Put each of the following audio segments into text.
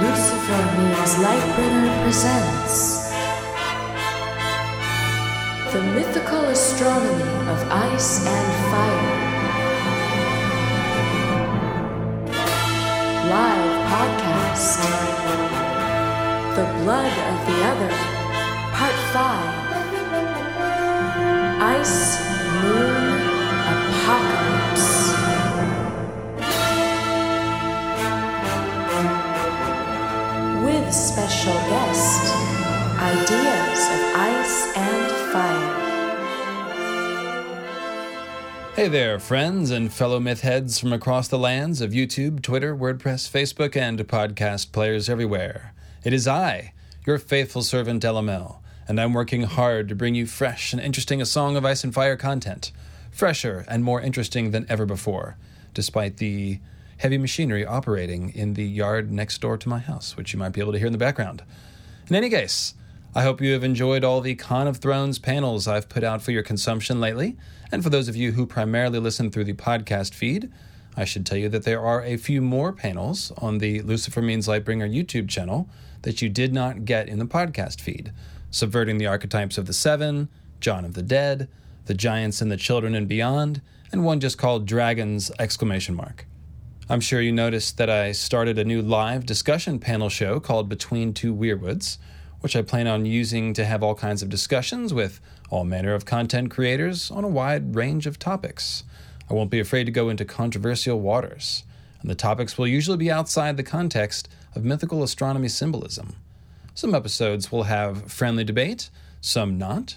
Lucifer Means Lightbringer presents The Mythical Astronomy of Ice and Fire. Live podcast. The Blood of the Other, Part 5. Ice, Moon, Apocalypse. Special guest, Ideas of Ice and Fire. Hey there, friends and fellow myth heads from across the lands of YouTube, Twitter, WordPress, Facebook, and podcast players everywhere. It is I, your faithful servant LML, and I'm working hard to bring you fresh and interesting A Song of Ice and Fire content. Fresher and more interesting than ever before, despite the heavy machinery operating in the yard next door to my house, which you might be able to hear in the background. In any case, I hope you have enjoyed all the Con of Thrones panels I've put out for your consumption lately. And for those of you who primarily listen through the podcast feed, I should tell you that there are a few more panels on the Lucifer Means Lightbringer YouTube channel that you did not get in the podcast feed Subverting the Archetypes of the Seven, Jon of the Dead, The Giants and the Children and Beyond, and one just called Dragons! exclamation mark. I'm sure you noticed that I started a new live discussion panel show called Between Two Weirwoods, which I plan on using to have all kinds of discussions with all manner of content creators on a wide range of topics. I won't be afraid to go into controversial waters, and the topics will usually be outside the context of mythical astronomy symbolism. Some episodes will have friendly debate, some not.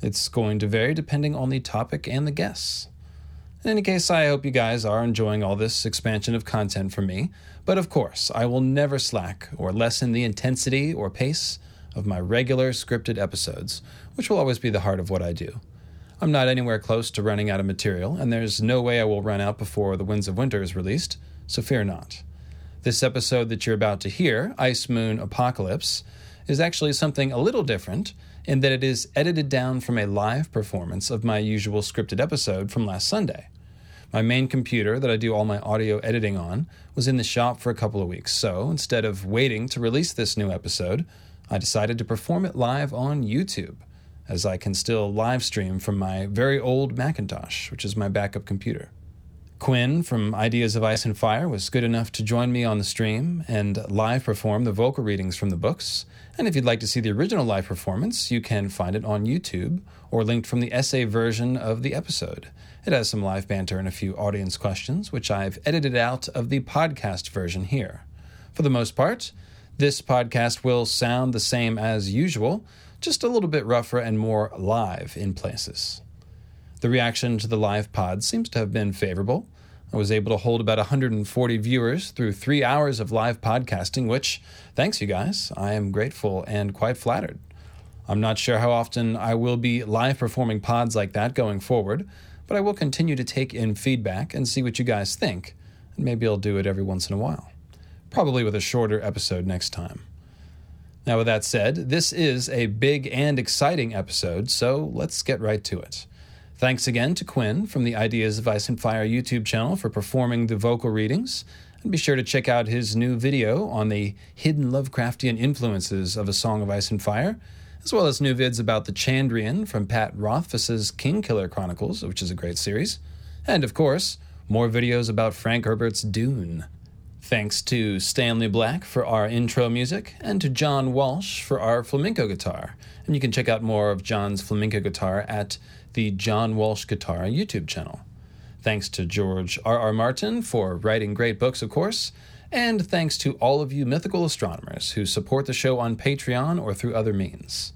It's going to vary depending on the topic and the guests. In any case, I hope you guys are enjoying all this expansion of content from me. But of course, I will never slack or lessen the intensity or pace of my regular scripted episodes, which will always be the heart of what I do. I'm not anywhere close to running out of material, and there's no way I will run out before The Winds of Winter is released, so fear not. This episode that you're about to hear, Ice Moon Apocalypse, is actually something a little different in that it is edited down from a live performance of my usual scripted episode from last Sunday. My main computer that I do all my audio editing on was in the shop for a couple of weeks, so instead of waiting to release this new episode, I decided to perform it live on YouTube, as I can still live stream from my very old Macintosh, which is my backup computer. Quinn from Ideas of Ice and Fire was good enough to join me on the stream and live perform the vocal readings from the books. And if you'd like to see the original live performance, you can find it on YouTube or linked from the essay version of the episode. It has some live banter and a few audience questions, which I've edited out of the podcast version here. For the most part, this podcast will sound the same as usual, just a little bit rougher and more live in places. The reaction to the live pod seems to have been favorable. I was able to hold about 140 viewers through three hours of live podcasting, which, thanks you guys, I am grateful and quite flattered. I'm not sure how often I will be live performing pods like that going forward, but I will continue to take in feedback and see what you guys think, and maybe I'll do it every once in a while. Probably with a shorter episode next time. Now, with that said, this is a big and exciting episode, so let's get right to it. Thanks again to Quinn from the Ideas of Ice and Fire YouTube channel for performing the vocal readings. And be sure to check out his new video on the hidden Lovecraftian influences of A Song of Ice and Fire, as well as new vids about the Chandrian from Pat Rothfuss's Kingkiller Chronicles, which is a great series. And of course, more videos about Frank Herbert's Dune. Thanks to Stanley Black for our intro music, and to John Walsh for our flamenco guitar. And you can check out more of John's flamenco guitar at the John Walsh Guitar YouTube channel. Thanks to George R. R. Martin for writing great books, of course, and thanks to all of you mythical astronomers who support the show on Patreon or through other means.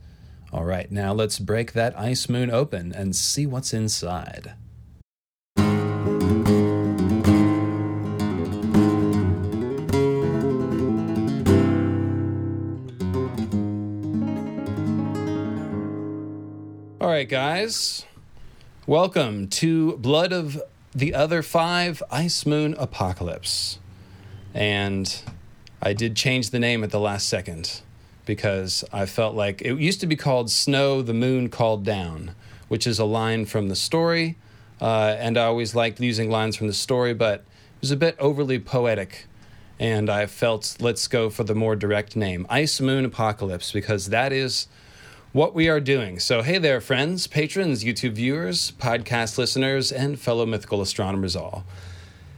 All right, now let's break that ice moon open and see what's inside. Right, guys. Welcome to Blood of the Other Five Ice Moon Apocalypse. And I did change the name at the last second because I felt like it used to be called Snow the Moon Called Down, which is a line from the story. Uh, and I always liked using lines from the story, but it was a bit overly poetic and I felt let's go for the more direct name Ice Moon Apocalypse because that is what we are doing. So, hey there, friends, patrons, YouTube viewers, podcast listeners, and fellow mythical astronomers all.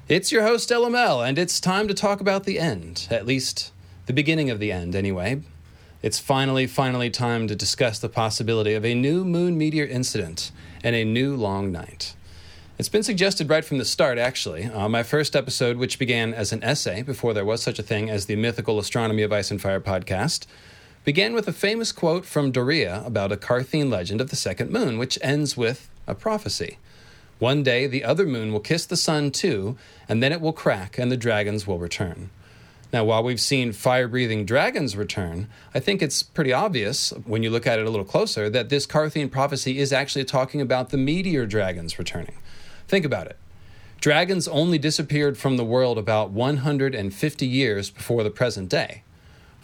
It's your host, LML, and it's time to talk about the end, at least the beginning of the end, anyway. It's finally, finally time to discuss the possibility of a new moon meteor incident and a new long night. It's been suggested right from the start, actually. Uh, my first episode, which began as an essay before there was such a thing as the Mythical Astronomy of Ice and Fire podcast, began with a famous quote from Doreah about a Qartheen legend of the second moon, which ends with a prophecy. One day the other moon will kiss the sun too, and then it will crack and the dragons will return. Now, while we've seen fire breathing dragons return, I think it's pretty obvious when you look at it a little closer that this Qartheen prophecy is actually talking about the meteor dragons returning. Think about it. Dragons only disappeared from the world about 150 years before the present day.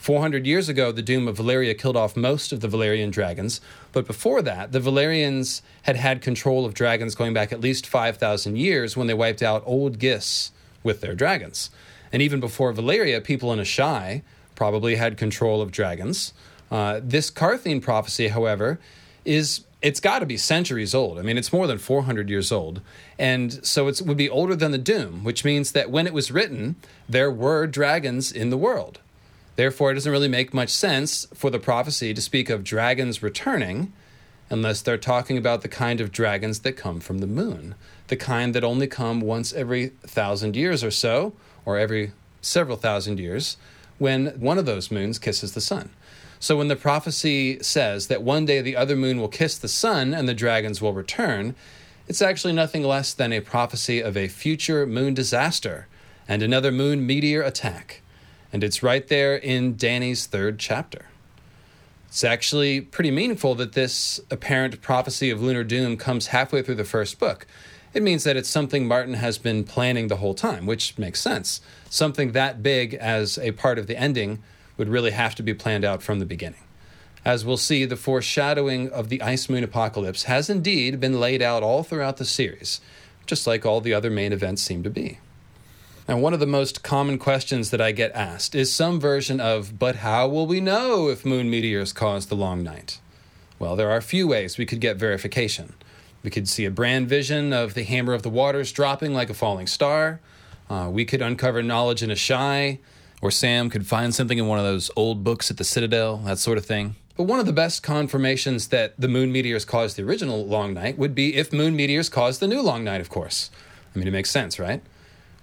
400 years ago, the doom of Valyria killed off most of the Valyrian dragons, but before that, the Valyrians had had control of dragons going back at least 5,000 years when they wiped out Old Gis with their dragons. And even before Valyria, people in Asshai probably had control of dragons. Uh, this Qartheen prophecy, however, is it's got to be centuries old. I mean, it's more than 400 years old. And so it would be older than the Doom, which means that when it was written, there were dragons in the world. Therefore, it doesn't really make much sense for the prophecy to speak of dragons returning unless they're talking about the kind of dragons that come from the moon, the kind that only come once every thousand years or so, or every several thousand years, when one of those moons kisses the sun. So when the prophecy says that one day the other moon will kiss the sun and the dragons will return, it's actually nothing less than a prophecy of a future moon disaster and another moon meteor attack and it's right there in Dany's third chapter. It's actually pretty meaningful that this apparent prophecy of lunar doom comes halfway through the first book. It means that it's something Martin has been planning the whole time, which makes sense. Something that big as a part of the ending would really have to be planned out from the beginning. As we'll see, the foreshadowing of the Ice Moon apocalypse has indeed been laid out all throughout the series, just like all the other main events seem to be. And one of the most common questions that I get asked is some version of, but how will we know if moon meteors caused the long night? Well, there are a few ways we could get verification. We could see a Bran vision of the hammer of the waters dropping like a falling star. Uh, we could uncover knowledge in Asshai, or Sam could find something in one of those old books at the Citadel, that sort of thing. But one of the best confirmations that the moon meteors caused the original long night would be if moon meteors caused the new long night, of course. I mean, it makes sense, right?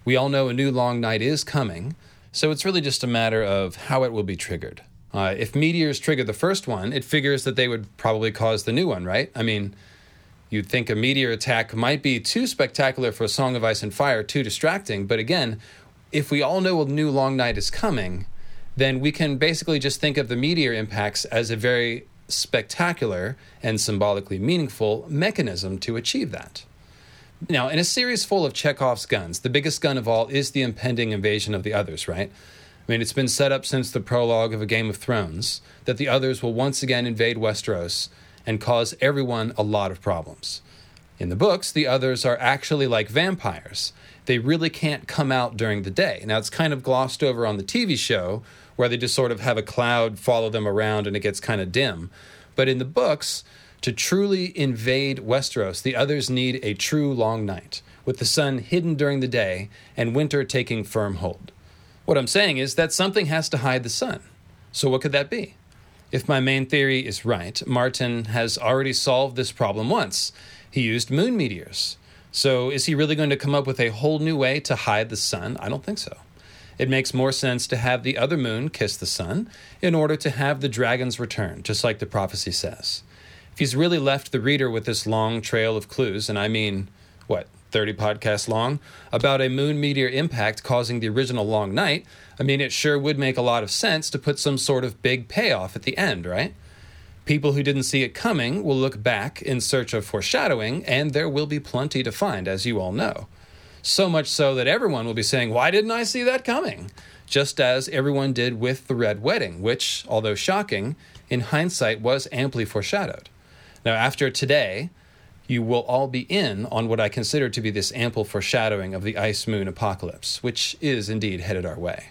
We all know a new long night is coming, so it's really just a matter of how it will be triggered. Uh, if meteors trigger the first one, it figures that they would probably cause the new one, right? I mean, you'd think a meteor attack might be too spectacular for a Song of Ice and Fire, too distracting, but again, if we all know a new long night is coming, then we can basically just think of the meteor impacts as a very spectacular and symbolically meaningful mechanism to achieve that. Now, in a series full of Chekhov's guns, the biggest gun of all is the impending invasion of the others, right? I mean, it's been set up since the prologue of A Game of Thrones that the others will once again invade Westeros and cause everyone a lot of problems. In the books, the others are actually like vampires. They really can't come out during the day. Now, it's kind of glossed over on the TV show, where they just sort of have a cloud follow them around and it gets kind of dim. But in the books, to truly invade Westeros, the others need a true long night, with the sun hidden during the day and winter taking firm hold. What I'm saying is that something has to hide the sun. So, what could that be? If my main theory is right, Martin has already solved this problem once. He used moon meteors. So, is he really going to come up with a whole new way to hide the sun? I don't think so. It makes more sense to have the other moon kiss the sun in order to have the dragons return, just like the prophecy says he's really left the reader with this long trail of clues, and I mean, what, 30 podcasts long, about a moon meteor impact causing the original long night, I mean, it sure would make a lot of sense to put some sort of big payoff at the end, right? People who didn't see it coming will look back in search of foreshadowing, and there will be plenty to find, as you all know. So much so that everyone will be saying, Why didn't I see that coming? Just as everyone did with the Red Wedding, which, although shocking, in hindsight was amply foreshadowed. Now, after today, you will all be in on what I consider to be this ample foreshadowing of the ice moon apocalypse, which is indeed headed our way.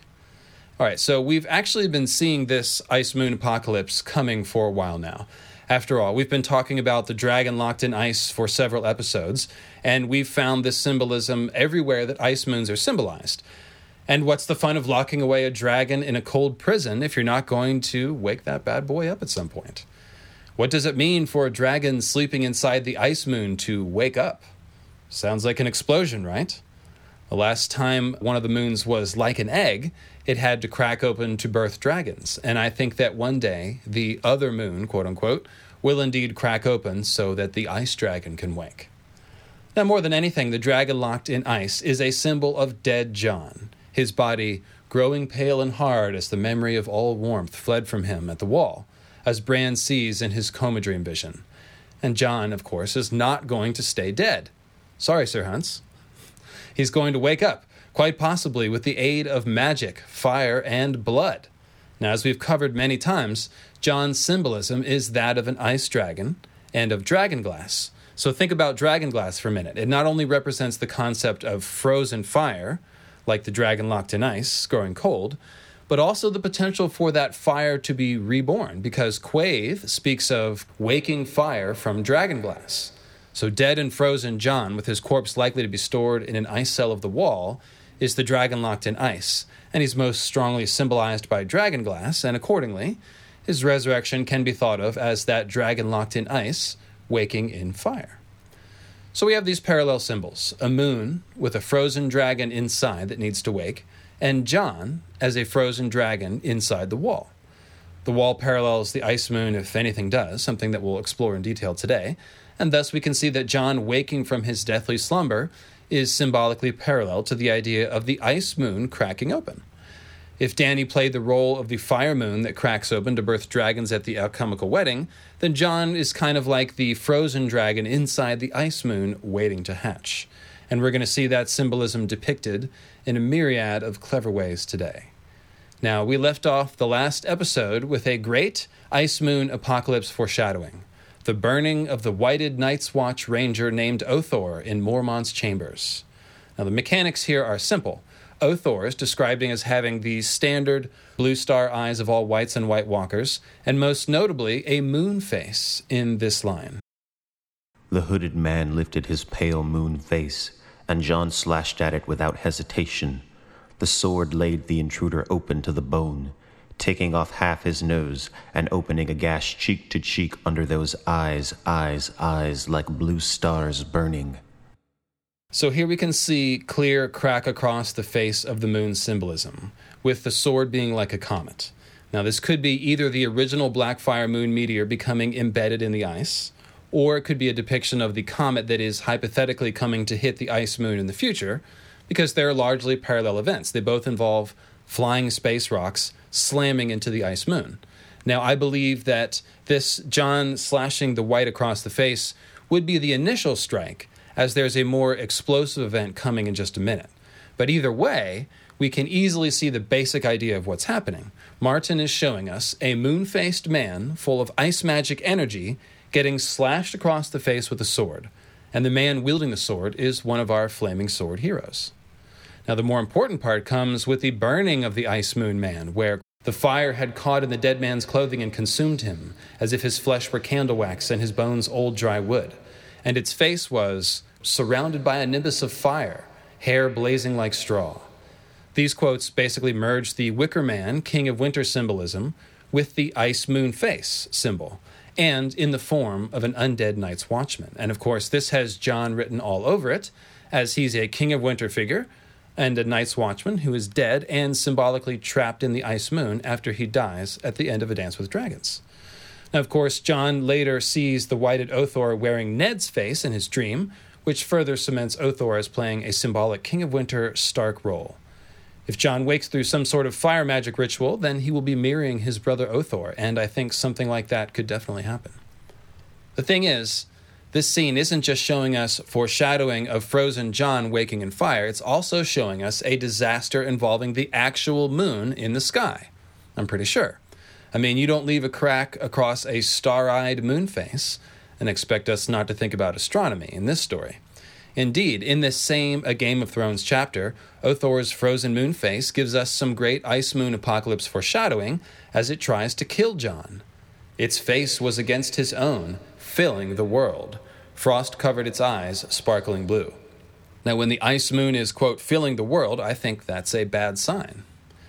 All right, so we've actually been seeing this ice moon apocalypse coming for a while now. After all, we've been talking about the dragon locked in ice for several episodes, and we've found this symbolism everywhere that ice moons are symbolized. And what's the fun of locking away a dragon in a cold prison if you're not going to wake that bad boy up at some point? What does it mean for a dragon sleeping inside the ice moon to wake up? Sounds like an explosion, right? The last time one of the moons was like an egg, it had to crack open to birth dragons. And I think that one day the other moon, quote unquote, will indeed crack open so that the ice dragon can wake. Now, more than anything, the dragon locked in ice is a symbol of dead Jon, his body growing pale and hard as the memory of all warmth fled from him at the wall, as Bran sees in his coma dream vision. And Jon, of course, is not going to stay dead. Sorry, Sir Hans. He's going to wake up, quite possibly with the aid of magic, fire, and blood. Now, as we've covered many times, Jon's symbolism is that of an ice dragon and of dragonglass. So think about dragonglass for a minute. It not only represents the concept of frozen fire, like the dragon locked in ice, growing cold, but also the potential for that fire to be reborn, because Quaithe speaks of waking fire from dragonglass. So, dead and frozen Jon, with his corpse likely to be stored in an ice cell of the wall, is the dragon locked in ice, and he's most strongly symbolized by dragonglass, and accordingly, his resurrection can be thought of as that dragon locked in ice, waking in fire. So we have these parallel symbols a moon with a frozen dragon inside that needs to wake, and Jon as a frozen dragon inside the wall. The wall parallels the ice moon, if anything does, something that we'll explore in detail today, and thus we can see that Jon waking from his deathly slumber is symbolically parallel to the idea of the ice moon cracking open. If Dany played the role of the fire moon that cracks open to birth dragons at the alchemical wedding, then Jon is kind of like the frozen dragon inside the ice moon waiting to hatch. And we're going to see that symbolism depicted in a myriad of clever ways today. Now, we left off the last episode with a great ice moon apocalypse foreshadowing the burning of the whited Night's Watch ranger named Othor in Mormont's chambers. Now, the mechanics here are simple. Othor is described as having the standard blue star eyes of all wights and white walkers, and most notably, a moon face in this line. The hooded man lifted his pale moon face, and Jon slashed at it without hesitation. The sword laid the intruder open to the bone, taking off half his nose and opening a gash cheek to cheek under those eyes, eyes, eyes like blue stars burning. So here we can see clear crack across the face of the moon symbolism, with the sword being like a comet. Now, this could be either the original Blackfire moon meteor becoming embedded in the ice, or it could be a depiction of the comet that is hypothetically coming to hit the ice moon in the future, because they're largely parallel events. They both involve flying space rocks slamming into the ice moon. Now, I believe that this Jon slashing the wight across the face would be the initial strike, as there's a more explosive event coming in just a minute. But either way, we can easily see the basic idea of what's happening. Martin is showing us a moon faced man full of ice magic energy getting slashed across the face with a sword, and the man wielding the sword is one of our flaming sword heroes. Now, the more important part comes with the burning of the Ice Moon Man, where the fire had caught in the dead man's clothing and consumed him, as if his flesh were candle wax and his bones old dry wood. And its face was surrounded by a nimbus of fire, hair blazing like straw. These quotes basically merge the Wicker Man, King of Winter symbolism, with the Ice Moon Face symbol, and in the form of an undead Night's Watchman. And of course, this has Jon written all over it, as he's a King of Winter figure and a Night's Watchman who is dead and symbolically trapped in the Ice Moon after he dies at the end of A Dance with Dragons. Now, of course, Jon later sees the whited Othor wearing Ned's face in his dream, which further cements Othor as playing a symbolic King of Winter Stark role. If Jon wakes through some sort of fire magic ritual, then he will be mirroring his brother Othor, and I think something like that could definitely happen. The thing is, this scene isn't just showing us foreshadowing of frozen Jon waking in fire, it's also showing us a disaster involving the actual moon in the sky. I'm pretty sure. I mean, you don't leave a crack across a star eyed moon face and expect us not to think about astronomy in this story. Indeed, in this same A Game of Thrones chapter, Othor's frozen moon face gives us some great ice moon apocalypse foreshadowing as it tries to kill Jon. Its face was against his own, filling the world. Frost covered its eyes, sparkling blue. Now, when the ice moon is, quote, filling the world, I think that's a bad sign.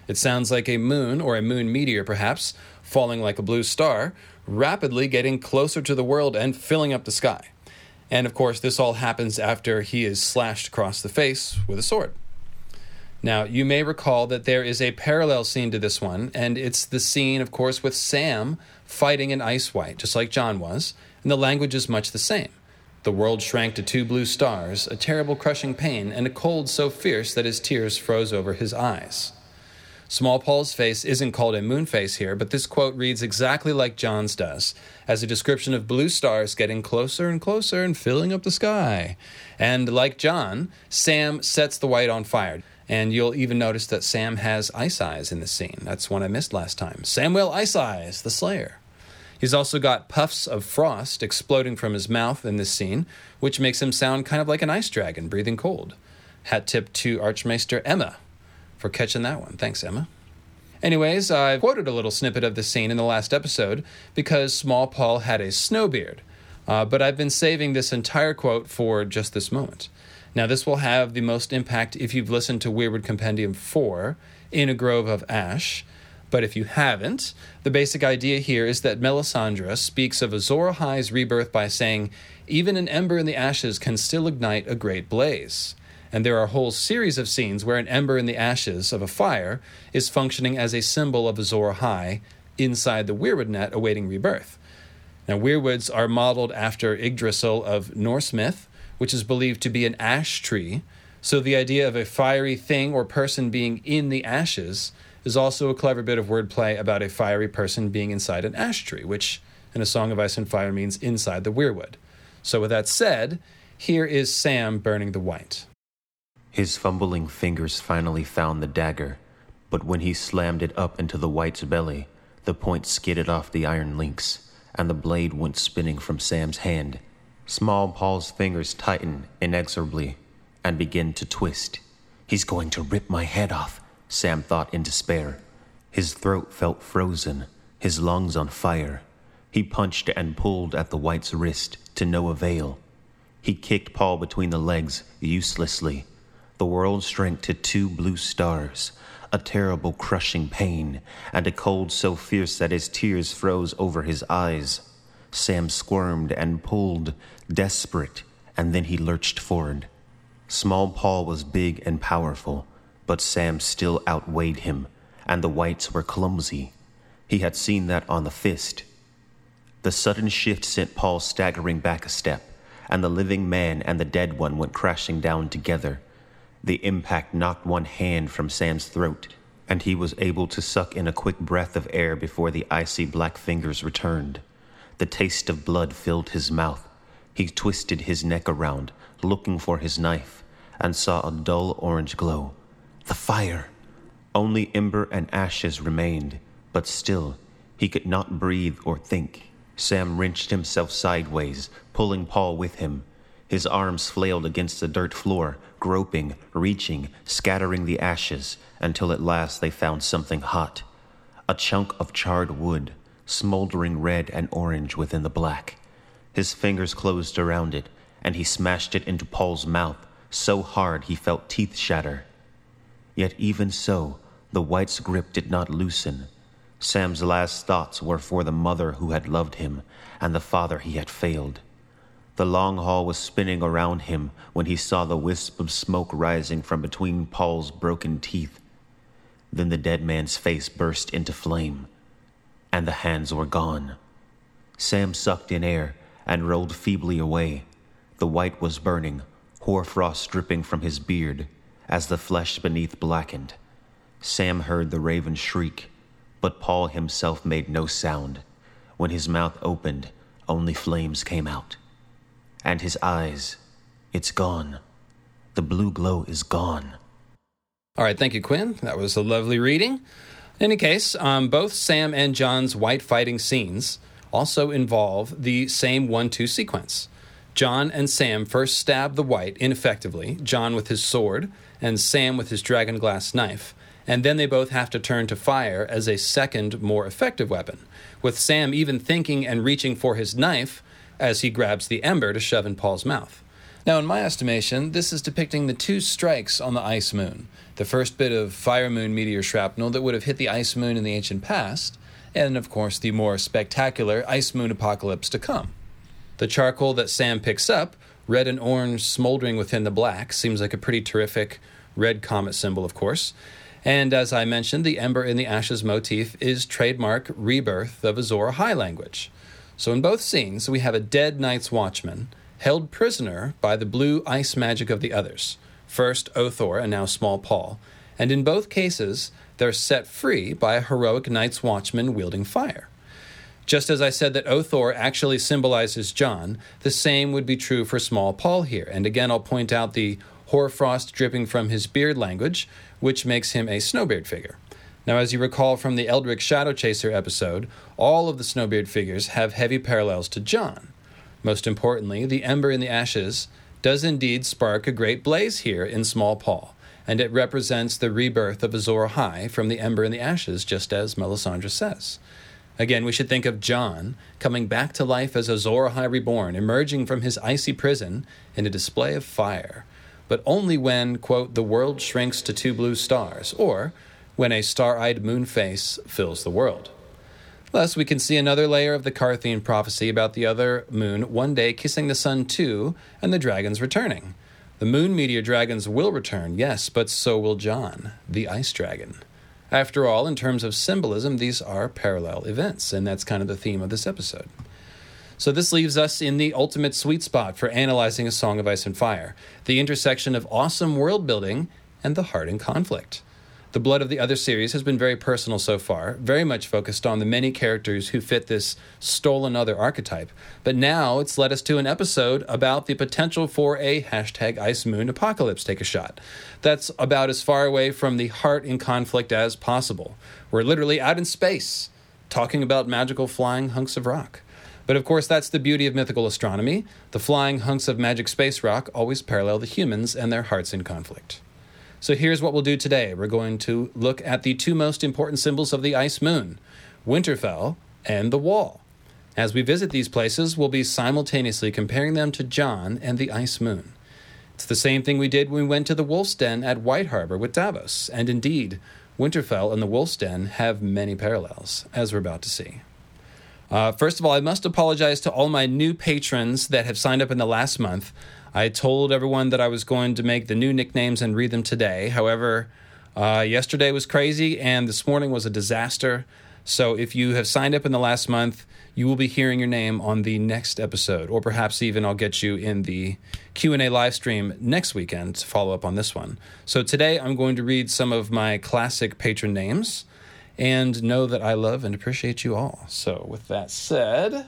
It sounds like a moon, or a moon meteor perhaps, falling like a blue star, rapidly getting closer to the world and filling up the sky. And of course, this all happens after he is slashed across the face with a sword. Now, you may recall that there is a parallel scene to this one, and it's the scene, of course, with Sam fighting an ice Wight, just like Jon was, and the language is much the same. The world shrank to two blue stars, a terrible crushing pain, and a cold so fierce that his tears froze over his eyes. Small Paul's face isn't called a moon face here, but this quote reads exactly like Jon's does, as a description of blue stars getting closer and closer and filling up the sky. And like Jon, Sam sets the wight on fire. And you'll even notice that Sam has ice eyes in the scene. That's one I missed last time. Samuel Ice Eyes, the Slayer. He's also got puffs of frost exploding from his mouth in this scene, which makes him sound kind of like an ice dragon breathing cold. Hat tip to Archmaester Emma for catching that one. Thanks, Emma. Anyways, I quoted a little snippet of the scene in the last episode because Small Paul had a snowbeard, uh, but I've been saving this entire quote for just this moment. Now, this will have the most impact if you've listened to Weirwood Compendium 4 in a Grove of Ash. But if you haven't, the basic idea here is that Melisandre speaks of Azor Ahai's rebirth by saying, Even an ember in the ashes can still ignite a great blaze and there are a whole series of scenes where an ember in the ashes of a fire is functioning as a symbol of Azor Ahai inside the Weirwood net awaiting rebirth. Now, Weirwoods are modeled after Yggdrasil of Norse myth, which is believed to be an ash tree. So, the idea of a fiery thing or person being in the ashes is also a clever bit of wordplay about a fiery person being inside an ash tree, which in A Song of Ice and Fire means inside the Weirwood. So, with that said, here is Sam burning the wight. His fumbling fingers finally found the dagger, but when he slammed it up into the wight's belly, the point skidded off the iron links, and the blade went spinning from Sam's hand. Small Paul's fingers tightened inexorably and began to twist. He's going to rip my head off, Sam thought in despair. His throat felt frozen, his lungs on fire. He punched and pulled at the wight's wrist to no avail. He kicked Paul between the legs uselessly the world shrank to two blue stars, a terrible crushing pain, and a cold so fierce that his tears froze over his eyes. Sam squirmed and pulled, desperate, and then he lurched forward. Small Paul was big and powerful, but Sam still outweighed him, and the wights were clumsy. He had seen that on the fist. The sudden shift sent Paul staggering back a step, and the living man and the dead one went crashing down together. The impact knocked one hand from Sam's throat, and he was able to suck in a quick breath of air before the icy black fingers returned. The taste of blood filled his mouth. He twisted his neck around, looking for his knife, and saw a dull orange glow. The fire! Only ember and ashes remained, but still, he could not breathe or think. Sam wrenched himself sideways, pulling Paul with him. His arms flailed against the dirt floor, groping, reaching, scattering the ashes, until at last they found something hot. A chunk of charred wood, smoldering red and orange within the black. His fingers closed around it, and he smashed it into Paul's mouth so hard he felt teeth shatter. Yet even so, the wight's grip did not loosen. Sam's last thoughts were for the mother who had loved him and the father he had failed. The long hall was spinning around him when he saw the wisp of smoke rising from between Paul's broken teeth. Then the dead man's face burst into flame, and the hands were gone. Sam sucked in air and rolled feebly away. The wight was burning, hoarfrost dripping from his beard as the flesh beneath blackened. Sam heard the raven shriek, but Paul himself made no sound. When his mouth opened, only flames came out and his eyes. It's gone. The blue glow is gone. All right, thank you, Quinn. That was a lovely reading. In any case, um, both Sam and Jon's wight fighting scenes also involve the same one two sequence. Jon and Sam first stab the wight ineffectively, Jon with his sword and Sam with his dragon glass knife, and then they both have to turn to fire as a second, more effective weapon, with Sam even thinking and reaching for his knife as he grabs the ember to shove in Paul's mouth. Now, in my estimation, this is depicting the two strikes on the ice moon the first bit of fire moon meteor shrapnel that would have hit the ice moon in the ancient past, and of course, the more spectacular ice moon apocalypse to come. The charcoal that Sam picks up, red and orange smoldering within the black, seems like a pretty terrific red comet symbol, of course. And as I mentioned, the ember in the ashes motif is trademark rebirth of Azor Ahai language. So in both scenes, we have a dead Night's Watchman held prisoner by the blue ice magic of the others, first Othor and now Small Paul, and in both cases, they're set free by a heroic Night's Watchman wielding fire. Just as I said that Othor actually symbolizes Jon, the same would be true for Small Paul here. And again, I'll point out the hoarfrost dripping from his beard language, which makes him a snowbeard figure. Now, as you recall from the Eldrick Shadow Chaser episode, all of the snowbeard figures have heavy parallels to Jon. Most importantly, the ember in the ashes does indeed spark a great blaze here in Small Paul, and it represents the rebirth of Azor Ahai from the ember in the ashes, just as Melisandre says. Again, we should think of Jon coming back to life as Azor Ahai reborn, emerging from his icy prison in a display of fire, but only when, quote, the world shrinks to two blue stars, or when a star eyed moon face fills the world. Thus, we can see another layer of the Qartheen prophecy about the other moon one day kissing the sun too, and the dragons returning. The moon meteor dragons will return, yes, but so will Jon, the ice dragon. After all, in terms of symbolism, these are parallel events, and that's kind of the theme of this episode. So, this leaves us in the ultimate sweet spot for analyzing A Song of Ice and Fire the intersection of awesome world building and the heart in conflict. The Blood of the Other series has been very personal so far, very much focused on the many characters who fit this stolen other archetype. But now it's led us to an episode about the potential for a hashtag Ice Moon apocalypse take a shot. That's about as far away from the heart in conflict as possible. We're literally out in space, talking about magical flying hunks of rock. But of course, that's the beauty of mythical astronomy. The flying hunks of magic space rock always parallel the humans and their hearts in conflict. So here's what we'll do today. We're going to look at the two most important symbols of the ice moon Winterfell and the Wall. As we visit these places, we'll be simultaneously comparing them to Jon and the ice moon. It's the same thing we did when we went to the Wolf's Den at White Harbor with Davos, and indeed, Winterfell and the Wolf's Den have many parallels, as we're about to see. Uh, first of all, I must apologize to all my new patrons that have signed up in the last month. I told everyone that I was going to make the new nicknames and read them today. However, uh, yesterday was crazy and this morning was a disaster. So if you have signed up in the last month, you will be hearing your name on the next episode, or perhaps even I'll get you in the Q&A live stream next weekend to follow up on this one. So today I'm going to read some of my classic patron names and know that I love and appreciate you all. So with that said,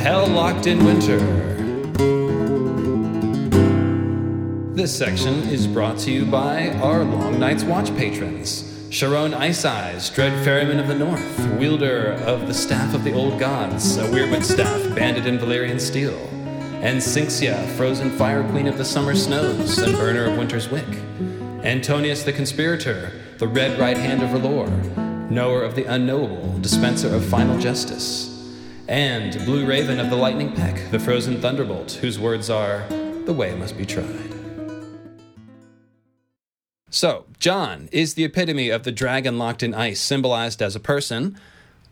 Hell Locked in Winter. This section is brought to you by our Long Night's Watch patrons. Sharon Ice Eyes, Dread Ferryman of the North, wielder of the Staff of the Old Gods, a Weirwood staff banded in Valyrian steel, and Sinxia, Frozen Fire Queen of the Summer Snows and Burner of Winter's Wick, Antonius the Conspirator, the Red Right Hand of R'hllor, Knower of the Unknowable, Dispenser of Final Justice, and Blue Raven of the Lightning Peck, the Frozen Thunderbolt, whose words are, The way must be tried. So, John is the epitome of the dragon locked in ice, symbolized as a person,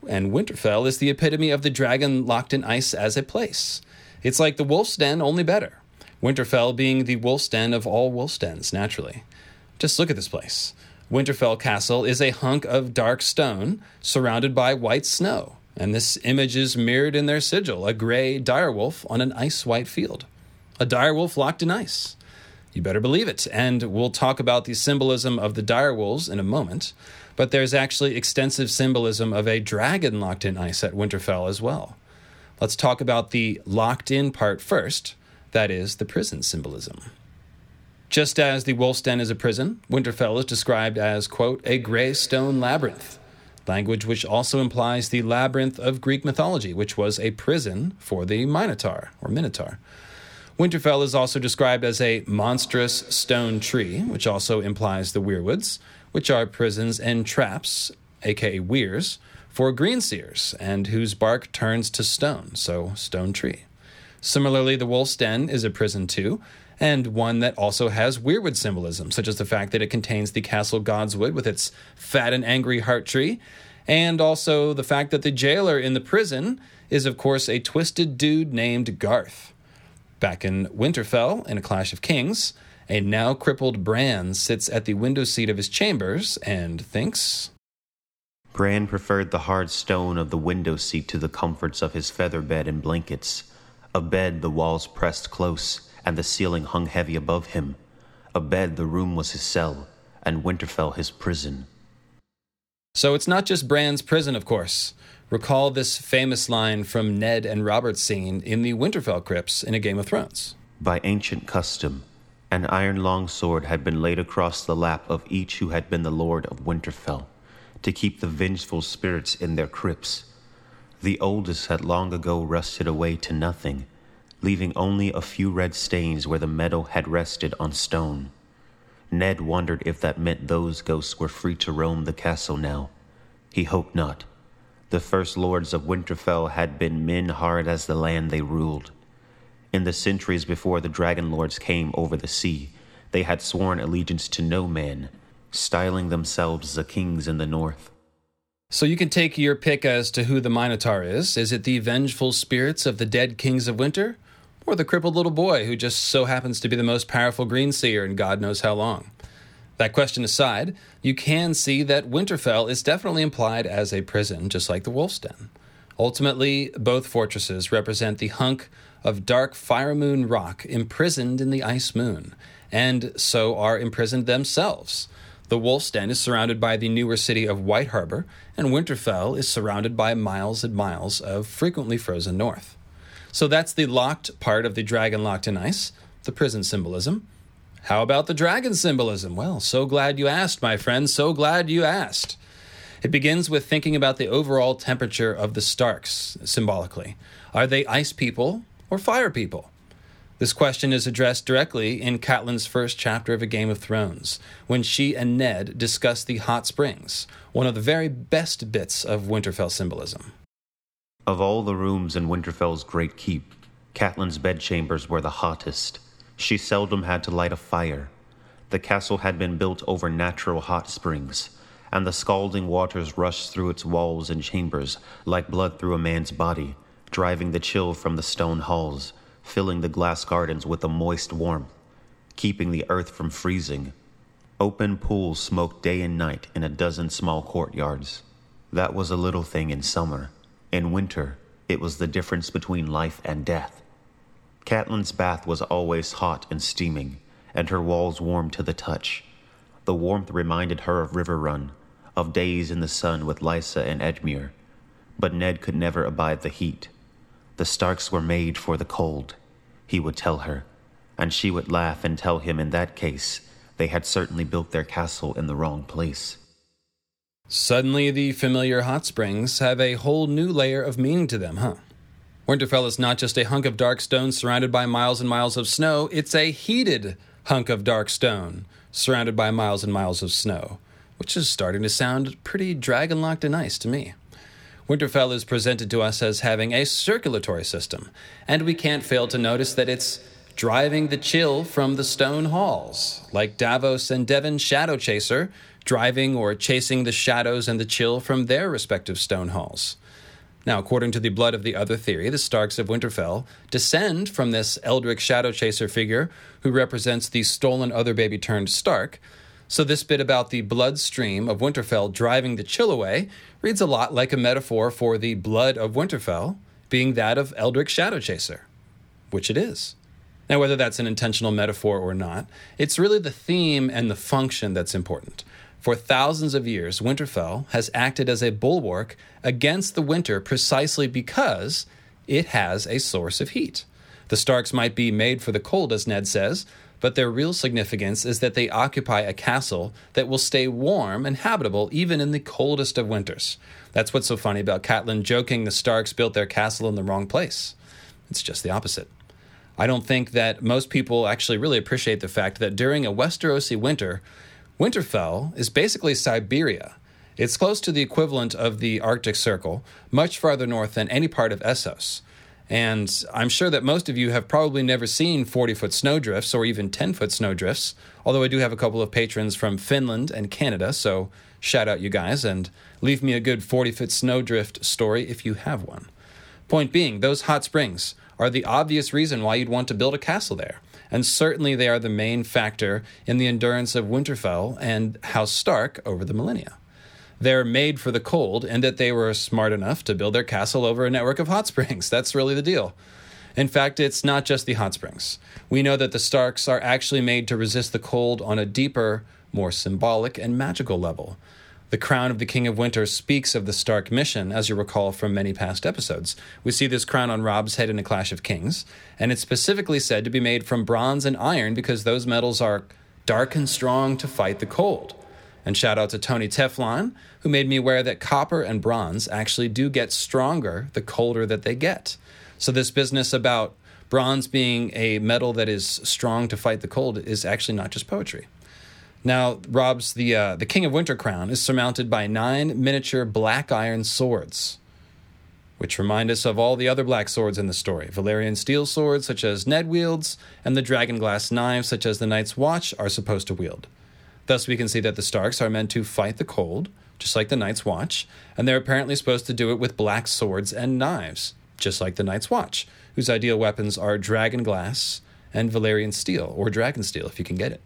and Winterfell is the epitome of the dragon locked in ice as a place. It's like the wolf's den, only better. Winterfell being the wolf's den of all wolf's dens, naturally. Just look at this place. Winterfell Castle is a hunk of dark stone surrounded by white snow and this image is mirrored in their sigil a gray direwolf on an ice white field. A direwolf locked in ice. You better believe it. And we'll talk about the symbolism of the direwolves in a moment, but there's actually extensive symbolism of a dragon locked in ice at Winterfell as well. Let's talk about the locked in part first that is, the prison symbolism. Just as the Wolf's Den is a prison, Winterfell is described as, quote, a gray stone labyrinth. Language which also implies the labyrinth of Greek mythology, which was a prison for the Minotaur or Minotaur. Winterfell is also described as a monstrous stone tree, which also implies the weirwoods, which are prisons and traps, aka weirs, for greenseers, and whose bark turns to stone, so stone tree. Similarly, the wolf's den is a prison too, and one that also has weirwood symbolism, such as the fact that it contains the castle Godswood with its fat and angry heart tree, and also the fact that the jailer in the prison is, of course, a twisted dude named Garth. Back in Winterfell, in A Clash of Kings, a now crippled Bran sits at the window seat of his chambers and thinks. Bran preferred the hard stone of the window seat to the comforts of his feather bed and blankets. A bed the walls pressed close, and the ceiling hung heavy above him. A bed the room was his cell, and Winterfell his prison. So it's not just Bran's prison, of course. Recall this famous line from Ned and Robert's scene in the Winterfell crypts in A Game of Thrones. By ancient custom, an iron longsword had been laid across the lap of each who had been the lord of Winterfell, to keep the vengeful spirits in their crypts. The oldest had long ago rusted away to nothing, leaving only a few red stains where the metal had rested on stone. Ned wondered if that meant those ghosts were free to roam the castle now. He hoped not. The first lords of Winterfell had been men hard as the land they ruled. In the centuries before the Dragon Lords came over the sea, they had sworn allegiance to no man, styling themselves the kings in the north. So you can take your pick as to who the Minotaur is. Is it the vengeful spirits of the dead kings of winter? Or the crippled little boy who just so happens to be the most powerful green seer in God knows how long? That question aside, you can see that Winterfell is definitely implied as a prison, just like the Wolf's Den. Ultimately, both fortresses represent the hunk of dark fire moon rock imprisoned in the ice moon, and so are imprisoned themselves. The Wolf's Den is surrounded by the newer city of White Harbor, and Winterfell is surrounded by miles and miles of frequently frozen north. So that's the locked part of the dragon locked in ice, the prison symbolism. How about the dragon symbolism? Well, so glad you asked, my friend. So glad you asked. It begins with thinking about the overall temperature of the Starks, symbolically. Are they ice people or fire people? This question is addressed directly in Catelyn's first chapter of A Game of Thrones, when she and Ned discuss the hot springs, one of the very best bits of Winterfell symbolism. Of all the rooms in Winterfell's great keep, Catelyn's bedchambers were the hottest. She seldom had to light a fire. The castle had been built over natural hot springs, and the scalding waters rushed through its walls and chambers like blood through a man's body, driving the chill from the stone halls, filling the glass gardens with a moist warmth, keeping the earth from freezing. Open pools smoked day and night in a dozen small courtyards. That was a little thing in summer. In winter, it was the difference between life and death. Catelyn's bath was always hot and steaming, and her walls warm to the touch. The warmth reminded her of Riverrun, of days in the sun with Lysa and Edmure. But Ned could never abide the heat. The Starks were made for the cold, he would tell her, and she would laugh and tell him in that case they had certainly built their castle in the wrong place. Suddenly, the familiar hot springs have a whole new layer of meaning to them, huh? Winterfell is not just a hunk of dark stone surrounded by miles and miles of snow, it's a heated hunk of dark stone surrounded by miles and miles of snow, which is starting to sound pretty dragon locked and nice to me. Winterfell is presented to us as having a circulatory system, and we can't fail to notice that it's driving the chill from the stone halls, like Davos and Devan's Shadow Chaser, driving or chasing the shadows and the chill from their respective stone halls. Now, according to the Blood of the Other theory, the Starks of Winterfell descend from this Eldrick Shadow Chaser figure who represents the stolen other baby turned Stark. So, this bit about the bloodstream of Winterfell driving the chill away reads a lot like a metaphor for the blood of Winterfell being that of Eldrick Shadow Chaser, which it is. Now, whether that's an intentional metaphor or not, it's really the theme and the function that's important. For thousands of years, Winterfell has acted as a bulwark against the winter precisely because it has a source of heat. The Starks might be made for the cold, as Ned says, but their real significance is that they occupy a castle that will stay warm and habitable even in the coldest of winters. That's what's so funny about Catelyn joking the Starks built their castle in the wrong place. It's just the opposite. I don't think that most people actually really appreciate the fact that during a Westerosi winter, Winterfell is basically Siberia. It's close to the equivalent of the Arctic Circle, much farther north than any part of Essos. And I'm sure that most of you have probably never seen 40 foot snowdrifts or even 10 foot snowdrifts, although I do have a couple of patrons from Finland and Canada, so shout out you guys and leave me a good 40 foot snowdrift story if you have one. Point being, those hot springs are the obvious reason why you'd want to build a castle there, and certainly they are the main factor in the endurance of Winterfell and House Stark over the millennia they're made for the cold and that they were smart enough to build their castle over a network of hot springs. That's really the deal. In fact, it's not just the hot springs. We know that the Starks are actually made to resist the cold on a deeper, more symbolic and magical level. The crown of the King of Winter speaks of the Stark mission, as you recall from many past episodes. We see this crown on Robb's head in A Clash of Kings, and it's specifically said to be made from bronze and iron because those metals are dark and strong to fight the cold. And shout out to Tony Teflon, who made me aware that copper and bronze actually do get stronger the colder that they get. So, this business about bronze being a metal that is strong to fight the cold is actually not just poetry. Now, Robb's the uh, the King of Winter crown is surmounted by nine miniature black iron swords, which remind us of all the other black swords in the story: Valyrian steel swords, such as Ned wields, and the dragon glass knives, such as the Night's Watch are supposed to wield. Thus, we can see that the Starks are meant to fight the cold, just like the Night's Watch, and they're apparently supposed to do it with black swords and knives, just like the Night's Watch, whose ideal weapons are dragon glass and Valyrian steel, or dragon steel if you can get it.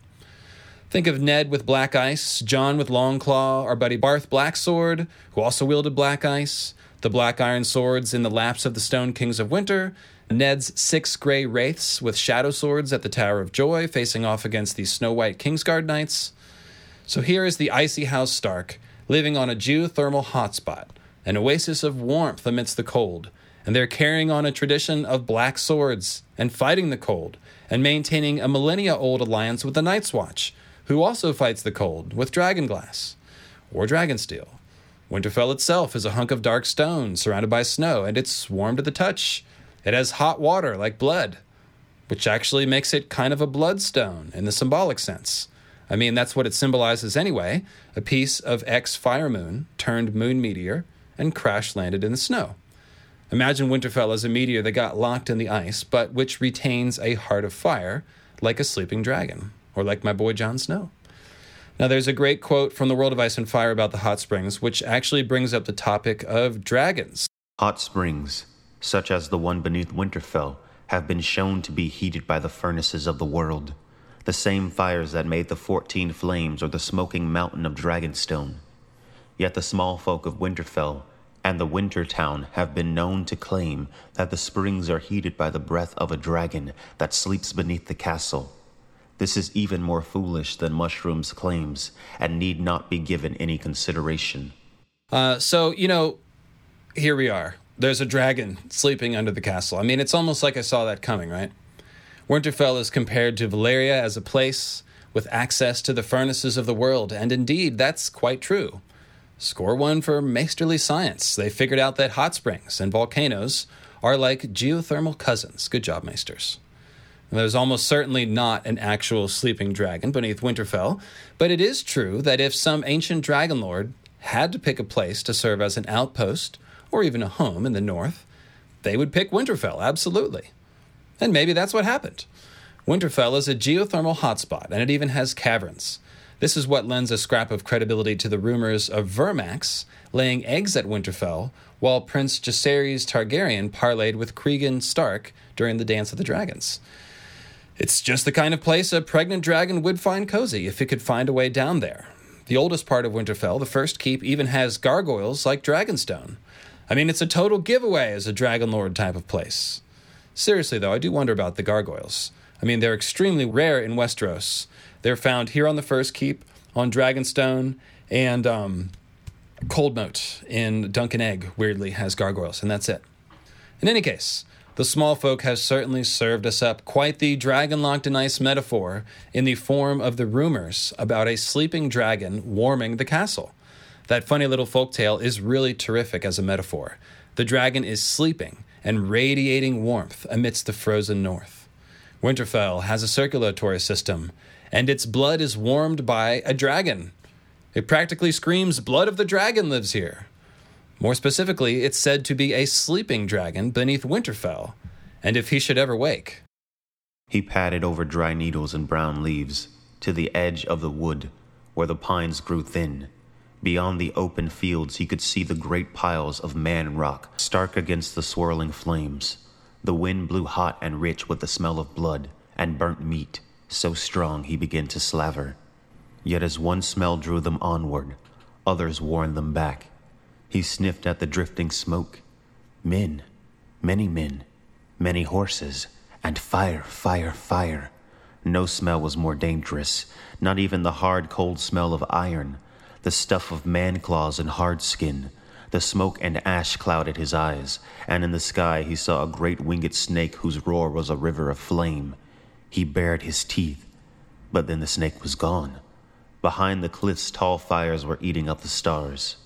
Think of Ned with black ice, Jon with Longclaw, our buddy Barth Blacksword, who also wielded black ice, the black iron swords in the laps of the Stone Kings of Winter, Ned's six gray wraiths with shadow swords at the Tower of Joy facing off against the Snow White Kingsguard Knights, so here is the icy House Stark, living on a geothermal hotspot, an oasis of warmth amidst the cold, and they're carrying on a tradition of black swords and fighting the cold, and maintaining a millennia old alliance with the Night's Watch, who also fights the cold with dragonglass or dragonsteel. Winterfell itself is a hunk of dark stone surrounded by snow, and it's warm to the touch. It has hot water like blood, which actually makes it kind of a bloodstone in the symbolic sense. I mean, that's what it symbolizes anyway a piece of ex fire moon turned moon meteor and crash landed in the snow. Imagine Winterfell as a meteor that got locked in the ice, but which retains a heart of fire, like a sleeping dragon, or like my boy Jon Snow. Now, there's a great quote from the World of Ice and Fire about the hot springs, which actually brings up the topic of dragons. Hot springs, such as the one beneath Winterfell, have been shown to be heated by the furnaces of the world the same fires that made the fourteen flames or the smoking mountain of Dragonstone. Yet the small folk of Winterfell and the Winter Town have been known to claim that the springs are heated by the breath of a dragon that sleeps beneath the castle. This is even more foolish than Mushroom's claims and need not be given any consideration. Uh, so, you know, here we are. There's a dragon sleeping under the castle. I mean, it's almost like I saw that coming, right? Winterfell is compared to Valyria as a place with access to the furnaces of the world, and indeed, that's quite true. Score one for Maesterly Science. They figured out that hot springs and volcanoes are like geothermal cousins. Good job, Maesters. There's almost certainly not an actual sleeping dragon beneath Winterfell, but it is true that if some ancient dragon lord had to pick a place to serve as an outpost or even a home in the north, they would pick Winterfell, absolutely. And maybe that's what happened. Winterfell is a geothermal hotspot, and it even has caverns. This is what lends a scrap of credibility to the rumors of Vermax laying eggs at Winterfell while Prince Jacaerys Targaryen parlayed with Cregan Stark during the Dance of the Dragons. It's just the kind of place a pregnant dragon would find cozy if it could find a way down there. The oldest part of Winterfell, the first keep, even has gargoyles like Dragonstone. I mean, it's a total giveaway as a Dragon Lord type of place. Seriously, though, I do wonder about the gargoyles. I mean, they're extremely rare in Westeros. They're found here on the First Keep, on Dragonstone, and um, Coldmoat in Dunk and Egg, weirdly, has gargoyles, and that's it. In any case, the small folk has certainly served us up quite the dragon locked in ice metaphor in the form of the rumors about a sleeping dragon warming the castle. That funny little folk tale is really terrific as a metaphor. The dragon is sleeping and radiating warmth amidst the frozen north. Winterfell has a circulatory system, and its blood is warmed by a dragon. It practically screams, Blood of the dragon lives here. More specifically, it's said to be a sleeping dragon beneath Winterfell, and if he should ever wake. He padded over dry needles and brown leaves to the edge of the wood where the pines grew thin Beyond the open fields, he could see the great piles of man rock stark against the swirling flames. The wind blew hot and rich with the smell of blood and burnt meat, so strong he began to slaver. Yet as one smell drew them onward, others warned them back. He sniffed at the drifting smoke. Men, many men, many horses, and fire, fire, fire. No smell was more dangerous, not even the hard, cold smell of iron the stuff of man claws and hard skin. The smoke and ash clouded his eyes, and in the sky he saw a great winged snake whose roar was a river of flame. He bared his teeth, but then the snake was gone. Behind the cliffs, tall fires were eating up the stars.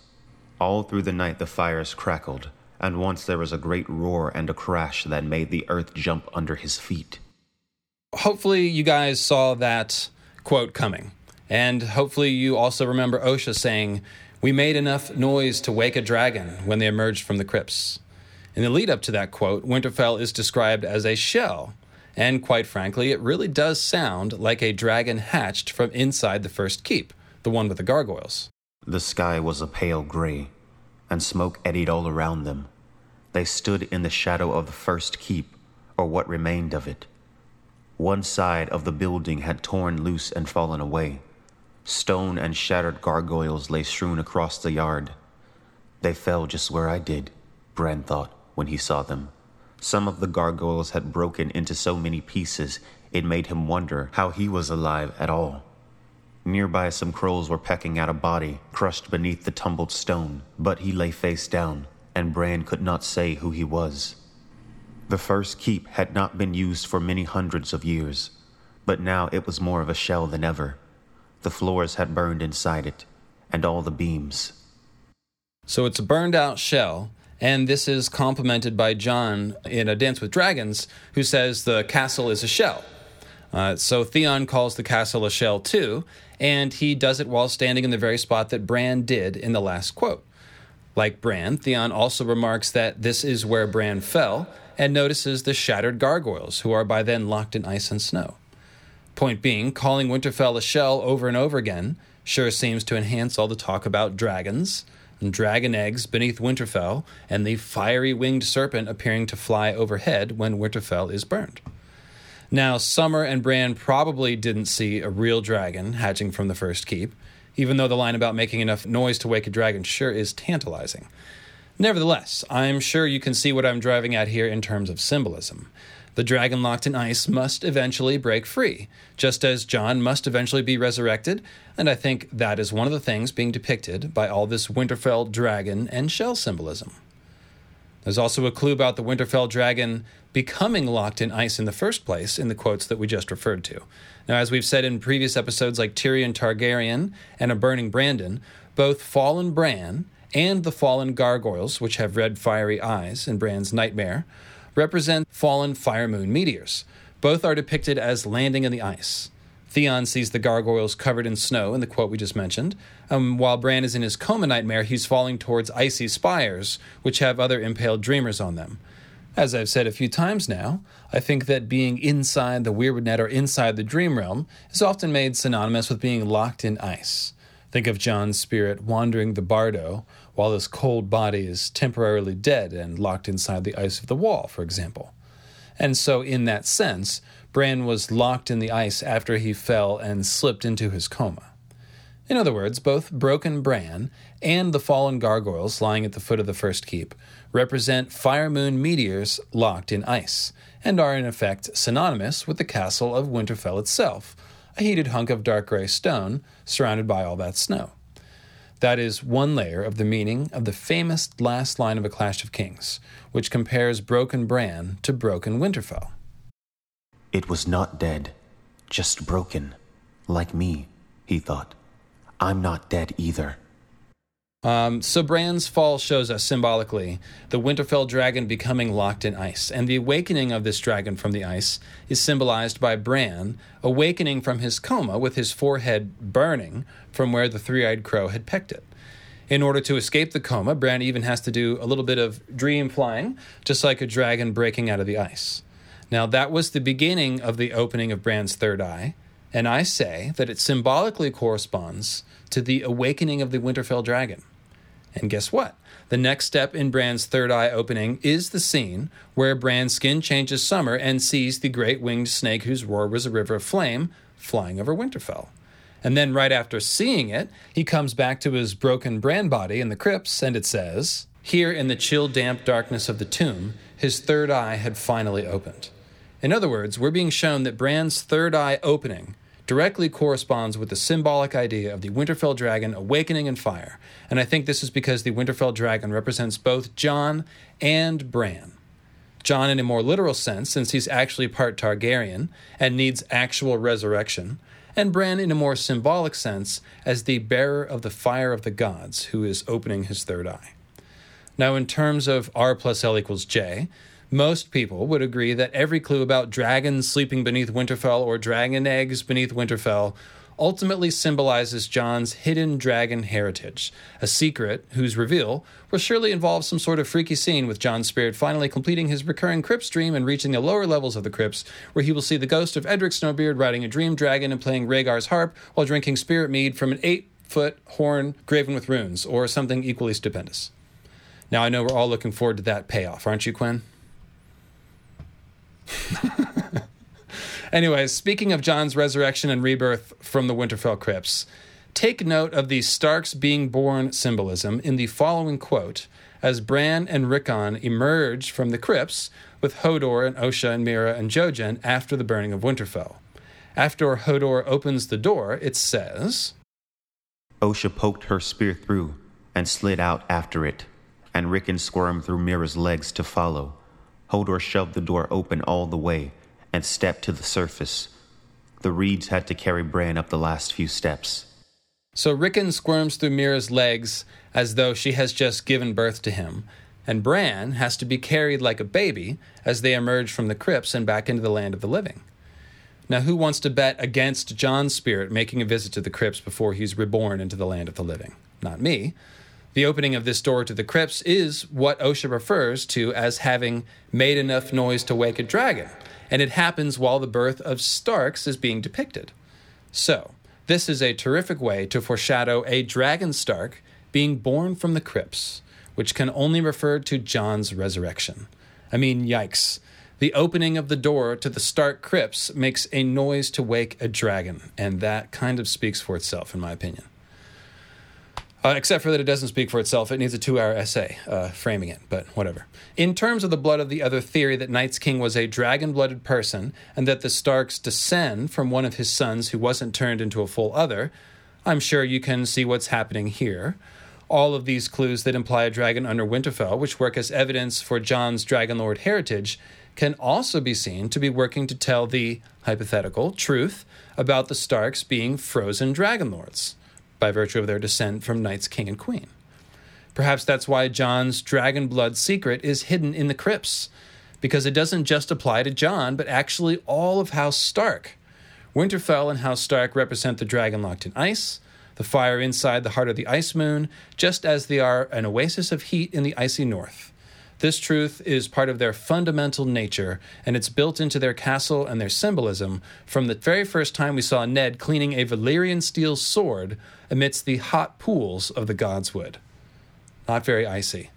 All through the night, the fires crackled, and once there was a great roar and a crash that made the earth jump under his feet. Hopefully, you guys saw that quote coming. And hopefully, you also remember Osha saying, We made enough noise to wake a dragon when they emerged from the crypts. In the lead up to that quote, Winterfell is described as a shell. And quite frankly, it really does sound like a dragon hatched from inside the first keep, the one with the gargoyles. The sky was a pale gray, and smoke eddied all around them. They stood in the shadow of the first keep, or what remained of it. One side of the building had torn loose and fallen away. Stone and shattered gargoyles lay strewn across the yard. They fell just where I did, Bran thought when he saw them. Some of the gargoyles had broken into so many pieces it made him wonder how he was alive at all. Nearby, some crows were pecking at a body crushed beneath the tumbled stone, but he lay face down, and Bran could not say who he was. The first keep had not been used for many hundreds of years, but now it was more of a shell than ever. The floors had burned inside it, and all the beams. So it's a burned out shell, and this is complemented by Jon in A Dance with Dragons, who says the castle is a shell. Uh, so Theon calls the castle a shell too, and he does it while standing in the very spot that Bran did in the last quote. Like Bran, Theon also remarks that this is where Bran fell, and notices the shattered gargoyles, who are by then locked in ice and snow. Point being, calling Winterfell a shell over and over again sure seems to enhance all the talk about dragons, and dragon eggs beneath Winterfell, and the fiery winged serpent appearing to fly overhead when Winterfell is burned. Now, Summer and Bran probably didn't see a real dragon hatching from the first keep, even though the line about making enough noise to wake a dragon sure is tantalizing. Nevertheless, I'm sure you can see what I'm driving at here in terms of symbolism. The dragon locked in ice must eventually break free, just as Jon must eventually be resurrected, and I think that is one of the things being depicted by all this Winterfell dragon and shell symbolism. There's also a clue about the Winterfell dragon becoming locked in ice in the first place in the quotes that we just referred to. Now, as we've said in previous episodes like Tyrion Targaryen and A Burning Brandon, both Fallen Bran and the fallen gargoyles, which have red fiery eyes in Bran's nightmare, represent fallen fire moon meteors. Both are depicted as landing in the ice. Theon sees the gargoyles covered in snow in the quote we just mentioned. Um, while Bran is in his coma nightmare, he's falling towards icy spires, which have other impaled dreamers on them. As I've said a few times now, I think that being inside the weirwood net or inside the dream realm is often made synonymous with being locked in ice. Think of Jon's spirit wandering the bardo while his cold body is temporarily dead and locked inside the ice of the wall, for example. And so, in that sense, Bran was locked in the ice after he fell and slipped into his coma. In other words, both Broken Bran and the fallen gargoyles lying at the foot of the first keep represent fire moon meteors locked in ice, and are in effect synonymous with the castle of Winterfell itself, a heated hunk of dark gray stone surrounded by all that snow. That is one layer of the meaning of the famous last line of A Clash of Kings, which compares broken Bran to broken Winterfell. It was not dead, just broken. Like me, he thought. I'm not dead either. Um, so Bran's fall shows us symbolically the Winterfell dragon becoming locked in ice, and the awakening of this dragon from the ice is symbolized by Bran awakening from his coma with his forehead burning from where the three-eyed crow had pecked it. In order to escape the coma, Bran even has to do a little bit of dream flying, just like a dragon breaking out of the ice. Now, that was the beginning of the opening of Bran's third eye, and I say that it symbolically corresponds to the awakening of the Winterfell dragon. And guess what? The next step in Bran's third eye opening is the scene where Bran's skin changes summer and sees the great winged snake whose roar was a river of flame flying over Winterfell. And then, right after seeing it, he comes back to his broken Bran body in the crypts, and it says, Here in the chill, damp darkness of the tomb, his third eye had finally opened. In other words, we're being shown that Bran's third eye opening directly corresponds with the symbolic idea of the Winterfell dragon awakening in fire. And I think this is because the Winterfell dragon represents both Jon and Bran. Jon, in a more literal sense, since he's actually part Targaryen and needs actual resurrection, and Bran, in a more symbolic sense, as the bearer of the fire of the gods who is opening his third eye. Now, in terms of R plus L equals J, most people would agree that every clue about dragons sleeping beneath Winterfell or dragon eggs beneath Winterfell ultimately symbolizes Jon's hidden dragon heritage, a secret whose reveal will surely involve some sort of freaky scene with Jon's spirit finally completing his recurring crypt dream and reaching the lower levels of the crypts, where he will see the ghost of Edric Snowbeard riding a dream dragon and playing Rhaegar's harp while drinking spirit mead from an eight foot horn graven with runes, or something equally stupendous. Now, I know we're all looking forward to that payoff, aren't you, Quinn? Anyways, speaking of Jon's resurrection and rebirth from the Winterfell crypts, take note of the Starks being born symbolism in the following quote as Bran and Rickon emerge from the crypts with Hodor and Osha and Meera and Jojen after the burning of Winterfell. After Hodor opens the door, it says Osha poked her spear through and slid out after it, and Rickon squirmed through Meera's legs to follow. Hodor shoved the door open all the way and stepped to the surface. The reeds had to carry Bran up the last few steps. So Rickon squirms through Meera's legs as though she has just given birth to him, and Bran has to be carried like a baby as they emerge from the crypts and back into the land of the living. Now, who wants to bet against Jon's spirit making a visit to the crypts before he's reborn into the land of the living? Not me. The opening of this door to the crypts is what Osha refers to as having made enough noise to wake a dragon, and it happens while the birth of Starks is being depicted. So, this is a terrific way to foreshadow a dragon Stark being born from the crypts, which can only refer to Jon's resurrection. I mean, yikes. The opening of the door to the Stark crypts makes a noise to wake a dragon, and that kind of speaks for itself, in my opinion. Uh, except for that it doesn't speak for itself. It needs a two hour essay uh, framing it, but whatever. In terms of the blood of the other theory that Night's King was a dragon blooded person and that the Starks descend from one of his sons who wasn't turned into a full other, I'm sure you can see what's happening here. All of these clues that imply a dragon under Winterfell, which work as evidence for Jon's Dragonlord heritage, can also be seen to be working to tell the hypothetical truth about the Starks being frozen Dragonlords by virtue of their descent from Night's King and Queen. Perhaps that's why Jon's dragon blood secret is hidden in the crypts, because it doesn't just apply to Jon, but actually all of House Stark. Winterfell and House Stark represent the dragon locked in ice, the fire inside the heart of the ice moon, just as they are an oasis of heat in the icy north. This truth is part of their fundamental nature, and it's built into their castle and their symbolism from the very first time we saw Ned cleaning a Valyrian steel sword amidst the hot pools of the Godswood. Not very icy.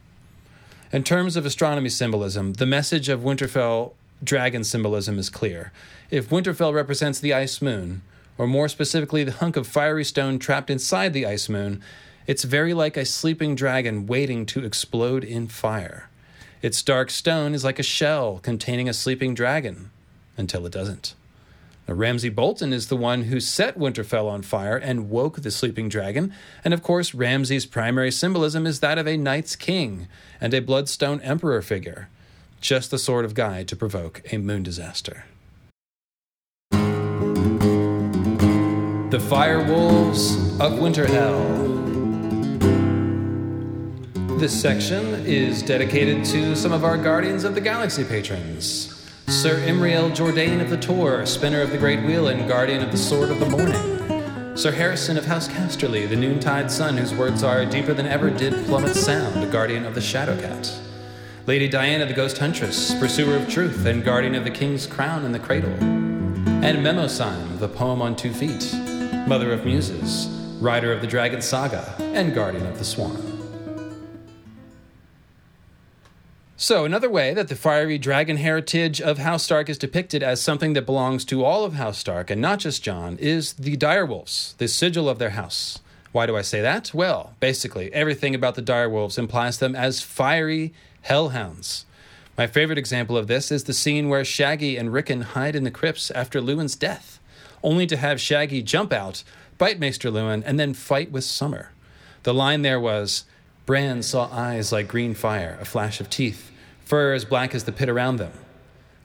In terms of astronomy symbolism, the message of Winterfell dragon symbolism is clear. If Winterfell represents the ice moon, or more specifically the hunk of fiery stone trapped inside the ice moon, it's very like a sleeping dragon waiting to explode in fire. Its dark stone is like a shell containing a sleeping dragon until it doesn't. Now, Ramsay Bolton is the one who set Winterfell on fire and woke the sleeping dragon, and of course, Ramsay's primary symbolism is that of a Night's King and a Bloodstone Emperor figure. Just the sort of guy to provoke a moon disaster. The Fire Wolves of Winterhell. This section is dedicated to some of our Guardians of the Galaxy patrons. Sir Imriel Jordain of the Tor, spinner of the Great Wheel and guardian of the Sword of the Morning. Sir Harrison of House Casterly, the noontide sun whose words are deeper than ever did plummet sound, guardian of the Shadowcat. Lady Diana the Ghost Huntress, pursuer of truth and guardian of the King's crown and the cradle. And Mnemosyne, the poem on two feet, mother of muses, rider of the Dragon Saga, and guardian of the Swan. So, another way that the fiery dragon heritage of House Stark is depicted as something that belongs to all of House Stark and not just Jon is the direwolves, the sigil of their house. Why do I say that? Well, basically, everything about the direwolves implies them as fiery hellhounds. My favorite example of this is the scene where Shaggy and Rickon hide in the crypts after Luwin's death, only to have Shaggy jump out, bite Maester Luwin, and then fight with Summer. The line there was, Bran saw eyes like green fire, a flash of teeth, fur as black as the pit around them.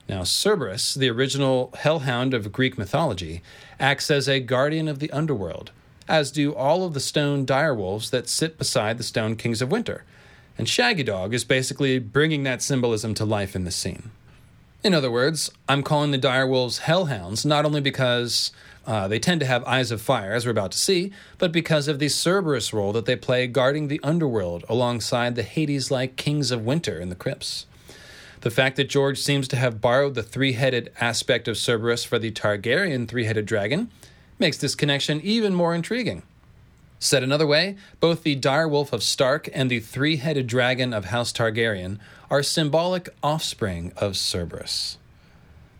Now, Cerberus, the original hellhound of Greek mythology, acts as a guardian of the underworld, as do all of the stone direwolves that sit beside the stone kings of winter. And Shaggy Dog is basically bringing that symbolism to life in the scene. In other words, I'm calling the direwolves hellhounds not only because uh, they tend to have eyes of fire, as we're about to see, but because of the Cerberus role that they play guarding the underworld alongside the Hades like kings of winter in the crypts. The fact that George seems to have borrowed the three headed aspect of Cerberus for the Targaryen three headed dragon makes this connection even more intriguing. Said another way, both the direwolf of Stark and the three headed dragon of House Targaryen are symbolic offspring of Cerberus.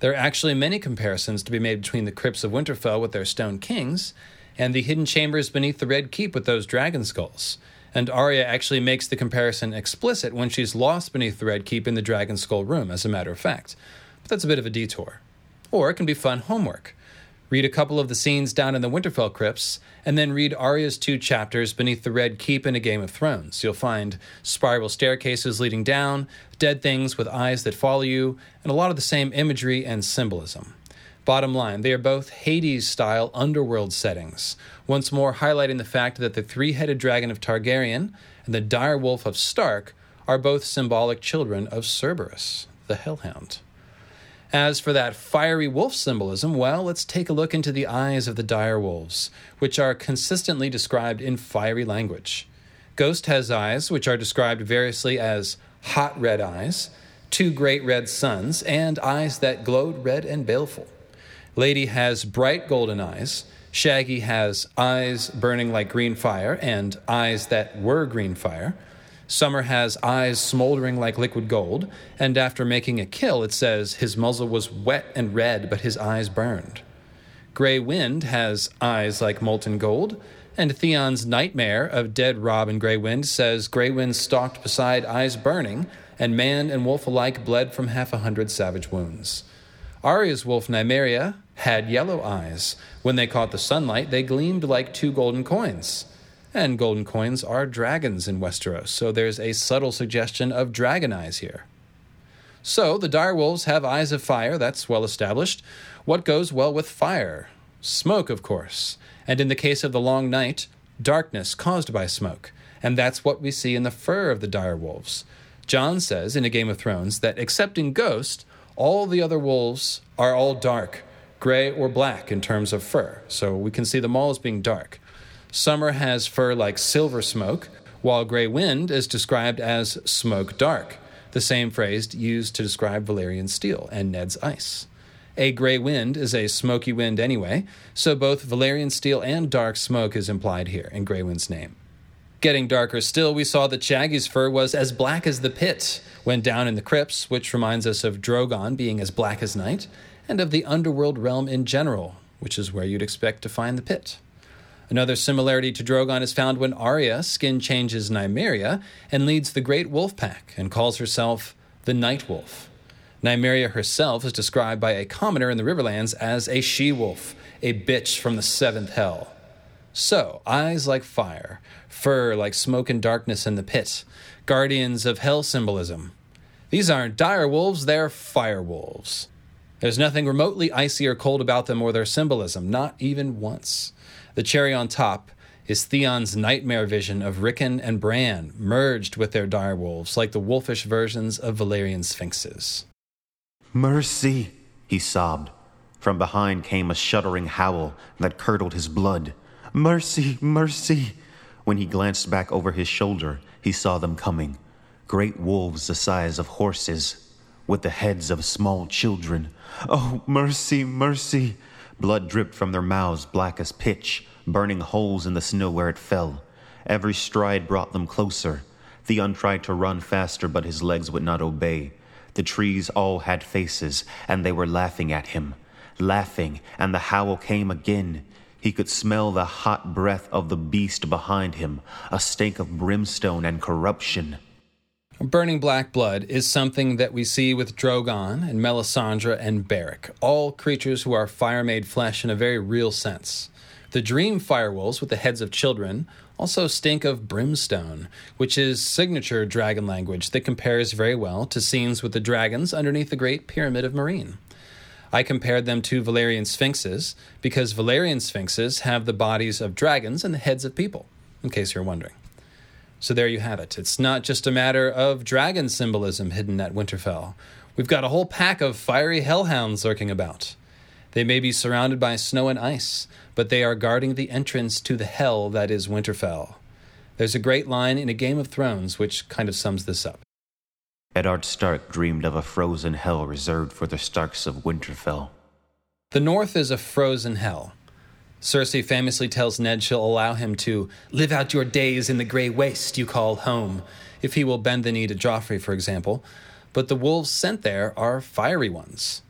There are actually many comparisons to be made between the crypts of Winterfell with their stone kings and the hidden chambers beneath the Red Keep with those dragon skulls. And Arya actually makes the comparison explicit when she's lost beneath the Red Keep in the Dragon Skull room, as a matter of fact. But that's a bit of a detour. Or it can be fun homework. Read a couple of the scenes down in the Winterfell crypts, and then read Arya's two chapters beneath the Red Keep in A Game of Thrones. You'll find spiral staircases leading down, dead things with eyes that follow you, and a lot of the same imagery and symbolism. Bottom line, they are both Hades style underworld settings, once more highlighting the fact that the three headed dragon of Targaryen and the dire wolf of Stark are both symbolic children of Cerberus, the Hellhound. As for that fiery wolf symbolism, well, let's take a look into the eyes of the dire wolves, which are consistently described in fiery language. Ghost has eyes, which are described variously as hot red eyes, two great red suns, and eyes that glowed red and baleful. Lady has bright golden eyes. Shaggy has eyes burning like green fire and eyes that were green fire. Summer has eyes smoldering like liquid gold, and after making a kill, it says his muzzle was wet and red, but his eyes burned. Grey Wind has eyes like molten gold, and Theon's nightmare of dead Robb and Grey Wind says Grey Wind stalked beside eyes burning, and man and wolf alike bled from half a hundred savage wounds. Arya's wolf Nymeria had yellow eyes. When they caught the sunlight, they gleamed like two golden coins. And golden coins are dragons in Westeros, so there's a subtle suggestion of dragon eyes here. So, the direwolves have eyes of fire, that's well established. What goes well with fire? Smoke, of course. And in the case of the long night, darkness caused by smoke. And that's what we see in the fur of the direwolves. Jon says in A Game of Thrones that excepting Ghost, all the other wolves are all dark, gray or black in terms of fur. So we can see them all as being dark. Summer has fur like silver smoke, while Grey Wind is described as smoke dark, the same phrase used to describe Valyrian steel and Ned's ice. A gray wind is a smoky wind anyway, so both Valyrian steel and dark smoke is implied here in Grey Wind's name. Getting darker still, we saw that Shaggy's fur was as black as the pit when down in the crypts, which reminds us of Drogon being as black as night, and of the underworld realm in general, which is where you'd expect to find the pit. Another similarity to Drogon is found when Arya skin changes Nymeria and leads the Great Wolf Pack and calls herself the Night Wolf. Nymeria herself is described by a commoner in the Riverlands as a she wolf, a bitch from the seventh hell. So, eyes like fire, fur like smoke and darkness in the pit, guardians of hell symbolism. These aren't dire wolves, they're fire wolves. There's nothing remotely icy or cold about them or their symbolism, not even once. The cherry on top is Theon's nightmare vision of Rickon and Bran merged with their direwolves, like the wolfish versions of Valyrian sphinxes. Mercy, he sobbed. From behind came a shuddering howl that curdled his blood. Mercy, mercy. When he glanced back over his shoulder, he saw them coming. Great wolves the size of horses, with the heads of small children. Oh, mercy, mercy. Blood dripped from their mouths, black as pitch burning holes in the snow where it fell. Every stride brought them closer. Theon tried to run faster, but his legs would not obey. The trees all had faces, and they were laughing at him. Laughing, and the howl came again. He could smell the hot breath of the beast behind him, a stink of brimstone and corruption. Burning black blood is something that we see with Drogon and Melisandre and Beric, all creatures who are fire made flesh in a very real sense. The dream firewolves with the heads of children also stink of brimstone, which is signature dragon language that compares very well to scenes with the dragons underneath the Great Pyramid of Meereen. I compared them to Valyrian sphinxes because Valyrian sphinxes have the bodies of dragons and the heads of people, in case you're wondering. So there you have it. It's not just a matter of dragon symbolism hidden at Winterfell. We've got a whole pack of fiery hellhounds lurking about. They may be surrounded by snow and ice, but they are guarding the entrance to the hell that is Winterfell. There's a great line in A Game of Thrones which kind of sums this up. Eddard Stark dreamed of a frozen hell reserved for the Starks of Winterfell. The North is a frozen hell. Cersei famously tells Ned she'll allow him to live out your days in the grey waste you call home, if he will bend the knee to Joffrey, for example. But the wolves sent there are fiery ones.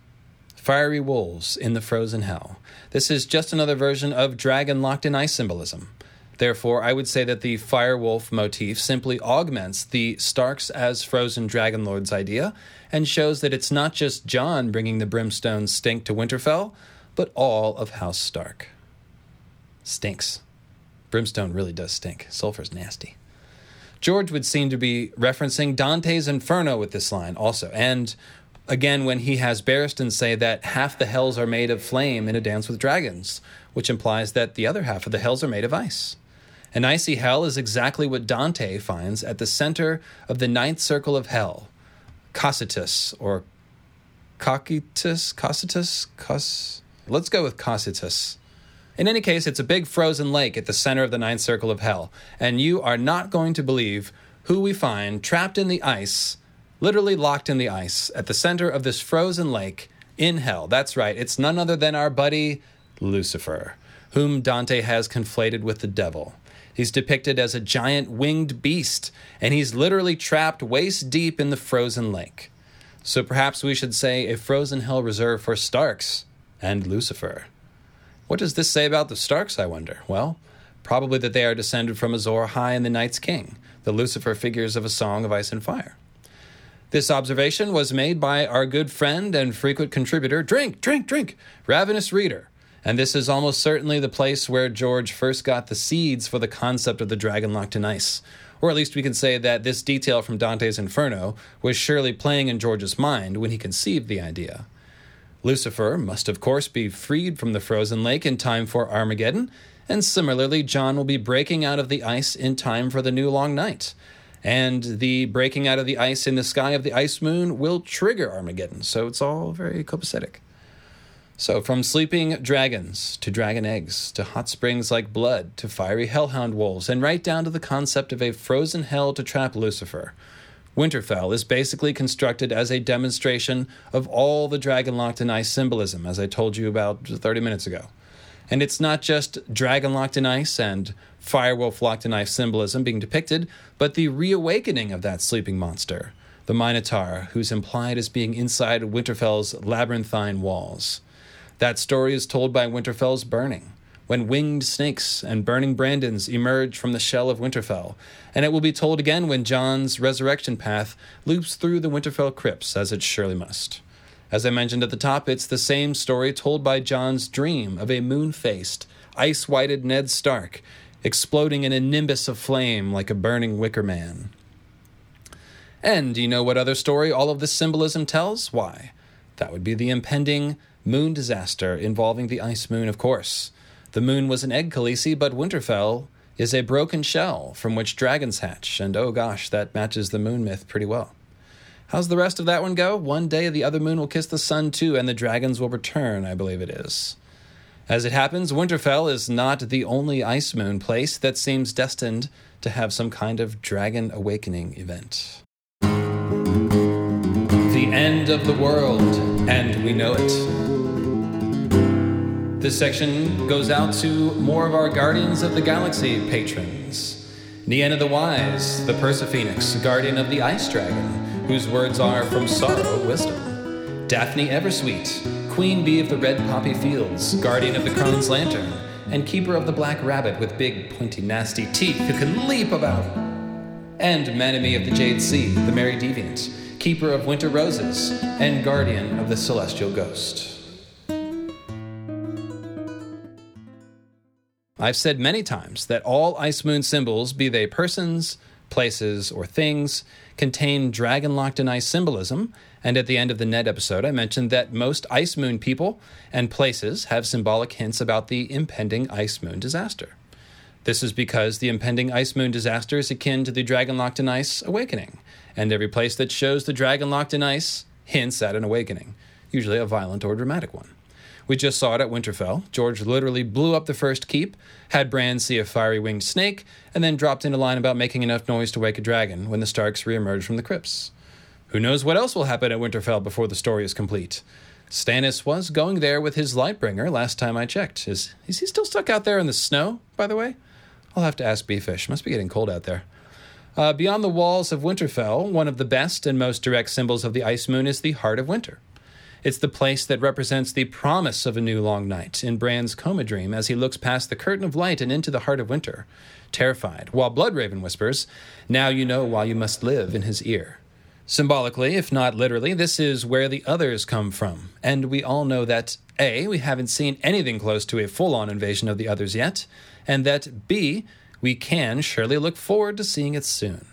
Fiery wolves in the frozen hell. This is just another version of dragon locked in ice symbolism. Therefore, I would say that the firewolf motif simply augments the Starks as frozen dragon lords idea and shows that it's not just Jon bringing the brimstone stink to Winterfell, but all of House Stark. Stinks. Brimstone really does stink. Sulfur's nasty. George would seem to be referencing Dante's Inferno with this line also, and again when he has Barristan say that half the hells are made of flame in A Dance with Dragons, which implies that the other half of the hells are made of ice. An icy hell is exactly what Dante finds at the center of the ninth circle of hell, Cocytus or Cocytus, Cocytus, Cos. Let's go with Cocytus. In any case, it's a big frozen lake at the center of the ninth circle of hell, and you are not going to believe who we find trapped in the ice literally locked in the ice at the center of this frozen lake in hell. That's right, it's none other than our buddy Lucifer, whom Dante has conflated with the devil. He's depicted as a giant winged beast, and he's literally trapped waist deep in the frozen lake. So perhaps we should say a frozen hell reserved for Starks and Lucifer. What does this say about the Starks, I wonder? Well, probably that they are descended from Azor Ahai and the Night's King, the Lucifer figures of a song of ice and fire. This observation was made by our good friend and frequent contributor, Drink, Drink, Drink, Ravenous Reader. And this is almost certainly the place where George first got the seeds for the concept of the dragon locked in ice. Or at least we can say that this detail from Dante's Inferno was surely playing in George's mind when he conceived the idea. Lucifer must, of course, be freed from the frozen lake in time for Armageddon, and similarly, Jon will be breaking out of the ice in time for the new long night and the breaking out of the ice in the sky of the ice moon will trigger Armageddon. So it's all very copacetic. So, from sleeping dragons to dragon eggs to hot springs like blood to fiery hellhound wolves, and right down to the concept of a frozen hell to trap Lucifer, Winterfell is basically constructed as a demonstration of all the dragon locked in ice symbolism, as I told you about 30 minutes ago. And it's not just dragon locked in ice and firewolf locked in ice symbolism being depicted, but the reawakening of that sleeping monster, the Minotaur, who's implied as being inside Winterfell's labyrinthine walls. That story is told by Winterfell's burning, when winged snakes and burning brandons emerge from the shell of Winterfell, and it will be told again when Jon's resurrection path loops through the Winterfell crypts, as it surely must. As I mentioned at the top, it's the same story told by Jon's dream of a moon faced, ice whited Ned Stark exploding in a nimbus of flame like a burning wicker man. And do you know what other story all of this symbolism tells? Why? That would be the impending moon disaster involving the ice moon, of course. The moon was an egg Khaleesi, but Winterfell is a broken shell from which dragons hatch, and oh gosh, that matches the moon myth pretty well. How's the rest of that one go? One day the other moon will kiss the sun too, and the dragons will return, I believe it is. As it happens, Winterfell is not the only ice moon place that seems destined to have some kind of dragon awakening event. End of the world, and we know it. This section goes out to more of our Guardians of the Galaxy patrons. Nienna the Wise, the Persa Phoenix, guardian of the Ice Dragon, whose words are from sorrow, wisdom. Daphne Eversweet, Queen Bee of the Red Poppy Fields, guardian of the Crone's Lantern, and keeper of the Black Rabbit with big, pointy, nasty teeth who can leap about. And Manami of the Jade Sea, the Merry Deviant, keeper of Winter Roses, and guardian of the Celestial Ghost. I've said many times that all Ice Moon symbols, be they persons, places, or things, contain dragon locked in ice symbolism. And at the end of the Ned episode, I mentioned that most Ice Moon people and places have symbolic hints about the impending Ice Moon disaster. This is because the impending Ice Moon disaster is akin to the Dragon Locked in Ice awakening, and every place that shows the Dragon Locked in Ice hints at an awakening, usually a violent or dramatic one. We just saw it at Winterfell. George literally blew up the first keep, had Bran see a fiery winged snake, and then dropped in a line about making enough noise to wake a dragon when the Starks reemerged from the crypts. Who knows what else will happen at Winterfell before the story is complete? Stannis was going there with his Lightbringer last time I checked. Is, is he still stuck out there in the snow, by the way? I'll have to ask Beefish. Must be getting cold out there. Uh, beyond the walls of Winterfell, one of the best and most direct symbols of the Ice Moon is the Heart of Winter. It's the place that represents the promise of a new long night in Bran's coma dream as he looks past the curtain of light and into the heart of winter, terrified, while Bloodraven whispers, Now you know why you must live in his ear. Symbolically, if not literally, this is where the others come from, and we all know that A, we haven't seen anything close to a full on invasion of the others yet, and that B, we can surely look forward to seeing it soon.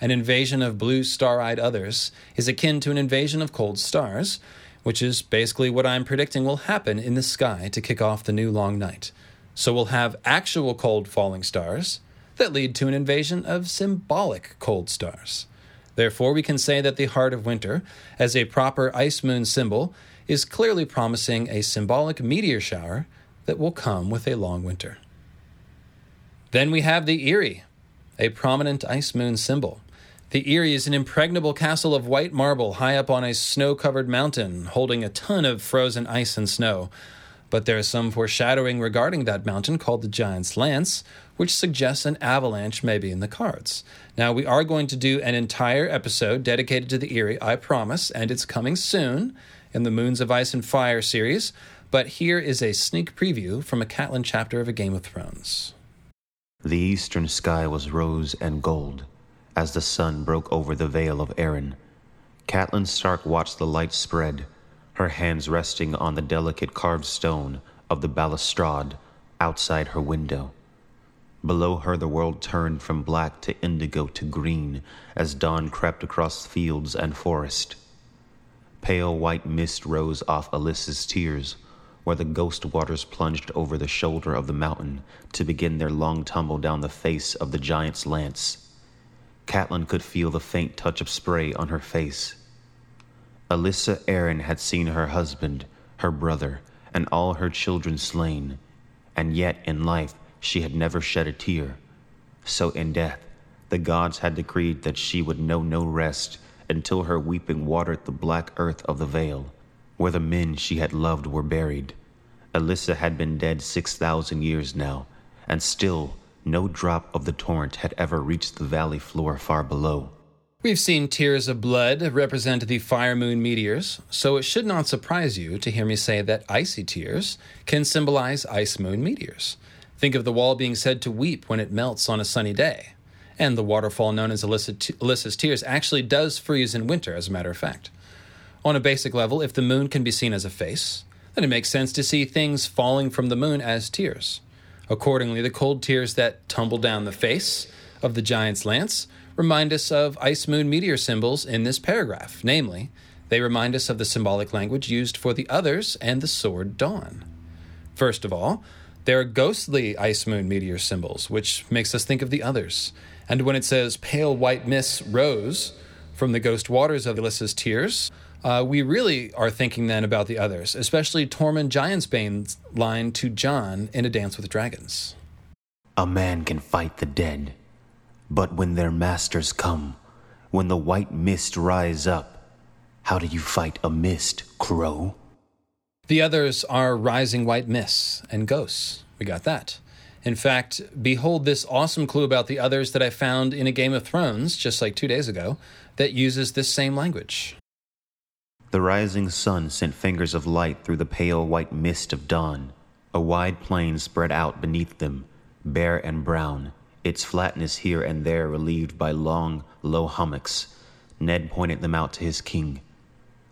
An invasion of blue star eyed others is akin to an invasion of cold stars, which is basically what I'm predicting will happen in the sky to kick off the new long night. So we'll have actual cold falling stars that lead to an invasion of symbolic cold stars. Therefore, we can say that the heart of winter, as a proper ice moon symbol, is clearly promising a symbolic meteor shower that will come with a long winter. Then we have the Eyrie, a prominent ice moon symbol. The Eyrie is an impregnable castle of white marble high up on a snow covered mountain, holding a ton of frozen ice and snow. But there is some foreshadowing regarding that mountain called the Giant's Lance, which suggests an avalanche may be in the cards. Now, we are going to do an entire episode dedicated to the Erie, I promise, and it's coming soon in the Moons of Ice and Fire series. But here is a sneak preview from a Catelyn chapter of A Game of Thrones. The eastern sky was rose and gold as the sun broke over the Vale of Arryn. Catelyn Stark watched the light spread, her hands resting on the delicate carved stone of the balustrade outside her window. Below her, the world turned from black to indigo to green as dawn crept across fields and forest. Pale white mist rose off Alyssa's tears, where the ghost waters plunged over the shoulder of the mountain to begin their long tumble down the face of the giant's lance. Catelyn could feel the faint touch of spray on her face. Alyssa Arryn had seen her husband, her brother, and all her children slain, and yet in life she had never shed a tear. So in death, the gods had decreed that she would know no rest until her weeping watered the black earth of the vale, where the men she had loved were buried. Alyssa had been dead six thousand years now, and still no drop of the torrent had ever reached the valley floor far below. We've seen tears of blood represent the fire moon meteors, so it should not surprise you to hear me say that icy tears can symbolize ice moon meteors. Think of the wall being said to weep when it melts on a sunny day. And the waterfall known as Alyssa's tears actually does freeze in winter, as a matter of fact. On a basic level, if the moon can be seen as a face, it makes sense to see things falling from the moon as tears. Accordingly, the cold tears that tumble down the face of the giant's lance remind us of ice moon meteor symbols in this paragraph. Namely, they remind us of the symbolic language used for the others and the sword dawn. First of all, there are ghostly ice moon meteor symbols, which makes us think of the others. And when it says pale white mists rose from the ghost waters of Alyssa's tears, uh, we really are thinking then about the others, especially Tormund Giantsbane's line to Jon in A Dance with Dragons. A man can fight the dead, but when their masters come, when the white mist rise up, how do you fight a mist, crow? The others are rising white mists and ghosts. We got that. In fact, behold this awesome clue about the others that I found in a Game of Thrones just like two days ago that uses this same language. The rising sun sent fingers of light through the pale white mist of dawn. A wide plain spread out beneath them, bare and brown, its flatness here and there relieved by long, low hummocks. Ned pointed them out to his king.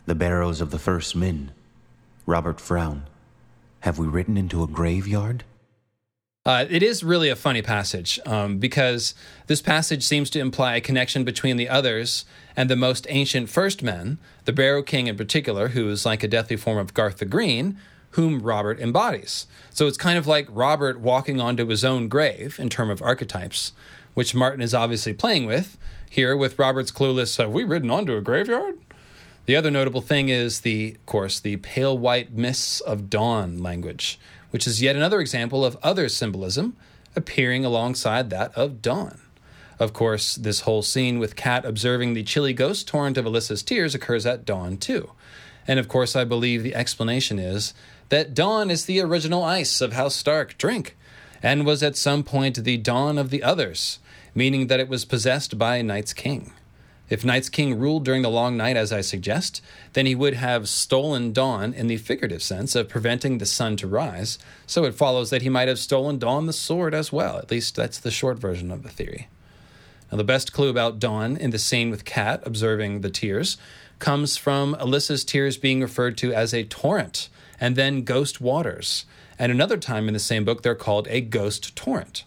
The barrows of the first men. Robert frowned. Have we ridden into a graveyard? Uh, it is really a funny passage um, because this passage seems to imply a connection between the others and the most ancient first men, the Barrow King in particular, who is like a deathly form of Garth the Green, whom Robert embodies. So it's kind of like Robert walking onto his own grave in terms of archetypes, which Martin is obviously playing with here with Robert's clueless, have we ridden onto a graveyard? The other notable thing is the, of course, the pale white mists of dawn language which is yet another example of other symbolism appearing alongside that of dawn. Of course, this whole scene with Cat observing the chilly ghost torrent of Alyssa's tears occurs at dawn too. And of course, I believe the explanation is that dawn is the original ice of House Stark drink, and was at some point the dawn of the others, meaning that it was possessed by Night's King. If Night's King ruled during the long night, as I suggest, then he would have stolen dawn in the figurative sense of preventing the sun to rise, so it follows that he might have stolen dawn the sword as well. At least that's the short version of the theory. Now, the best clue about dawn in the scene with Cat observing the tears comes from Alyssa's tears being referred to as a torrent and then ghost waters. And another time in the same book, they're called a ghost torrent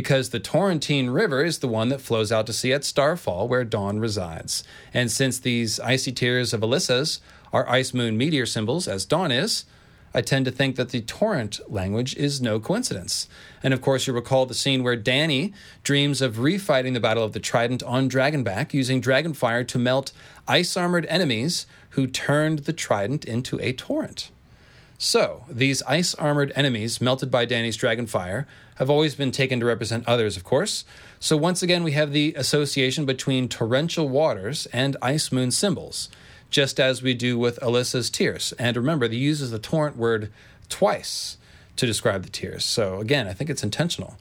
because the Torrentine River is the one that flows out to sea at Starfall, where Dawn resides. And since these icy tears of Alyssa's are ice moon meteor symbols, as Dawn is, I tend to think that the torrent language is no coincidence. And of course, you recall the scene where Dany dreams of refighting the Battle of the Trident on Dragonback using dragonfire to melt ice armored enemies who turned the Trident into a torrent. So, these ice armored enemies melted by Dany's dragon fire have always been taken to represent others, of course. So, once again, we have the association between torrential waters and ice moon symbols, just as we do with Alyssa's tears. And remember, he uses the torrent word twice to describe the tears. So, again, I think it's intentional.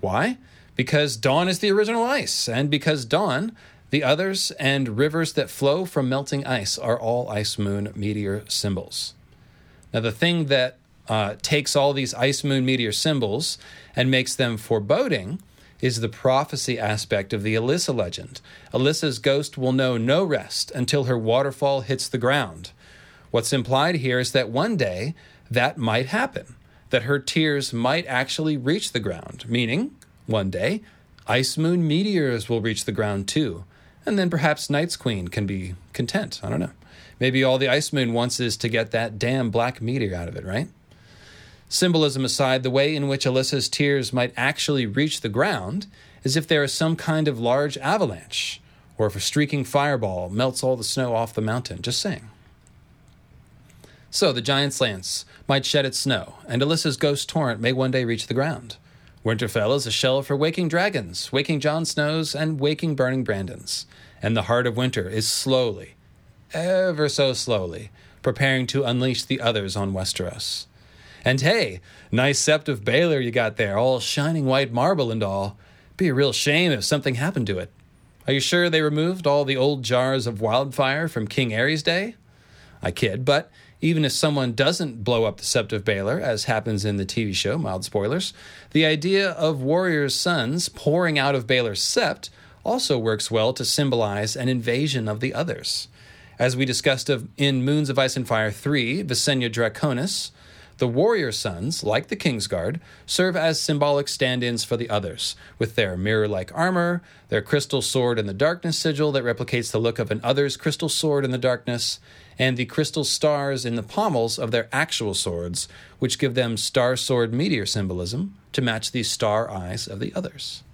Why? Because dawn is the original ice, and because dawn, the others and rivers that flow from melting ice are all ice moon meteor symbols. Now, the thing that uh, takes all these ice moon meteor symbols and makes them foreboding is the prophecy aspect of the Alyssa legend. Alyssa's ghost will know no rest until her waterfall hits the ground. What's implied here is that one day that might happen, that her tears might actually reach the ground, meaning, one day, ice moon meteors will reach the ground too, and then perhaps Night's Queen can be content. I don't know. Maybe all the Ice Moon wants is to get that damn black meteor out of it, right? Symbolism aside, the way in which Alyssa's tears might actually reach the ground is if there is some kind of large avalanche, or if a streaking fireball melts all the snow off the mountain. Just saying. So the giant's lance might shed its snow, and Alyssa's ghost torrent may one day reach the ground. Winterfell is a shell for waking dragons, waking Jon Snows, and waking burning Brandons. And the heart of winter is slowly, ever so slowly, preparing to unleash the others on Westeros. And hey, nice Sept of Baelor you got there, all shining white marble and all. Be a real shame if something happened to it. Are you sure they removed all the old jars of wildfire from King Aerys' day? I kid, but even if someone doesn't blow up the Sept of Baelor, as happens in the TV show, mild spoilers, the idea of warriors' sons pouring out of Baelor's sept also works well to symbolize an invasion of the others. As we discussed in Moons of Ice and Fire 3, Visenya Draconis, the warrior sons, like the Kingsguard, serve as symbolic stand ins for the others, with their mirror like armor, their crystal sword in the darkness sigil that replicates the look of an other's crystal sword in the darkness, and the crystal stars in the pommels of their actual swords, which give them star sword meteor symbolism to match the star eyes of the others.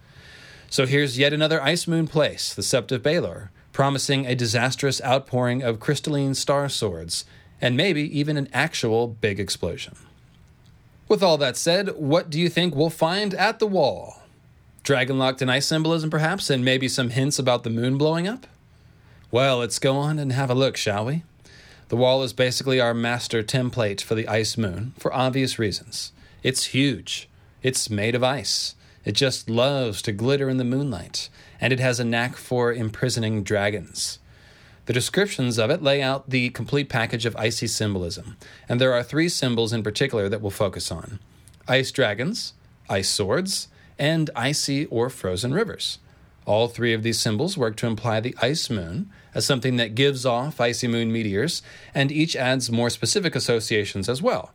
So here's yet another ice moon place, the Sept of Baelor, promising a disastrous outpouring of crystalline star swords and maybe even an actual big explosion. With all that said, what do you think we'll find at the wall? Dragonlocked and ice symbolism, perhaps, and maybe some hints about the moon blowing up? Well, let's go on and have a look, shall we? The wall is basically our master template for the ice moon, for obvious reasons. It's huge, it's made of ice. It just loves to glitter in the moonlight, and it has a knack for imprisoning dragons. The descriptions of it lay out the complete package of icy symbolism, and there are three symbols in particular that we'll focus on ice dragons, ice swords, and icy or frozen rivers. All three of these symbols work to imply the ice moon as something that gives off icy moon meteors, and each adds more specific associations as well.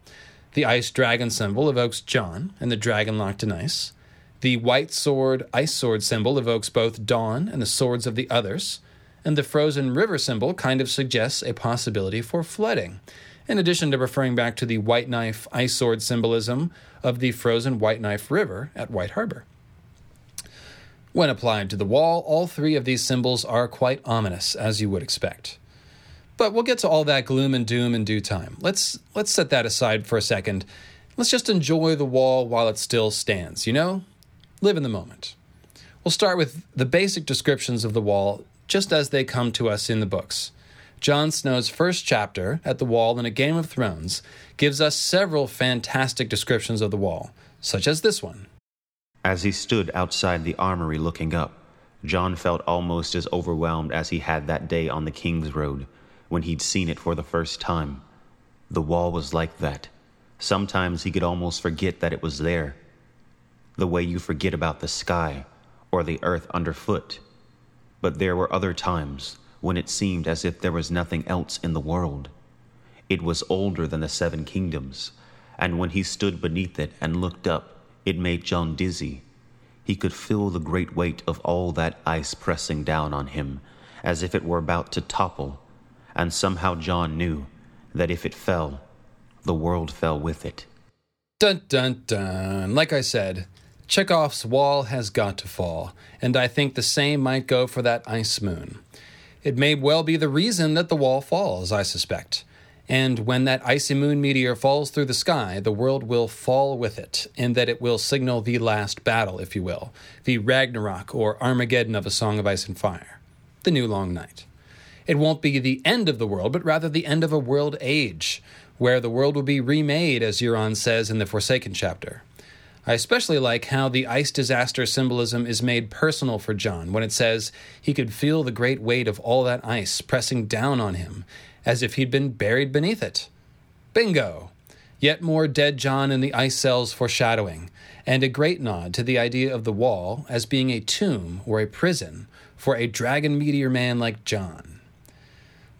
The ice dragon symbol evokes Jon and the dragon locked in ice. The white sword ice sword symbol evokes both Dawn and the swords of the others and the frozen river symbol kind of suggests a possibility for flooding, in addition to referring back to the white knife ice sword symbolism of the frozen White Knife River at White Harbor. When applied to the wall, all three of these symbols are quite ominous, as you would expect. But we'll get to all that gloom and doom in due time. Let's let's set that aside for a second. Let's just enjoy the wall while it still stands, you know? Live in the moment. We'll start with the basic descriptions of the wall just as they come to us in the books. Jon Snow's first chapter, At the Wall in A Game of Thrones, gives us several fantastic descriptions of the wall, such as this one. As he stood outside the armory looking up, Jon felt almost as overwhelmed as he had that day on the King's Road when he'd seen it for the first time. The wall was like that. Sometimes he could almost forget that it was there. The way you forget about the sky or the earth underfoot but there were other times when it seemed as if there was nothing else in the world. It was older than the seven kingdoms, and when he stood beneath it and looked up, it made Jon dizzy. He could feel the great weight of all that ice pressing down on him, as if it were about to topple, and somehow Jon knew that if it fell, the world fell with it. Dun dun dun. Like I said, Chekhov's wall has got to fall, and I think the same might go for that ice moon. It may well be the reason that the wall falls, I suspect. And when that icy moon meteor falls through the sky, the world will fall with it, and that it will signal the last battle, if you will, the Ragnarok or Armageddon of A Song of Ice and Fire, the new long night. It won't be the end of the world, but rather the end of a world age, where the world will be remade, as Euron says in the Forsaken chapter. I especially like how the ice disaster symbolism is made personal for Jon when it says he could feel the great weight of all that ice pressing down on him as if he'd been buried beneath it. Bingo! Yet more dead Jon in the ice cells foreshadowing, and a great nod to the idea of the wall as being a tomb or a prison for a dragon meteor man like Jon.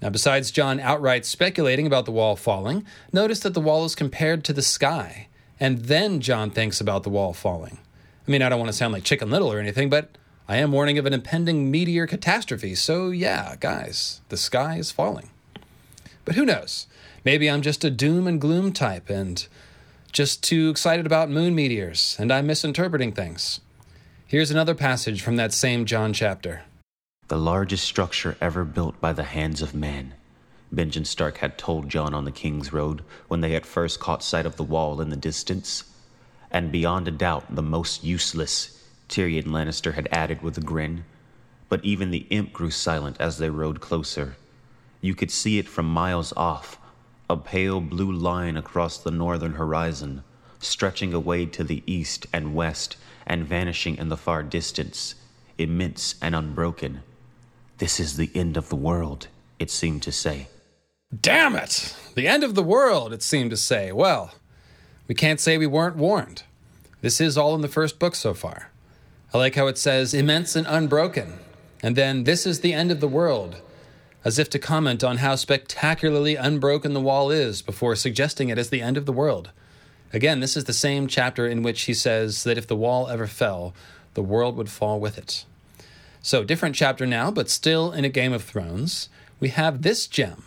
Now, besides Jon outright speculating about the wall falling, notice that the wall is compared to the sky and then Jon thinks about the wall falling. I mean, I don't want to sound like Chicken Little or anything, but I am warning of an impending meteor catastrophe. So, yeah, guys, the sky is falling. But who knows? Maybe I'm just a doom and gloom type and just too excited about moon meteors, and I'm misinterpreting things. Here's another passage from that same Jon chapter. The largest structure ever built by the hands of man Benjen Stark had told Jon on the King's Road when they had first caught sight of the wall in the distance. And beyond a doubt, the most useless, Tyrion Lannister had added with a grin. But even the imp grew silent as they rode closer. You could see it from miles off, a pale blue line across the northern horizon, stretching away to the east and west and vanishing in the far distance, immense and unbroken. This is the end of the world, it seemed to say. Damn it! The end of the world, it seemed to say. Well, we can't say we weren't warned. This is all in the first book so far. I like how it says immense and unbroken. And then, this is the end of the world. as if to comment on how spectacularly unbroken the wall is before suggesting it as the end of the world. Again, this is the same chapter in which he says that if the wall ever fell, the world would fall with it. So, different chapter now, but still in a Game of Thrones. We have this gem,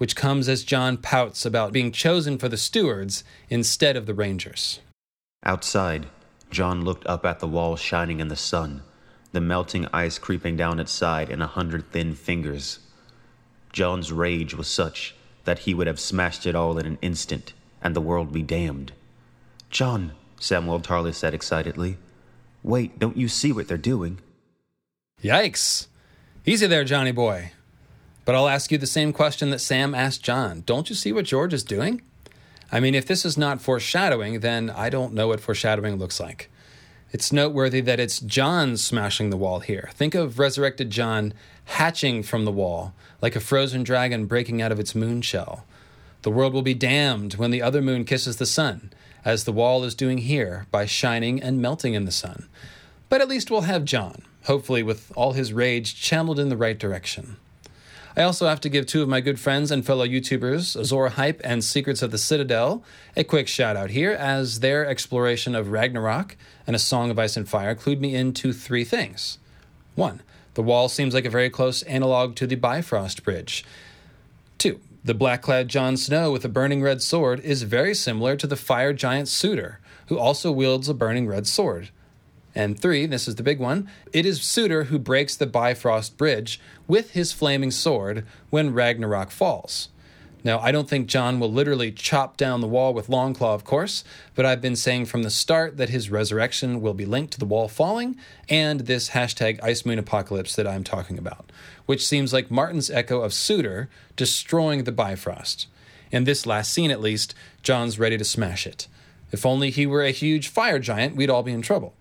which comes as Jon pouts about being chosen for the stewards instead of the rangers. Outside, Jon looked up at the wall shining in the sun, the melting ice creeping down its side in a hundred thin fingers. Jon's rage was such that he would have smashed it all in an instant, and the world be damned. Jon, Samwell Tarly said excitedly, wait, don't you see what they're doing? Yikes! Easy there, Johnny boy. But I'll ask you the same question that Sam asked Jon. Don't you see what George is doing? I mean, if this is not foreshadowing, then I don't know what foreshadowing looks like. It's noteworthy that it's Jon smashing the wall here. Think of resurrected Jon hatching from the wall, like a frozen dragon breaking out of its moon shell. The world will be damned when the other moon kisses the sun, as the wall is doing here by shining and melting in the sun. But at least we'll have Jon, hopefully with all his rage channeled in the right direction. I also have to give two of my good friends and fellow YouTubers, Azor Hype and Secrets of the Citadel, a quick shout out here, as their exploration of Ragnarok and A Song of Ice and Fire clued me into three things. One, the wall seems like a very close analog to the Bifrost Bridge. Two, the black clad Jon Snow with a burning red sword is very similar to the fire giant Surtur, who also wields a burning red sword. And three, this is the big one, it is Surtur who breaks the Bifrost Bridge with his flaming sword when Ragnarok falls. Now, I don't think Jon will literally chop down the wall with Longclaw, of course, but I've been saying from the start that his resurrection will be linked to the wall falling and this hashtag Ice Moon Apocalypse that I'm talking about, which seems like Martin's echo of Surtur destroying the Bifrost. In this last scene, at least, Jon's ready to smash it. If only he were a huge fire giant, we'd all be in trouble.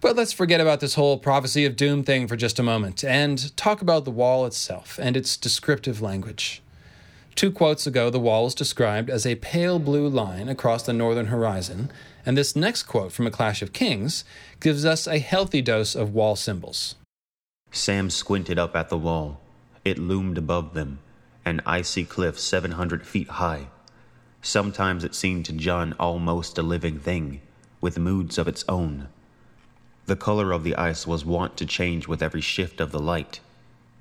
But let's forget about this whole prophecy of doom thing for just a moment and talk about the wall itself and its descriptive language. Two quotes ago, the wall was described as a pale blue line across the northern horizon, and this next quote from A Clash of Kings gives us a healthy dose of wall symbols. Sam squinted up at the wall. It loomed above them, an icy cliff 700 feet high. Sometimes it seemed to Jon almost a living thing, with moods of its own. The color of the ice was wont to change with every shift of the light.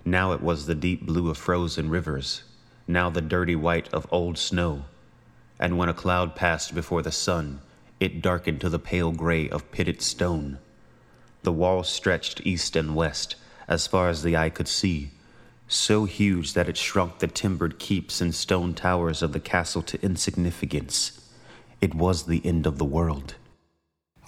Now it was the deep blue of frozen rivers, now the dirty white of old snow. And when a cloud passed before the sun, it darkened to the pale gray of pitted stone. The wall stretched east and west, as far as the eye could see, so huge that it shrunk the timbered keeps and stone towers of the castle to insignificance. It was the end of the world.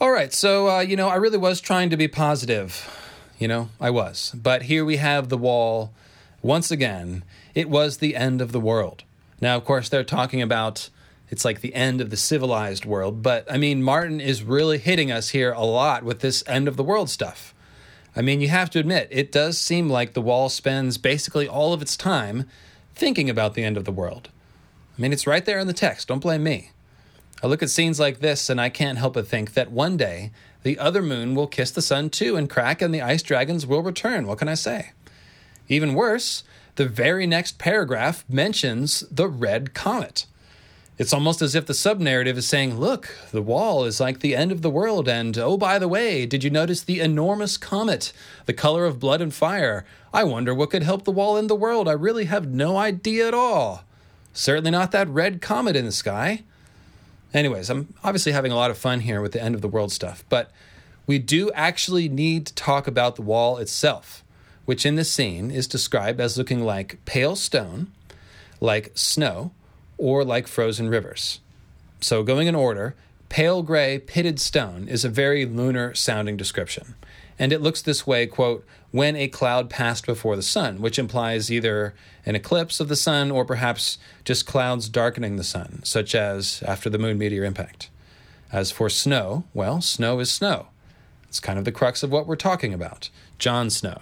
All right, so, uh, you know, I really was trying to be positive. You know, I was. But here we have the wall. Once again, it was the end of the world. Now, of course, they're talking about it's like the end of the civilized world, but I mean, Martin is really hitting us here a lot with this end of the world stuff. I mean, you have to admit, it does seem like the wall spends basically all of its time thinking about the end of the world. I mean, it's right there in the text. Don't blame me. I look at scenes like this and I can't help but think that one day the other moon will kiss the sun too and crack and the ice dragons will return. What can I say? Even worse, the very next paragraph mentions the red comet. It's almost as if the sub narrative is saying, Look, the wall is like the end of the world, and oh, by the way, did you notice the enormous comet, the color of blood and fire? I wonder what could help the wall end the world. I really have no idea at all. Certainly not that red comet in the sky. Anyways, I'm obviously having a lot of fun here with the end of the world stuff, but we do actually need to talk about the wall itself, which in this scene is described as looking like pale stone, like snow, or like frozen rivers. So, going in order, pale gray pitted stone is a very lunar sounding description. And it looks this way, quote, when a cloud passed before the sun, which implies either an eclipse of the sun or perhaps just clouds darkening the sun, such as after the moon meteor impact. As for snow, well, snow is snow. It's kind of the crux of what we're talking about Jon Snow,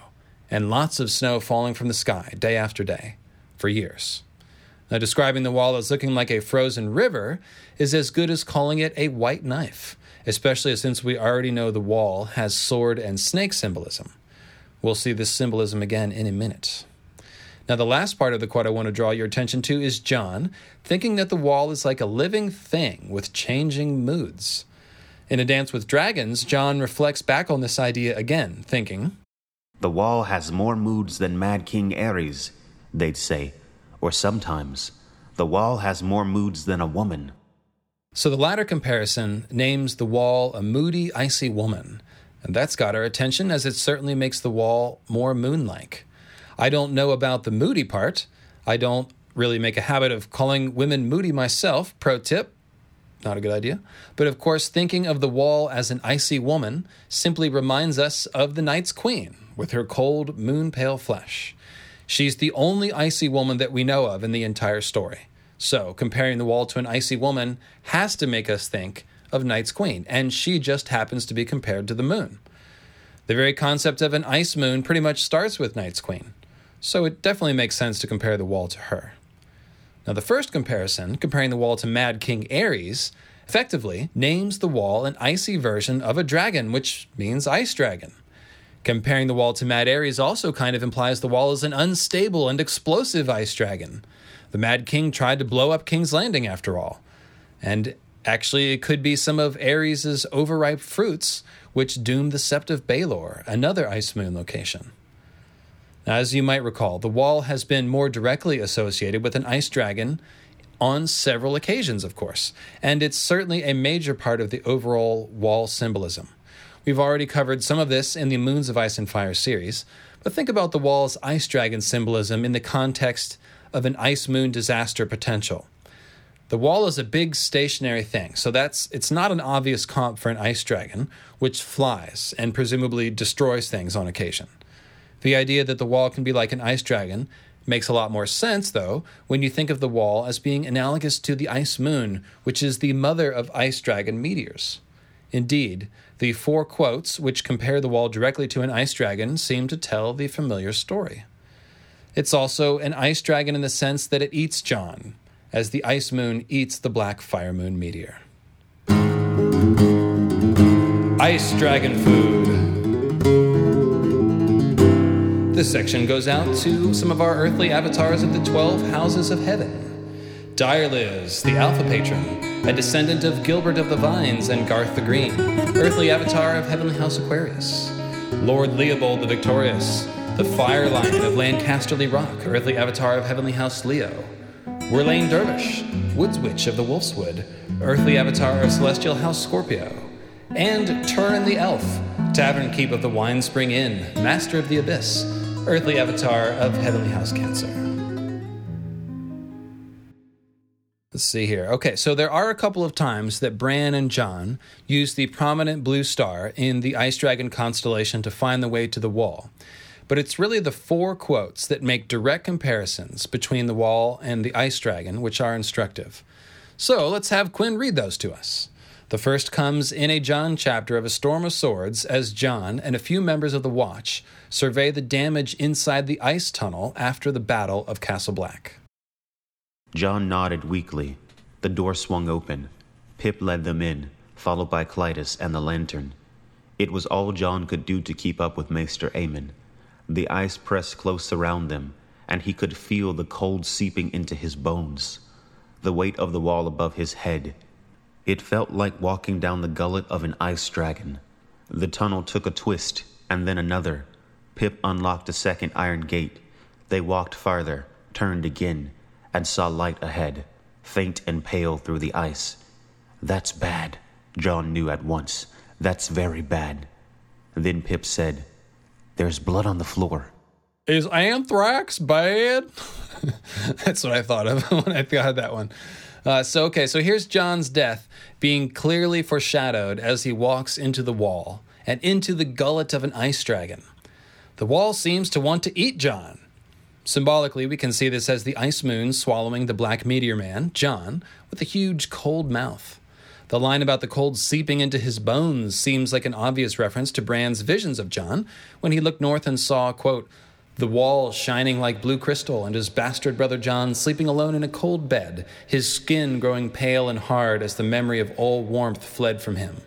and lots of snow falling from the sky day after day for years. Now, describing the wall as looking like a frozen river is as good as calling it a white knife, especially since we already know the wall has sword and snake symbolism. We'll see this symbolism again in a minute. Now, the last part of the quote I want to draw your attention to is Jon thinking that the wall is like a living thing with changing moods. In A Dance with Dragons, Jon reflects back on this idea again, thinking, The wall has more moods than Mad King Aerys, they'd say. Or sometimes, the wall has more moods than a woman. So the latter comparison names the wall a moody, icy woman. And that's got our attention as it certainly makes the wall more moon like. I don't know about the moody part. I don't really make a habit of calling women moody myself. Pro tip not a good idea. But of course, thinking of the wall as an icy woman simply reminds us of the Night's Queen with her cold, moon pale flesh. She's the only icy woman that we know of in the entire story. So, comparing the wall to an icy woman has to make us think of Night's Queen, and she just happens to be compared to the moon. The very concept of an ice moon pretty much starts with Night's Queen, so it definitely makes sense to compare the wall to her. Now, the first comparison, comparing the wall to Mad King Aerys, effectively names the wall an icy version of a dragon, which means ice dragon. Comparing the wall to Mad Aerys also kind of implies the wall is an unstable and explosive ice dragon. The Mad King tried to blow up King's Landing after all. And actually, it could be some of Aerys' overripe fruits which doomed the Sept of Baelor, another ice moon location. Now, as you might recall, the wall has been more directly associated with an ice dragon on several occasions, of course, and it's certainly a major part of the overall wall symbolism. We've already covered some of this in the Moons of Ice and Fire series, but think about the wall's ice dragon symbolism in the context of an ice moon disaster potential. The wall is a big stationary thing, so that's it's not an obvious comp for an ice dragon, which flies and presumably destroys things on occasion. The idea that the wall can be like an ice dragon makes a lot more sense, though, when you think of the wall as being analogous to the ice moon, which is the mother of ice dragon meteors. Indeed, the four quotes, which compare the wall directly to an ice dragon, seem to tell the familiar story. It's also an ice dragon in the sense that it eats Jon, as the ice moon eats the black fire moon meteor. Ice dragon food. This section goes out to some of our earthly avatars of the 12 houses of heaven. Direliz, the Alpha Patron, a descendant of Gilbert of the Vines and Garth the Green, earthly avatar of Heavenly House Aquarius. Lord Leobold the Victorious, the Fire Lion of Lancasterly Rock, earthly avatar of Heavenly House Leo. Werlaine Dervish, Woods Witch of the Wolfswood, earthly avatar of Celestial House Scorpio. And Turin the Elf, Tavern Keep of the Wine Spring Inn, Master of the Abyss, earthly avatar of Heavenly House Cancer. Let's see here. Okay, so there are a couple of times that Bran and Jon use the prominent blue star in the Ice Dragon constellation to find the way to the wall. But it's really the four quotes that make direct comparisons between the wall and the Ice Dragon, which are instructive. So let's have Quinn read those to us. The first comes in a Jon chapter of A Storm of Swords as Jon and a few members of the Watch survey the damage inside the ice tunnel after the Battle of Castle Black. Jon nodded weakly. The door swung open. Pip led them in, followed by Clydas and the lantern. It was all Jon could do to keep up with Maester Aemon. The ice pressed close around them, and he could feel the cold seeping into his bones. The weight of the wall above his head it felt like walking down the gullet of an ice dragon. The tunnel took a twist, and then another. Pip unlocked a second iron gate. They walked farther, turned again, and saw light ahead, faint and pale through the ice. That's bad, Jon knew at once. That's very bad. Then Pip said, There's blood on the floor. Is anthrax bad? That's what I thought of when I got that one. Uh, so, okay, so here's Jon's death being clearly foreshadowed as he walks into the wall and into the gullet of an ice dragon. The wall seems to want to eat Jon. Symbolically, we can see this as the ice moon swallowing the black meteor man, Jon, with a huge cold mouth. The line about the cold seeping into his bones seems like an obvious reference to Bran's visions of Jon when he looked north and saw, quote, the wall shining like blue crystal, and his bastard brother Jon sleeping alone in a cold bed, his skin growing pale and hard as the memory of all warmth fled from him.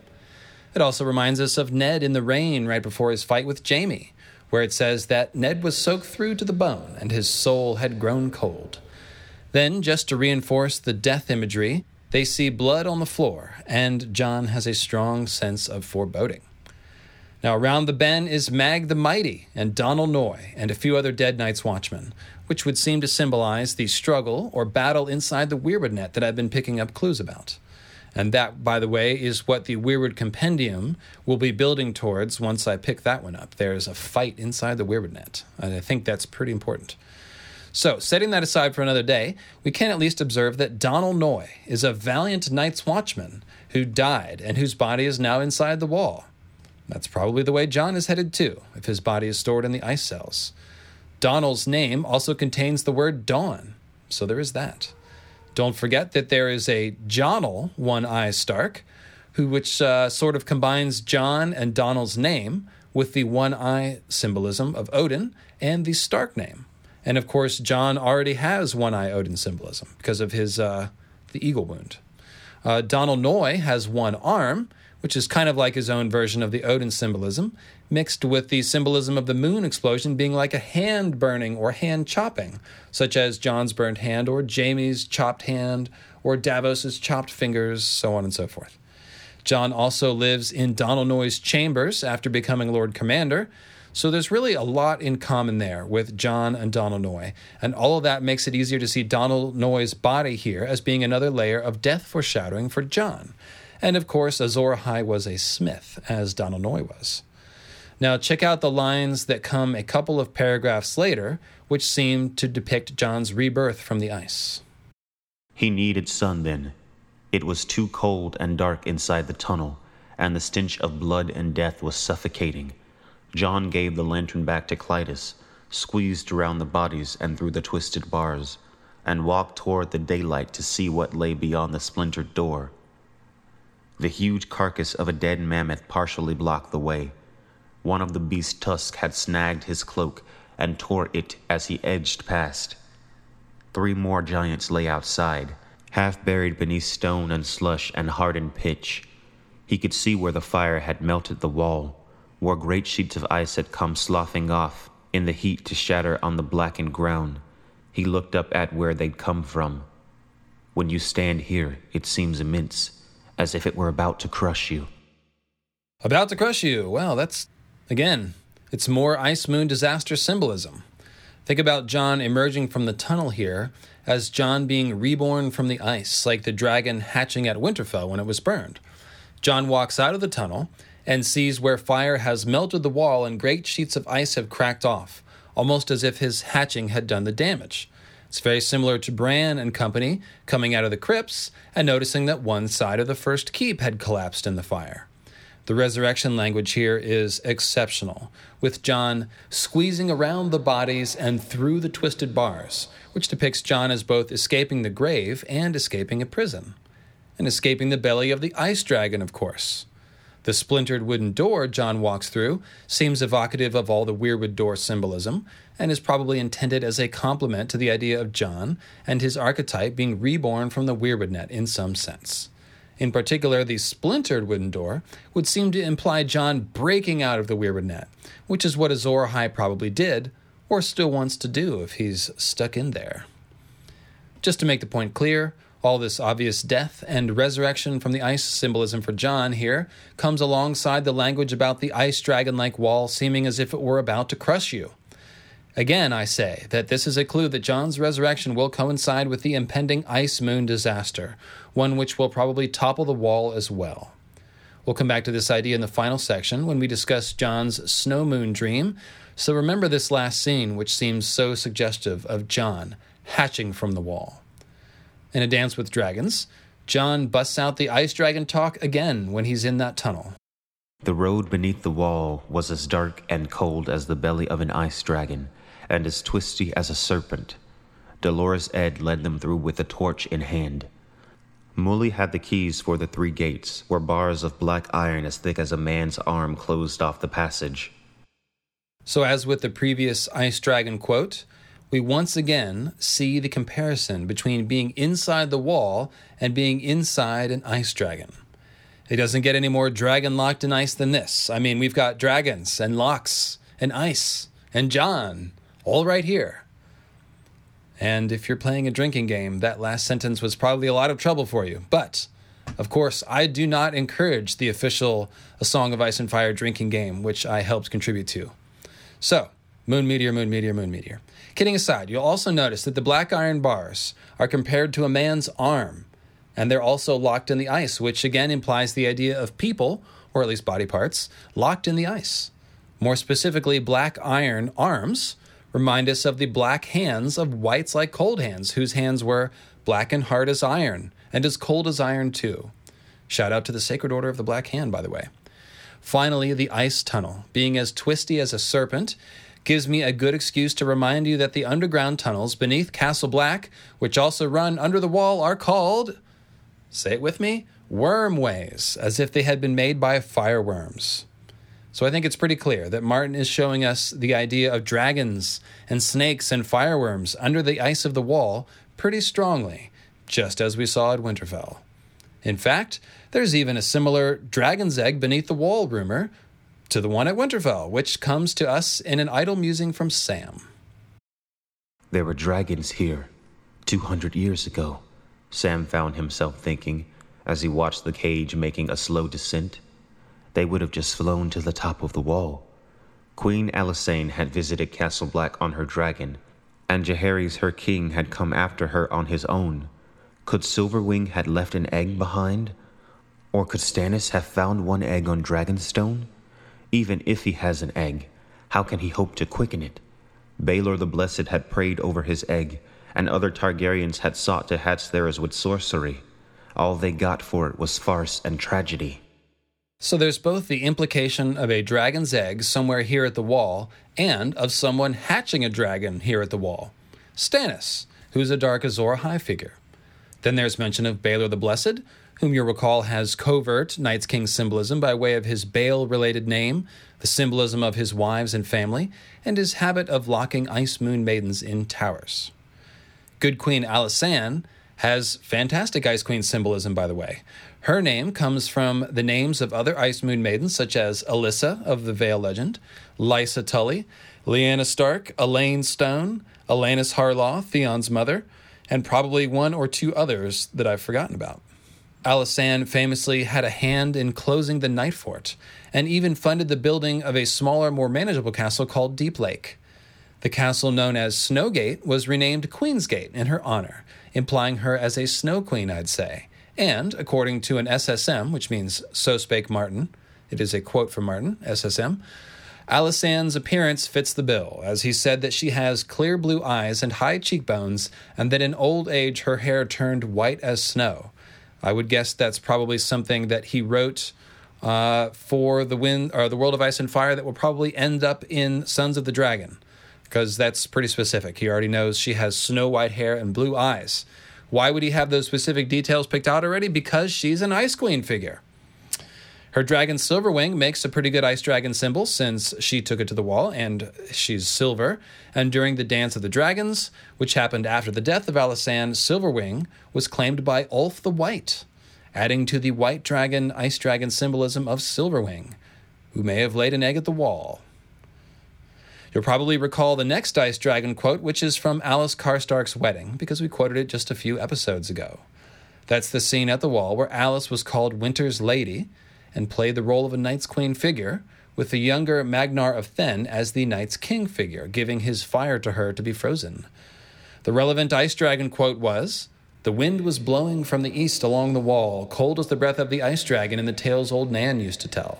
It also reminds us of Ned in the rain right before his fight with Jaime, where it says that Ned was soaked through to the bone and his soul had grown cold. Then, just to reinforce the death imagery, they see blood on the floor, and Jon has a strong sense of foreboding. Now, around the bend is Mag the Mighty and Donal Noye and a few other dead Night's Watchmen, which would seem to symbolize the struggle or battle inside the Weirwood net that I've been picking up clues about. And that, by the way, is what the Weirwood Compendium will be building towards once I pick that one up. There's a fight inside the Weirwood net, and I think that's pretty important. So, setting that aside for another day, we can at least observe that Donal Noye is a valiant Night's Watchman who died and whose body is now inside the wall. That's probably the way Jon is headed too, if his body is stored in the ice cells. Donal's name also contains the word dawn, so there is that. Don't forget that there is a Jonal One Eye Stark, who which uh, sort of combines Jon and Donal's name with the one eye symbolism of Odin and the Stark name. And of course, Jon already has one eye Odin symbolism because of his uh, the eagle wound. Uh, Donal Noye has one arm, which is kind of like his own version of the Odin symbolism, mixed with the symbolism of the moon explosion being like a hand burning or hand chopping, such as Jon's burned hand or Jaime's chopped hand or Davos's chopped fingers, so on and so forth. Jon also lives in Donal Noye's chambers after becoming Lord Commander, so there's really a lot in common there with Jon and Donal Noye, and all of that makes it easier to see Donal Noye's body here as being another layer of death foreshadowing for Jon. And of course, Azor Ahai was a smith, as Donal Noye was. Now, check out the lines that come a couple of paragraphs later, which seem to depict Jon's rebirth from the ice. He needed sun then. It was too cold and dark inside the tunnel, and the stench of blood and death was suffocating. Jon gave the lantern back to Clydas, squeezed around the bodies and through the twisted bars, and walked toward the daylight to see what lay beyond the splintered door. The huge carcass of a dead mammoth partially blocked the way. One of the beast's tusks had snagged his cloak and tore it as he edged past. Three more giants lay outside, half buried beneath stone and slush and hardened pitch. He could see where the fire had melted the wall, where great sheets of ice had come sloughing off in the heat to shatter on the blackened ground. He looked up at where they'd come from. When you stand here, it seems immense as if it were about to crush you. About to crush you. Well, that's, again, it's more Ice Moon disaster symbolism. Think about Jon emerging from the tunnel here as Jon being reborn from the ice, like the dragon hatching at Winterfell when it was burned. Jon walks out of the tunnel and sees where fire has melted the wall and great sheets of ice have cracked off, almost as if his hatching had done the damage. It's very similar to Bran and company coming out of the crypts and noticing that one side of the first keep had collapsed in the fire. The resurrection language here is exceptional, with Jon squeezing around the bodies and through the twisted bars, which depicts Jon as both escaping the grave and escaping a prison. And escaping the belly of the ice dragon, of course. The splintered wooden door Jon walks through seems evocative of all the Weirwood door symbolism, and is probably intended as a complement to the idea of Jon and his archetype being reborn from the Weirwood net in some sense. In particular, the splintered wooden door would seem to imply Jon breaking out of the Weirwood net, which is what Azor Ahai probably did, or still wants to do if he's stuck in there. Just to make the point clear, all this obvious death and resurrection from the ice symbolism for Jon here comes alongside the language about the ice dragon like wall seeming as if it were about to crush you. Again, I say that this is a clue that Jon's resurrection will coincide with the impending ice moon disaster, one which will probably topple the wall as well. We'll come back to this idea in the final section when we discuss Jon's snow moon dream, so remember this last scene, which seems so suggestive of Jon hatching from the wall. In A Dance with Dragons, Jon busts out the ice dragon talk again when he's in that tunnel. The road beneath the wall was as dark and cold as the belly of an ice dragon, and as twisty as a serpent. Dolorous Ed led them through with a torch in hand. Mully had the keys for the three gates, where bars of black iron as thick as a man's arm closed off the passage. So, as with the previous Ice Dragon quote, we once again see the comparison between being inside the wall and being inside an ice dragon. It doesn't get any more dragon locked in ice than this. I mean, we've got dragons and locks and ice and Jon all right here. And if you're playing a drinking game, that last sentence was probably a lot of trouble for you. But, of course, I do not encourage the official A Song of Ice and Fire drinking game, which I helped contribute to. So, Moon Meteor, Moon Meteor, Moon Meteor. Kidding aside, you'll also notice that the black iron bars are compared to a man's arm, and they're also locked in the ice, which again implies the idea of people, or at least body parts, locked in the ice. More specifically, black iron arms remind us of the black hands of wights like Coldhands, whose hands were black and hard as iron, and as cold as iron too. Shout out to the Sacred Order of the Black Hand, by the way. Finally, the ice tunnel, being as twisty as a serpent, gives me a good excuse to remind you that the underground tunnels beneath Castle Black, which also run under the wall, are called, say it with me, wormways, as if they had been made by fireworms. So I think it's pretty clear that Martin is showing us the idea of dragons and snakes and fireworms under the ice of the wall pretty strongly, just as we saw at Winterfell. In fact, there's even a similar dragon's egg beneath the wall rumor to the one at Winterfell, which comes to us in an idle musing from Sam. There were dragons here, 200 years ago, Sam found himself thinking as he watched the cage making a slow descent. They would have just flown to the top of the wall. Queen Alysanne had visited Castle Black on her dragon, and Jaehaerys, her king, had come after her on his own. Could Silverwing had left an egg behind? Or could Stannis have found one egg on Dragonstone? Even if he has an egg, how can he hope to quicken it? Baelor the Blessed had prayed over his egg, and other Targaryens had sought to hatch theirs with sorcery. All they got for it was farce and tragedy. So there's both the implication of a dragon's egg somewhere here at the wall, and of someone hatching a dragon here at the wall. Stannis, who's a Dark Azor Ahai figure. Then there's mention of Baelor the Blessed, whom you'll recall has covert Night's King symbolism by way of his Bael related name, the symbolism of his wives and family, and his habit of locking Ice Moon maidens in towers. Good Queen Alysanne has fantastic Ice Queen symbolism, by the way. Her name comes from the names of other Ice Moon maidens, such as Alyssa of the Vale legend, Lysa Tully, Lyanna Stark, Alayne Stone, Alannys Harlaw, Theon's mother, and probably one or two others that I've forgotten about. Alysanne famously had a hand in closing the Night Fort and even funded the building of a smaller, more manageable castle called Deep Lake. The castle known as Snowgate was renamed Queensgate in her honor, implying her as a snow queen, I'd say. And, according to an SSM, which means So Spake Martin, it is a quote from Martin, SSM, Alysanne's appearance fits the bill, as he said that she has clear blue eyes and high cheekbones, and that in old age her hair turned white as snow. I would guess that's probably something that he wrote uh, for the wind or the world of ice and fire that will probably end up in Sons of the Dragon, because that's pretty specific. He already knows she has snow white hair and blue eyes. Why would he have those specific details picked out already? Because she's an Ice Queen figure. Her dragon Silverwing makes a pretty good ice dragon symbol since she took it to the wall and she's silver. And during the Dance of the Dragons, which happened after the death of Alysanne, Silverwing was claimed by Ulf the White, adding to the white dragon ice dragon symbolism of Silverwing, who may have laid an egg at the wall. You'll probably recall the next Ice Dragon quote, which is from Alys Karstark's wedding, because we quoted it just a few episodes ago. That's the scene at the wall where Alys was called Winter's Lady, and played the role of a Night's Queen figure, with the younger Magnar of Thenn as the Night's King figure, giving his fire to her to be frozen. The relevant Ice Dragon quote was The wind was blowing from the east along the wall, cold as the breath of the Ice Dragon in the tales old Nan used to tell,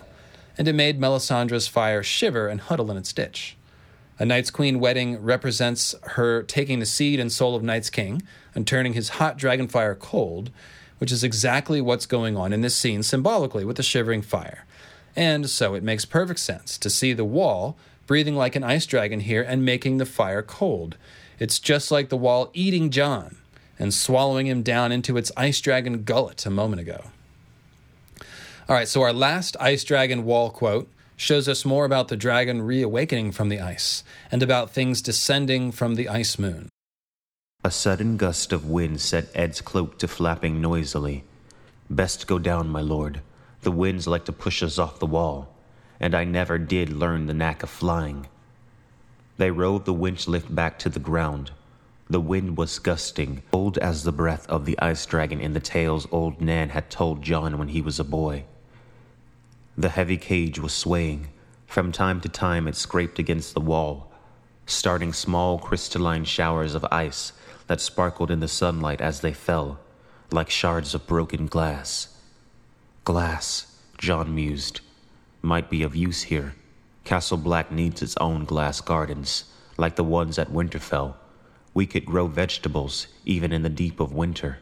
and it made Melisandre's fire shiver and huddle in its ditch. A Night's Queen wedding represents her taking the seed and soul of Night's King and turning his hot dragon fire cold, which is exactly what's going on in this scene symbolically with the shivering fire. And so it makes perfect sense to see the wall breathing like an ice dragon here and making the fire cold. It's just like the wall eating John and swallowing him down into its ice dragon gullet a moment ago. All right, so our last ice dragon wall quote shows us more about the dragon reawakening from the ice and about things descending from the ice moon. A sudden gust of wind set Ed's cloak to flapping noisily. Best go down, my lord. The winds like to push us off the wall, and I never did learn the knack of flying. They rode the winch lift back to the ground. The wind was gusting, cold as the breath of the ice dragon in the tales old Nan had told Jon when he was a boy. The heavy cage was swaying. From time to time, it scraped against the wall, starting small crystalline showers of ice that sparkled in the sunlight as they fell, like shards of broken glass. Glass, Jon mused, might be of use here. Castle Black needs its own glass gardens, like the ones at Winterfell. We could grow vegetables even in the deep of winter.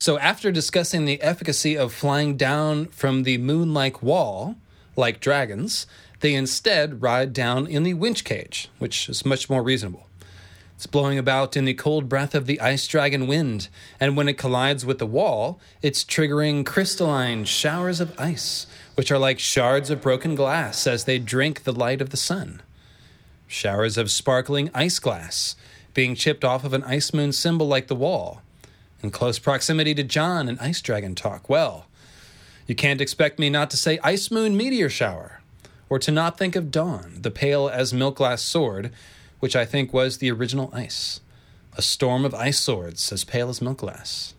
So, after discussing the efficacy of flying down from the moon like wall, like dragons, they instead ride down in the winch cage, which is much more reasonable. It's blowing about in the cold breath of the ice dragon wind, and when it collides with the wall, it's triggering crystalline showers of ice, which are like shards of broken glass as they drink the light of the sun. Showers of sparkling ice glass, being chipped off of an ice moon symbol like the wall. In close proximity to Jon and Ice Dragon talk. Well, you can't expect me not to say Ice Moon Meteor Shower, or to not think of Dawn, the pale as milk glass sword, which I think was the original ice. A storm of ice swords as pale as milk glass.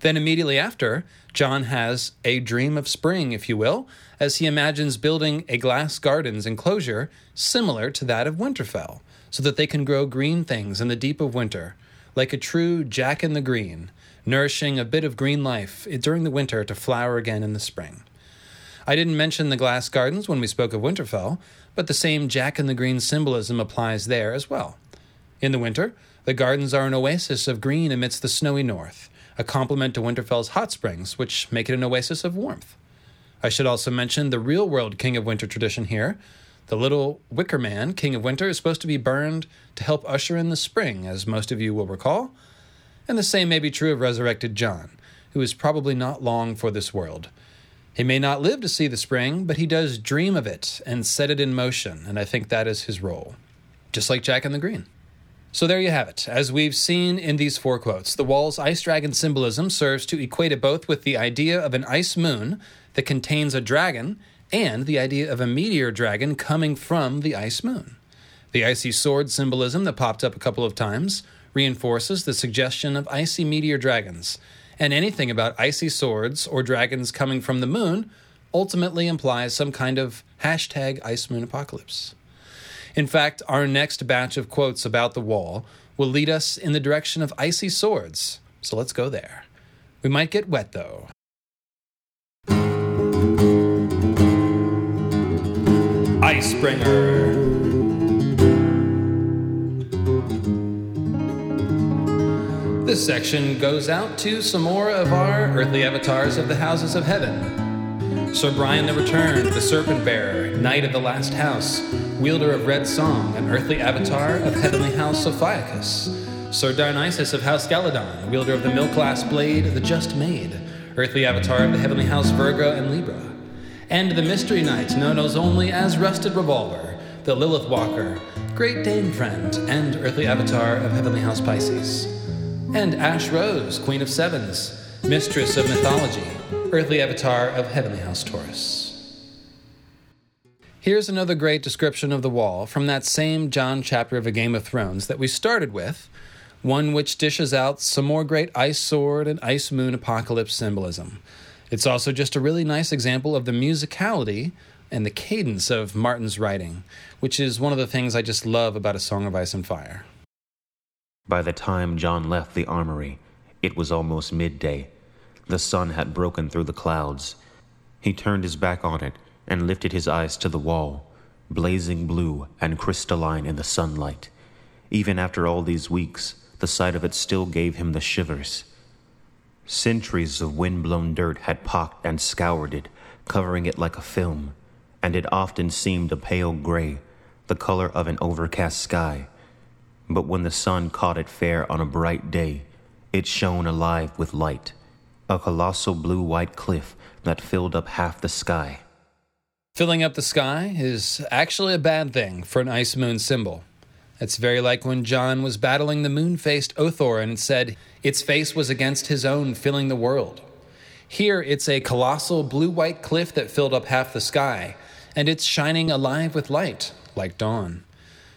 Then immediately after, Jon has a dream of spring, if you will, as he imagines building a glass garden's enclosure similar to that of Winterfell, so that they can grow green things in the deep of winter, like a true Jack in the Green, nourishing a bit of green life during the winter to flower again in the spring. I didn't mention the glass gardens when we spoke of Winterfell, but the same Jack in the Green symbolism applies there as well. In the winter, the gardens are an oasis of green amidst the snowy north, a complement to Winterfell's hot springs, which make it an oasis of warmth. I should also mention the real world King of Winter tradition here. The little wicker man, King of Winter, is supposed to be burned to help usher in the spring, as most of you will recall. And the same may be true of resurrected Jon, who is probably not long for this world. He may not live to see the spring, but he does dream of it and set it in motion, and I think that is his role. Just like Jack in the Green. So there you have it. As we've seen in these four quotes, the wall's ice dragon symbolism serves to equate it both with the idea of an ice moon that contains a dragon and the idea of a meteor dragon coming from the ice moon. The icy sword symbolism that popped up a couple of times reinforces the suggestion of icy meteor dragons, and anything about icy swords or dragons coming from the moon ultimately implies some kind of hashtag ice moon apocalypse. In fact, our next batch of quotes about the wall will lead us in the direction of icy swords, so let's go there. We might get wet though. Icebringer. This section goes out to some more of our earthly avatars of the houses of heaven. Sir Brian the Returned, the Serpent Bearer, Knight of the Last House, wielder of Red Song, an earthly avatar of Heavenly House Ophiuchus. Sir Dionysus of House Galadon, wielder of the Milk Glass Blade, the Just Made, earthly avatar of the Heavenly House Virgo and Libra. And the Mystery Knight, known as only as Rusted Revolver, the Lilith Walker, Great Dane Friend, and earthly avatar of Heavenly House Pisces and Ash Rose, Queen of Sevens, Mistress of Mythology, earthly avatar of Heavenly House Taurus. Here's another great description of the wall from that same Jon chapter of A Game of Thrones that we started with, one which dishes out some more great ice sword and ice moon apocalypse symbolism. It's also just a really nice example of the musicality and the cadence of Martin's writing, which is one of the things I just love about A Song of Ice and Fire. By the time Jon left the armory, it was almost midday. The sun had broken through the clouds. He turned his back on it and lifted his eyes to the wall, blazing blue and crystalline in the sunlight. Even after all these weeks, the sight of it still gave him the shivers. Centuries of wind-blown dirt had pocked and scoured it, covering it like a film, and it often seemed a pale gray, the color of an overcast sky. But when the sun caught it fair on a bright day, it shone alive with light, a colossal blue white cliff that filled up half the sky. Filling up the sky is actually a bad thing for an ice moon symbol. It's very like when Jon was battling the moon faced Othor and said its face was against his own, filling the world. Here, it's a colossal blue white cliff that filled up half the sky, and it's shining alive with light, like dawn.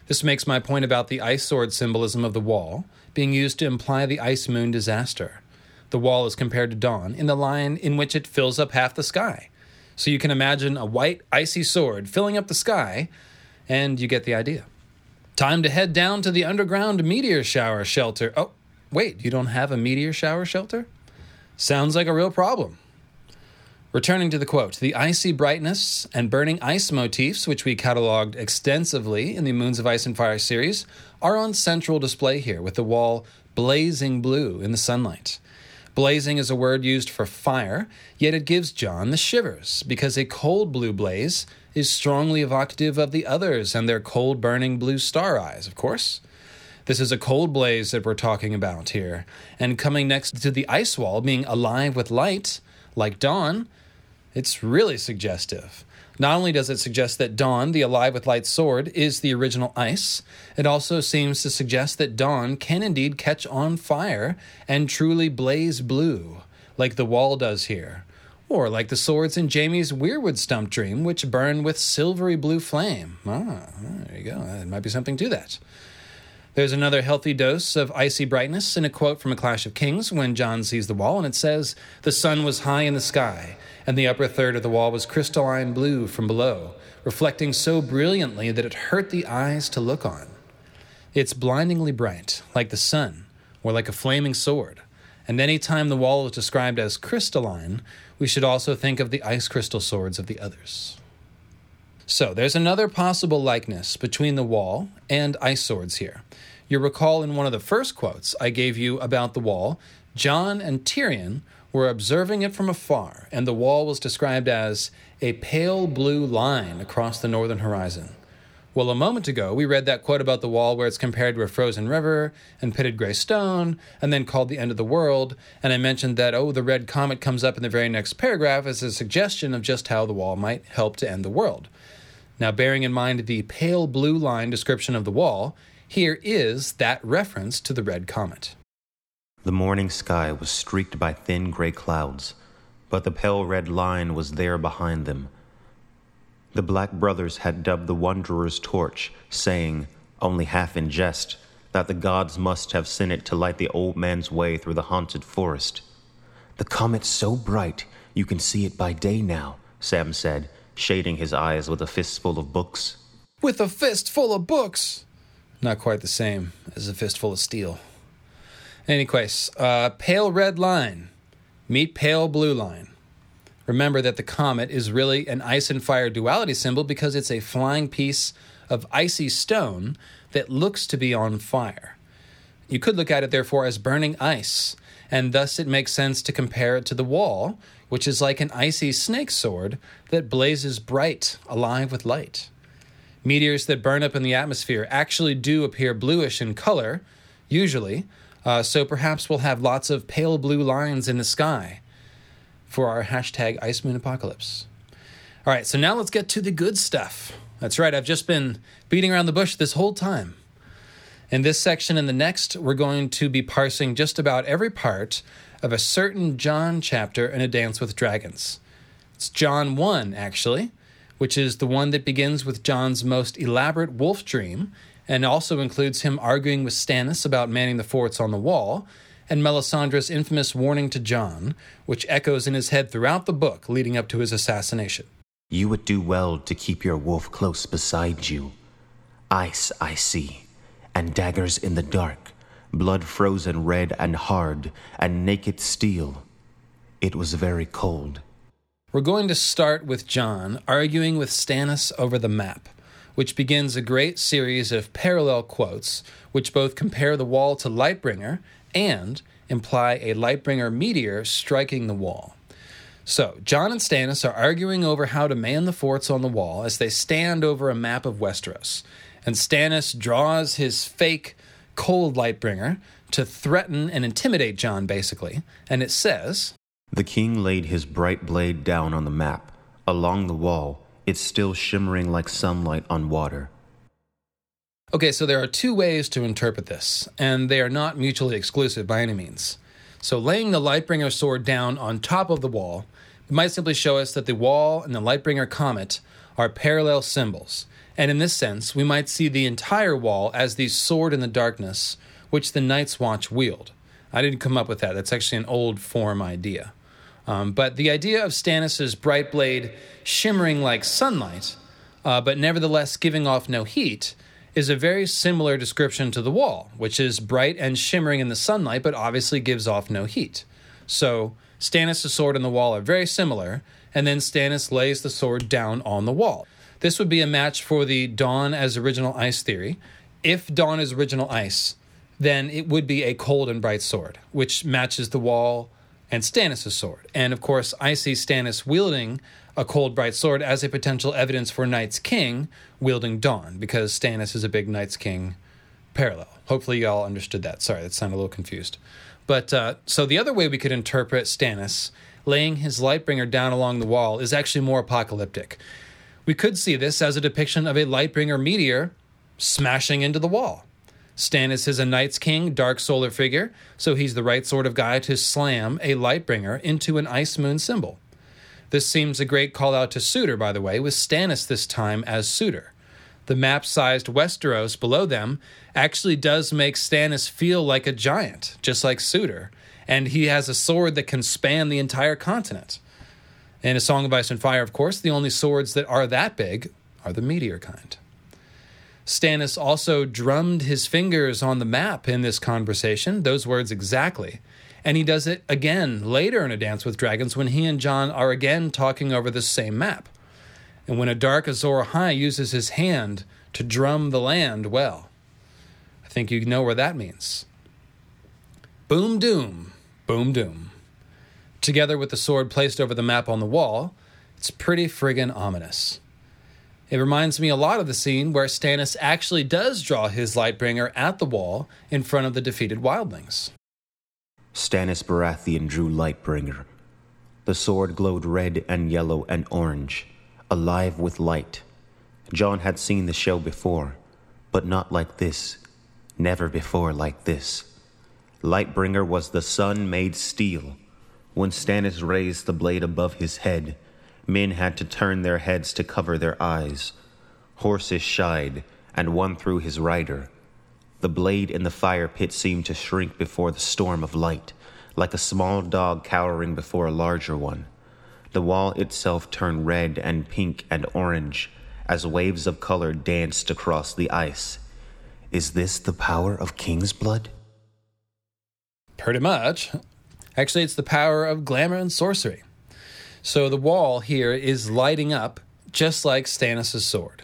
This makes my point about the ice sword symbolism of the wall being used to imply the ice moon disaster. The wall is compared to dawn in the line in which it fills up half the sky. So you can imagine a white, icy sword filling up the sky, and you get the idea. Time to head down to the underground meteor shower shelter. Oh, wait, you don't have a meteor shower shelter? Sounds like a real problem. Returning to the quote, the icy brightness and burning ice motifs, which we cataloged extensively in the Moons of Ice and Fire series, are on central display here, with the wall blazing blue in the sunlight. Blazing is a word used for fire, yet it gives Jon the shivers, because a cold blue blaze is strongly evocative of the others and their cold burning blue star eyes, of course. This is a cold blaze that we're talking about here, and coming next to the ice wall being alive with light, like dawn, it's really suggestive. Not only does it suggest that Dawn, the Alive with Light sword, is the original ice, it also seems to suggest that Dawn can indeed catch on fire and truly blaze blue, like the wall does here, or like the swords in Jaime's Weirwood Stump Dream, which burn with silvery blue flame. Ah, there you go. There might be something to that. There's another healthy dose of icy brightness in a quote from A Clash of Kings when Jon sees the wall, and it says, The sun was high in the sky, and the upper third of the wall was crystalline blue from below, reflecting so brilliantly that it hurt the eyes to look on. It's blindingly bright, like the sun, or like a flaming sword. And any time the wall is described as crystalline, we should also think of the ice crystal swords of the others. So, there's another possible likeness between the wall and ice swords here. You'll recall in one of the first quotes I gave you about the wall, Jon and Tyrion were observing it from afar, and the wall was described as a pale blue line across the northern horizon. Well, a moment ago, we read that quote about the wall where it's compared to a frozen river and pitted gray stone, and then called the end of the world. And I mentioned that, oh, the red comet comes up in the very next paragraph as a suggestion of just how the wall might help to end the world. Now, bearing in mind the pale blue line description of the wall, here is that reference to the red comet. The morning sky was streaked by thin gray clouds, but the pale red line was there behind them. The Black Brothers had dubbed the Wanderer's torch, saying, only half in jest, that the gods must have sent it to light the old man's way through the haunted forest. The comet's so bright you can see it by day now, Sam said, shading his eyes with a fistful of books. With a fistful of books! Not quite the same as a fistful of steel. Anyways, uh, pale red line. Meet pale blue line. Remember that the comet is really an ice and fire duality symbol because it's a flying piece of icy stone that looks to be on fire. You could look at it, therefore, as burning ice, and thus it makes sense to compare it to the wall, which is like an icy snake sword that blazes bright, alive with light. Meteors that burn up in the atmosphere actually do appear bluish in color, usually, uh, so perhaps we'll have lots of pale blue lines in the sky for our hashtag Ice Moon Apocalypse. All right, so now let's get to the good stuff. That's right, I've just been beating around the bush this whole time. In this section and the next, we're going to be parsing just about every part of a certain Jon chapter in A Dance with Dragons. It's Jon 1, actually, which is the one that begins with Jon's most elaborate wolf dream and also includes him arguing with Stannis about manning the forts on the wall, and Melisandre's infamous warning to Jon, which echoes in his head throughout the book leading up to his assassination. You would do well to keep your wolf close beside you. Ice, I see, and daggers in the dark, blood frozen red and hard, and naked steel. It was very cold. We're going to start with Jon arguing with Stannis over the map, which begins a great series of parallel quotes which both compare the wall to Lightbringer and imply a Lightbringer meteor striking the wall. So, Jon and Stannis are arguing over how to man the forts on the wall as they stand over a map of Westeros. And Stannis draws his fake cold Lightbringer to threaten and intimidate Jon, basically. And it says The king laid his bright blade down on the map, along the wall, it's still shimmering like sunlight on water. Okay, so there are two ways to interpret this, and they are not mutually exclusive by any means. So, laying the Lightbringer sword down on top of the wall might simply show us that the wall and the Lightbringer comet are parallel symbols, And in this sense, we might see the entire wall as the sword in the darkness which the Night's Watch wield. I didn't come up with that. That's actually an old form idea. Um, but the idea of Stannis's bright blade shimmering like sunlight, uh, but nevertheless giving off no heat, is a very similar description to the wall, which is bright and shimmering in the sunlight, but obviously gives off no heat. So Stannis' sword and the wall are very similar, and then Stannis lays the sword down on the wall. This would be a match for the Dawn as original ice theory. If Dawn is original ice, then it would be a cold and bright sword, which matches the wall and Stannis' sword. And of course, I see Stannis wielding a cold, bright sword as a potential evidence for Night's King wielding Dawn, because Stannis is a big Night's King parallel. Hopefully, y'all understood that. Sorry, that sounded a little confused. But uh, so the other way we could interpret Stannis laying his Lightbringer down along the wall is actually more apocalyptic. We could see this as a depiction of a Lightbringer meteor smashing into the wall. Stannis is a Night's King, dark solar figure, so he's the right sort of guy to slam a Lightbringer into an Ice Moon symbol. This seems a great call out to Surtr, by the way, with Stannis this time as Surtr. The map sized Westeros below them actually does make Stannis feel like a giant, just like Surtr, and he has a sword that can span the entire continent. In A Song of Ice and Fire, of course, the only swords that are that big are the meteor kind. Stannis also drummed his fingers on the map in this conversation, those words exactly. And he does it again later in A Dance with Dragons when he and Jon are again talking over the same map. And when a dark Azor Ahai uses his hand to drum the land, well, I think you know where that means. Boom doom, boom doom. Together with the sword placed over the map on the wall, it's pretty friggin' ominous. It reminds me a lot of the scene where Stannis actually does draw his Lightbringer at the wall in front of the defeated wildlings. Stannis Baratheon drew Lightbringer. The sword glowed red and yellow and orange, alive with light. Jon had seen the show before, but not like this. Never before like this. Lightbringer was the sun made steel. When Stannis raised the blade above his head, men had to turn their heads to cover their eyes. Horses shied, and one threw his rider. The blade in the fire pit seemed to shrink before the storm of light, like a small dog cowering before a larger one. The wall itself turned red and pink and orange as waves of color danced across the ice. Is this the power of king's blood? Pretty much. Actually, it's the power of glamour and sorcery. So the wall here is lighting up just like Stannis' sword,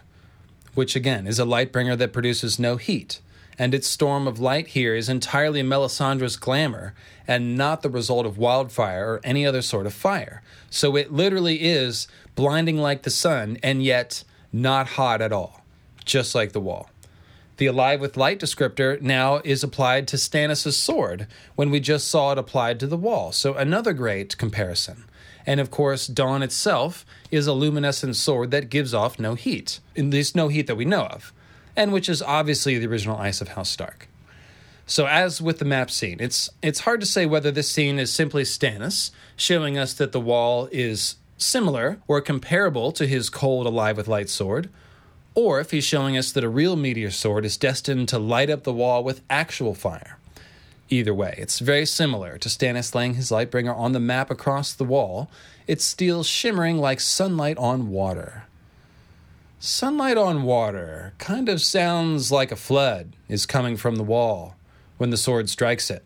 which again is a light bringer that produces no heat. And its storm of light here is entirely Melisandre's glamour and not the result of wildfire or any other sort of fire. So it literally is blinding like the sun and yet not hot at all, just like the wall. The alive with light descriptor now is applied to Stannis' sword when we just saw it applied to the wall. So another great comparison. And of course, Dawn itself is a luminescent sword that gives off no heat, at least no heat that we know of, and which is obviously the original Ice of House Stark. So, as with the map scene, it's it's hard to say whether this scene is simply Stannis showing us that the wall is similar or comparable to his cold alive with light sword, or if he's showing us that a real meteor sword is destined to light up the wall with actual fire. Either way, it's very similar to Stannis laying his Lightbringer on the map across the wall, its steel shimmering like sunlight on water. Sunlight on water kind of sounds like a flood is coming from the wall when the sword strikes it.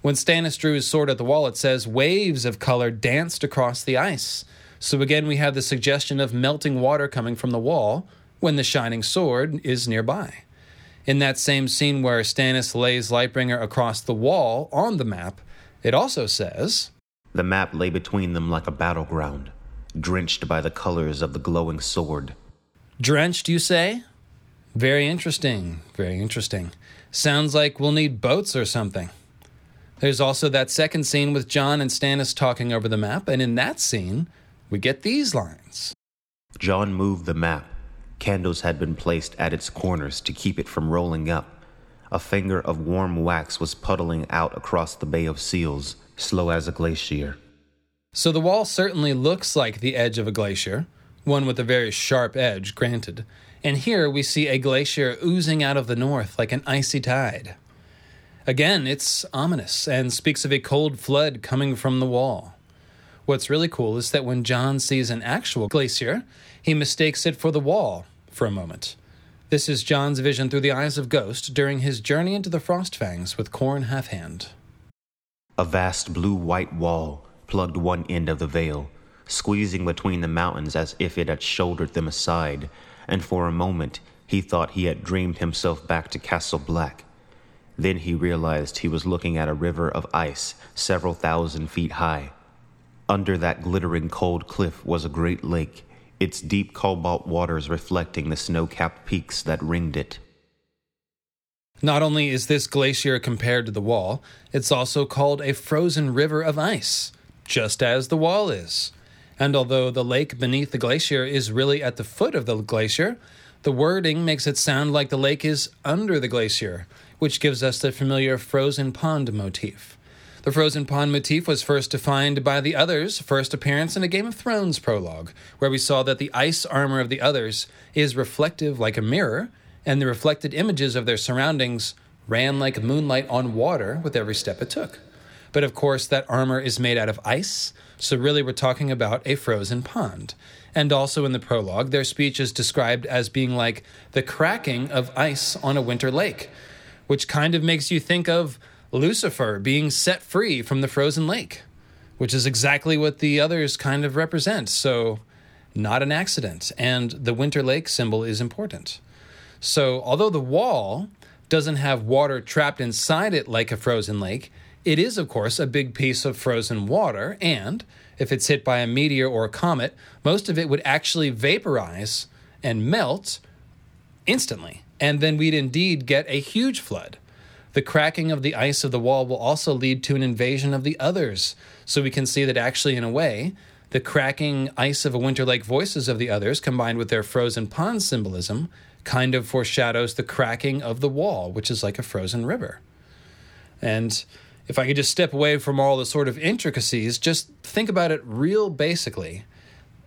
When Stannis drew his sword at the wall, it says waves of color danced across the ice. So again, we have the suggestion of melting water coming from the wall when the shining sword is nearby. In that same scene where Stannis lays Lightbringer across the wall on the map, it also says The map lay between them like a battleground, drenched by the colors of the glowing sword. Drenched, you say? Very interesting, very interesting. Sounds like we'll need boats or something. There's also that second scene with Jon and Stannis talking over the map, and in that scene, we get these lines Jon moved the map Candles had been placed at its corners to keep it from rolling up. A finger of warm wax was puddling out across the Bay of Seals, slow as a glacier. So the wall certainly looks like the edge of a glacier, one with a very sharp edge, granted, And here we see a glacier oozing out of the north like an icy tide. Again, it's ominous and speaks of a cold flood coming from the wall. What's really cool is that when Jon sees an actual glacier, he mistakes it for the wall for a moment. This is Jon's vision through the eyes of Ghost during his journey into the Frostfangs with Qhorin Halfhand. A vast blue white wall plugged one end of the vale, squeezing between the mountains as if it had shouldered them aside, and for a moment he thought he had dreamed himself back to Castle Black. Then he realized he was looking at a river of ice several thousand feet high. Under that glittering cold cliff was a great lake, its deep cobalt waters reflecting the snow capped peaks that ringed it. Not only is this glacier compared to the wall, it's also called a frozen river of ice, just as the wall is. And although the lake beneath the glacier is really at the foot of the glacier, the wording makes it sound like the lake is under the glacier, which gives us the familiar frozen pond motif. The frozen pond motif was first defined by the Others' first appearance in a Game of Thrones prologue, where we saw that the ice armor of the Others is reflective like a mirror, and the reflected images of their surroundings ran like moonlight on water with every step it took. But of course, that armor is made out of ice, so really we're talking about a frozen pond. And also in the prologue, their speech is described as being like the cracking of ice on a winter lake, which kind of makes you think of Lucifer being set free from the frozen lake, which is exactly what the others kind of represent. So, not an accident. And the winter lake symbol is important. So, although the wall doesn't have water trapped inside it like a frozen lake, it is, of course, a big piece of frozen water. And if it's hit by a meteor or a comet, most of it would actually vaporize and melt instantly. And then we'd indeed get a huge flood. The cracking of the ice of the wall will also lead to an invasion of the others. So we can see that actually, in a way, the cracking ice of a winter lake voices of the others, combined with their frozen pond symbolism, kind of foreshadows the cracking of the wall, which is like a frozen river. And if I could just step away from all the sort of intricacies, just think about it real basically.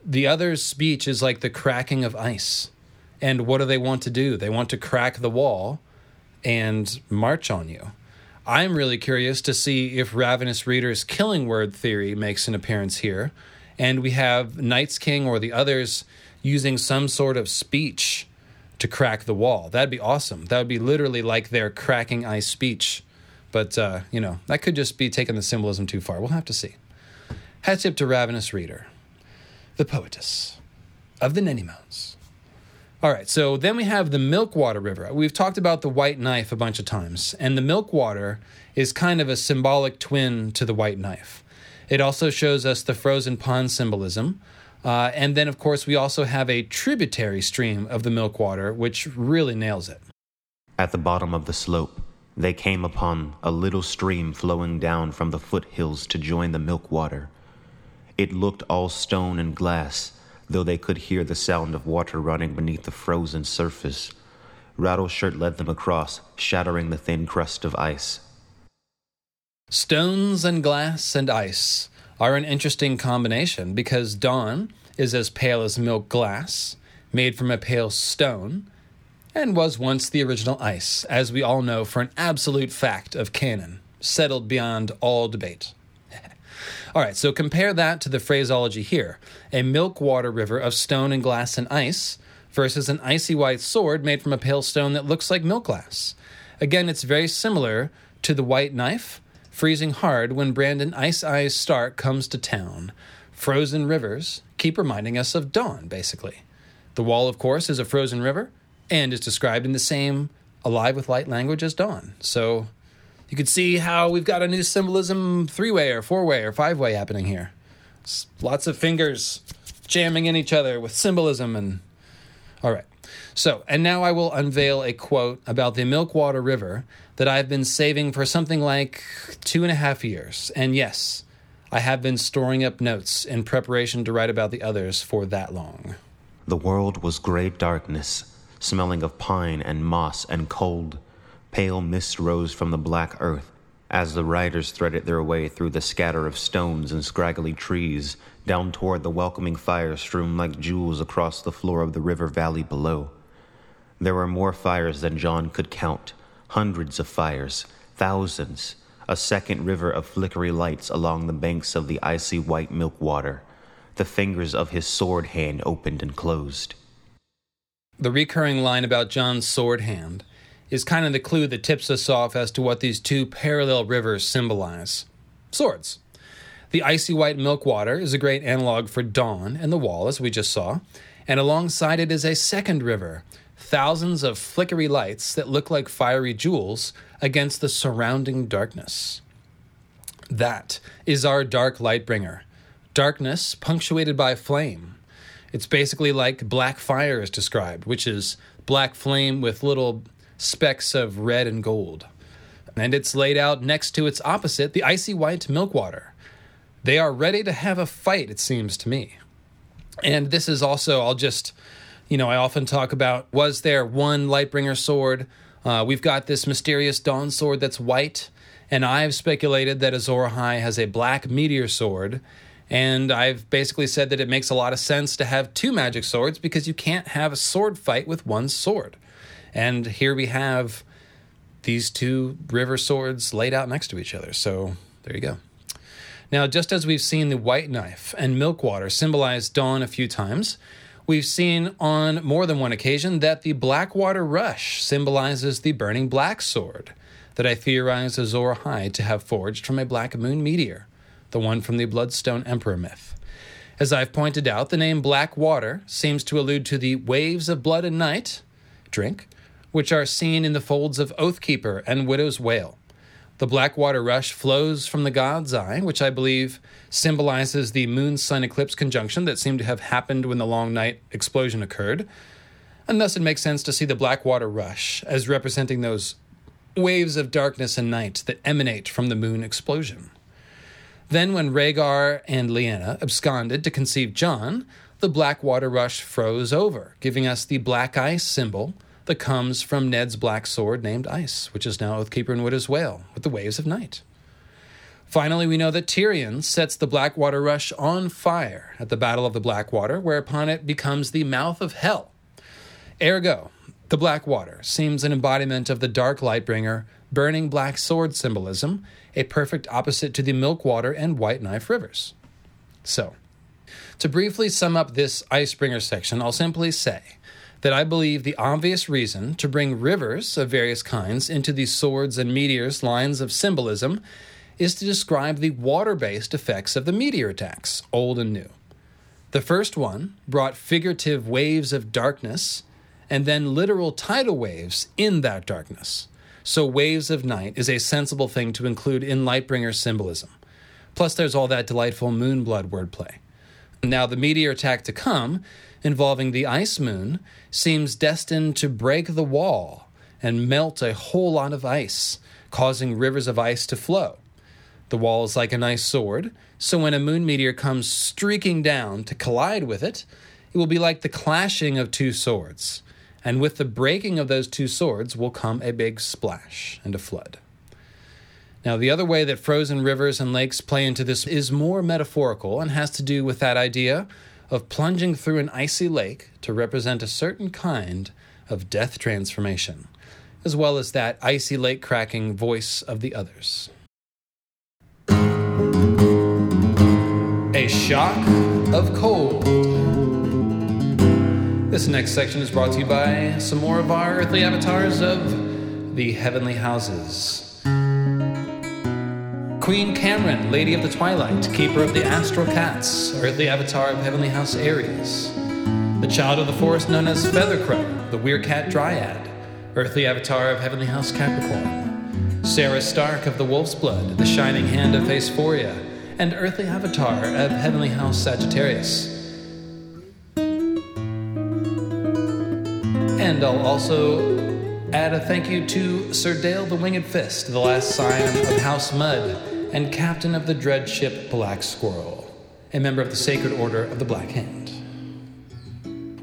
The other's speech is like the cracking of ice. And what do they want to do? They want to crack the wall and march on you. I'm really curious to see if Ravenous Reader's killing word theory makes an appearance here, and we have Night's King or the others using some sort of speech to crack the wall. That'd be awesome. That would be literally like their cracking ice speech. But, uh, you know, that could just be taking the symbolism too far. We'll have to see. Hat tip to Ravenous Reader, the poetess of the Nenimounts. All right, so then we have the Milkwater River. We've talked about the white knife a bunch of times, and the Milkwater is kind of a symbolic twin to the white knife. It also shows us the frozen pond symbolism. Uh, and then, of course, we also have a tributary stream of the Milkwater, which really nails it. At the bottom of the slope, they came upon a little stream flowing down from the foothills to join the Milkwater. It looked all stone and glass though they could hear the sound of water running beneath the frozen surface. Rattleshirt led them across, shattering the thin crust of ice. Stones and glass and ice are an interesting combination because Dawn is as pale as milk glass, made from a pale stone, and was once the original ice, as we all know for an absolute fact of canon, settled beyond all debate. All right, so compare that to the phraseology here a milk water river of stone and glass and ice versus an icy white sword made from a pale stone that looks like milk glass. Again, it's very similar to the white knife, freezing hard when Brandon Ice Eyes Stark comes to town. Frozen rivers keep reminding us of dawn, basically. The wall, of course, is a frozen river and is described in the same alive with light language as dawn. So you can see how we've got a new symbolism three way or four way or five way happening here. It's lots of fingers jamming in each other with symbolism and. All right. So, and now I will unveil a quote about the Milkwater River that I've been saving for something like two and a half years. And yes, I have been storing up notes in preparation to write about the others for that long. The world was gray darkness, smelling of pine and moss and cold. Pale mist rose from the black earth as the riders threaded their way through the scatter of stones and scraggly trees down toward the welcoming fire strewn like jewels across the floor of the river valley below. There were more fires than Jon could count hundreds of fires, thousands, a second river of flickery lights along the banks of the icy white milk water. The fingers of his sword hand opened and closed. The recurring line about Jon's sword hand is kind of the clue that tips us off as to what these two parallel rivers symbolize swords. The icy white milk water is a great analog for dawn and the wall, as we just saw, and alongside it is a second river, thousands of flickery lights that look like fiery jewels against the surrounding darkness. That is our dark light bringer, darkness punctuated by flame. It's basically like black fire is described, which is black flame with little specks of red and gold. And it's laid out next to its opposite, the icy white milk water. They are ready to have a fight, it seems to me. And this is also, I'll just, you know, I often talk about was there one Lightbringer sword? Uh, we've got this mysterious Dawn sword that's white, and I've speculated that Azor Ahai has a black meteor sword. And I've basically said that it makes a lot of sense to have two magic swords because you can't have a sword fight with one sword. And here we have these two river swords laid out next to each other. So there you go. Now, just as we've seen the white knife and milk water symbolize dawn a few times, we've seen on more than one occasion that the Blackwater Rush symbolizes the burning black sword that I theorize Azor Ahai to have forged from a black moon meteor, the one from the Bloodstone Emperor myth. As I've pointed out, the name Black Water seems to allude to the waves of blood and night, drink, which are seen in the folds of Oathkeeper and Widow's Wail. The Blackwater Rush flows from the God's Eye, which I believe symbolizes the moon sun eclipse conjunction that seemed to have happened when the long night explosion occurred. And thus it makes sense to see the Blackwater Rush as representing those waves of darkness and night that emanate from the moon explosion. Then, when Rhaegar and Lyanna absconded to conceive Jon, the Blackwater Rush froze over, giving us the black ice symbol that comes from Ned's black sword named Ice, which is now Oathkeeper and Widow's Wail, with the waves of night. Finally, we know that Tyrion sets the Blackwater Rush on fire at the Battle of the Blackwater, whereupon it becomes the mouth of hell. Ergo, the Blackwater seems an embodiment of the Dark Lightbringer, burning black sword symbolism, a perfect opposite to the Milkwater and White Knife rivers. So, to briefly sum up this Icebringer section, I'll simply say that I believe the obvious reason to bring rivers of various kinds into these swords and meteors lines of symbolism is to describe the water based effects of the meteor attacks, old and new. The first one brought figurative waves of darkness and then literal tidal waves in that darkness. So, waves of night is a sensible thing to include in Lightbringer symbolism. Plus, there's all that delightful moonblood wordplay. Now, the meteor attack to come involving the ice moon seems destined to break the wall and melt a whole lot of ice, causing rivers of ice to flow. The wall is like a nice sword, so when a moon meteor comes streaking down to collide with it, it will be like the clashing of two swords. And with the breaking of those two swords will come a big splash and a flood. Now, the other way that frozen rivers and lakes play into this is more metaphorical and has to do with that idea of plunging through an icy lake to represent a certain kind of death transformation, as well as that icy lake cracking voice of the others. A shock of cold. This next section is brought to you by some more of our earthly avatars of the heavenly houses. Queen Cameron, Lady of the Twilight, Keeper of the Astral Cats, Earthly Avatar of Heavenly House Aries. The Child of the Forest known as Feathercrow, the Weircat Dryad, Earthly Avatar of Heavenly House Capricorn. Sarah Stark of the Wolf's Blood, the Shining Hand of Asphoria, and Earthly Avatar of Heavenly House Sagittarius. And I'll also add a thank you to Sir Dale the Winged Fist, the last scion of House Mud, and captain of the dread ship Black Squirrel, a member of the Sacred Order of the Black Hand.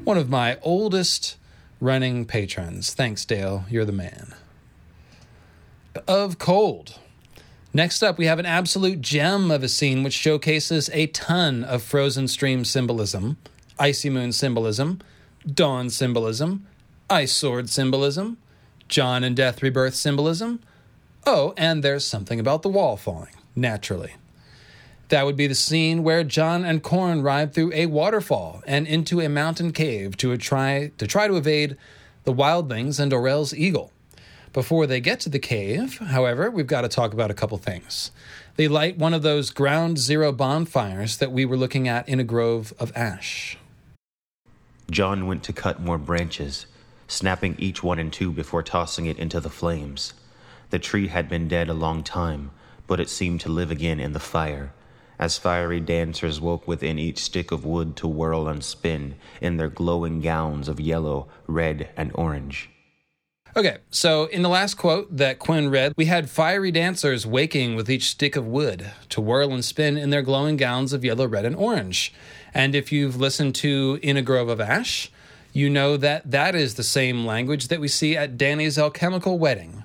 One of my oldest running patrons. Thanks, Dale. You're the man. Of cold. Next up, we have an absolute gem of a scene which showcases a ton of frozen stream symbolism, icy moon symbolism, dawn symbolism, ice sword symbolism, Jon and Death Rebirth symbolism. Oh, and there's something about the wall falling, naturally. That would be the scene where Jon and Qhorin ride through a waterfall and into a mountain cave to try to try to evade the wildlings and Orell's eagle. Before they get to the cave, however, we've got to talk about a couple things. They light one of those ground zero bonfires that we were looking at in a grove of ash. Jon went to cut more branches, snapping each one in two before tossing it into the flames. The tree had been dead a long time, but it seemed to live again in the fire, as fiery dancers woke within each stick of wood to whirl and spin in their glowing gowns of yellow, red, and orange. Okay, so in the last quote that Quinn read, we had fiery dancers waking with each stick of wood to whirl and spin in their glowing gowns of yellow, red, and orange. And if you've listened to In a Grove of Ash, you know that that is the same language that we see at Dany's alchemical wedding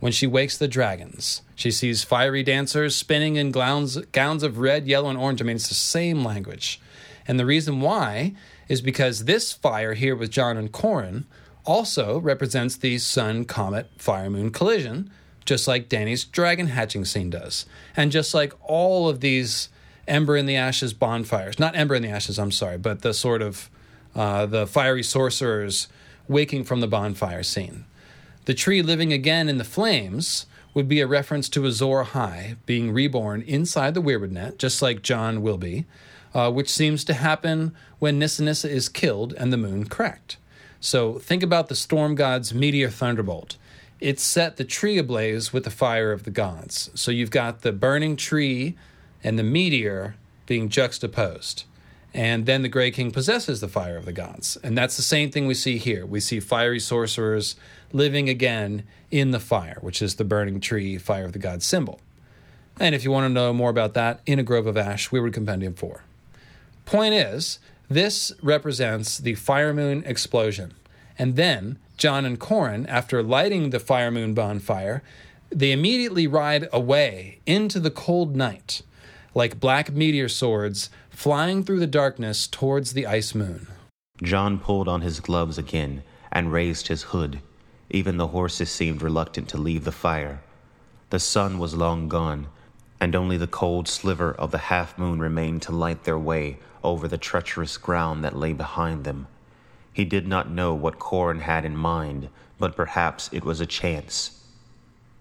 when she wakes the dragons. She sees fiery dancers spinning in gowns, gowns of red, yellow, and orange. I mean, it's the same language. And the reason why is because this fire here with Jon and Qhorin also represents the sun, comet, fire, moon collision, just like Dany's dragon hatching scene does. And just like all of these Ember in the Ashes bonfires. Not Ember in the Ashes, I'm sorry, but the sort of uh, the fiery sorcerers waking from the bonfire scene. The tree living again in the flames would be a reference to Azor Ahai being reborn inside the Weirwood net, just like Jon will be, uh, which seems to happen when Nissa Nissa is killed and the moon cracked. So think about the storm god's meteor thunderbolt. It set the tree ablaze with the fire of the gods. So you've got the burning tree and the meteor being juxtaposed. And then the Grey King possesses the fire of the gods. And that's the same thing we see here. We see fiery sorcerers living again in the fire, which is the burning tree, fire of the gods symbol. And if you want to know more about that, in a grove of ash, we Weirwood Compendium 4. Point is, this represents the fire moon explosion. And then Jon and Qhorin, after lighting the fire moon bonfire, they immediately ride away into the cold night like black meteor swords flying through the darkness towards the ice moon. Jon pulled on his gloves again and raised his hood. Even the horses seemed reluctant to leave the fire. The sun was long gone, and only the cold sliver of the half moon remained to light their way over the treacherous ground that lay behind them. He did not know what Qhorin had in mind, but perhaps it was a chance.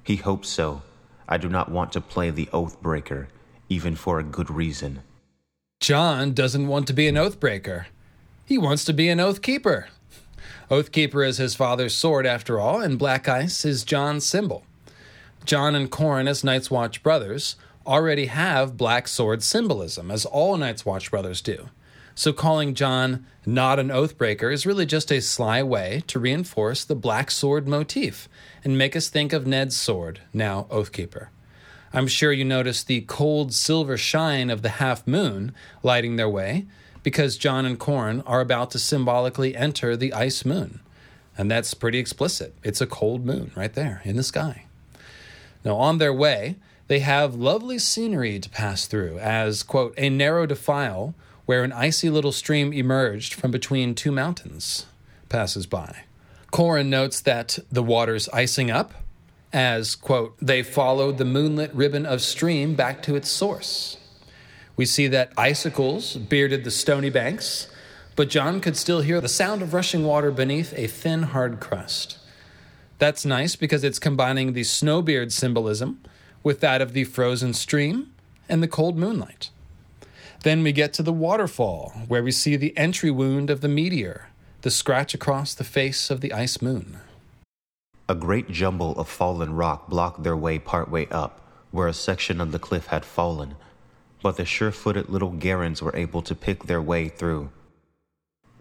He hoped so. I do not want to play the oath breaker, even for a good reason. Jon doesn't want to be an oathbreaker. He wants to be an oath keeper. Oathkeeper is his father's sword, after all, and black ice is Jon's symbol. Jon and Qhorin, as Night's Watch brothers, already have black sword symbolism, as all Night's Watch brothers do. So calling Jon not an oathbreaker is really just a sly way to reinforce the black sword motif and make us think of Ned's sword, now Oathkeeper. I'm sure you noticed the cold silver shine of the half moon lighting their way because Jon and Qhorin are about to symbolically enter the ice moon. And that's pretty explicit. It's a cold moon right there in the sky. Now, on their way, they have lovely scenery to pass through as, quote, a narrow defile where an icy little stream emerged from between two mountains passes by. Qhorin notes that the water's icing up as, quote, they followed the moonlit ribbon of stream back to its source. We see that icicles bearded the stony banks, but Jon could still hear the sound of rushing water beneath a thin, hard crust. That's nice because it's combining the snowbeard symbolism with that of the frozen stream and the cold moonlight. Then we get to the waterfall, where we see the entry wound of the meteor, the scratch across the face of the ice moon. A great jumble of fallen rock blocked their way partway up, where a section of the cliff had fallen, but the sure footed little Garrons were able to pick their way through.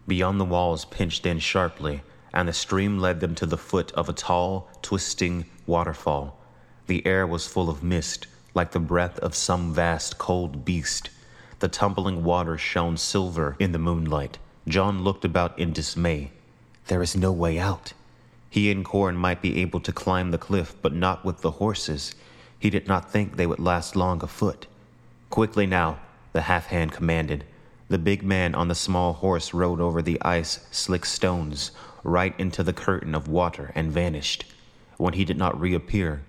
Beyond the walls pinched in sharply, and the stream led them to the foot of a tall, twisting waterfall. The air was full of mist, like the breath of some vast cold beast. The tumbling water shone silver in the moonlight. Jon looked about in dismay. There is no way out. He and Qhorin might be able to climb the cliff, but not with the horses. He did not think they would last long afoot. Quickly now, the half hand commanded. The big man on the small horse rode over the ice slick stones, right into the curtain of water and vanished. When he did not reappear,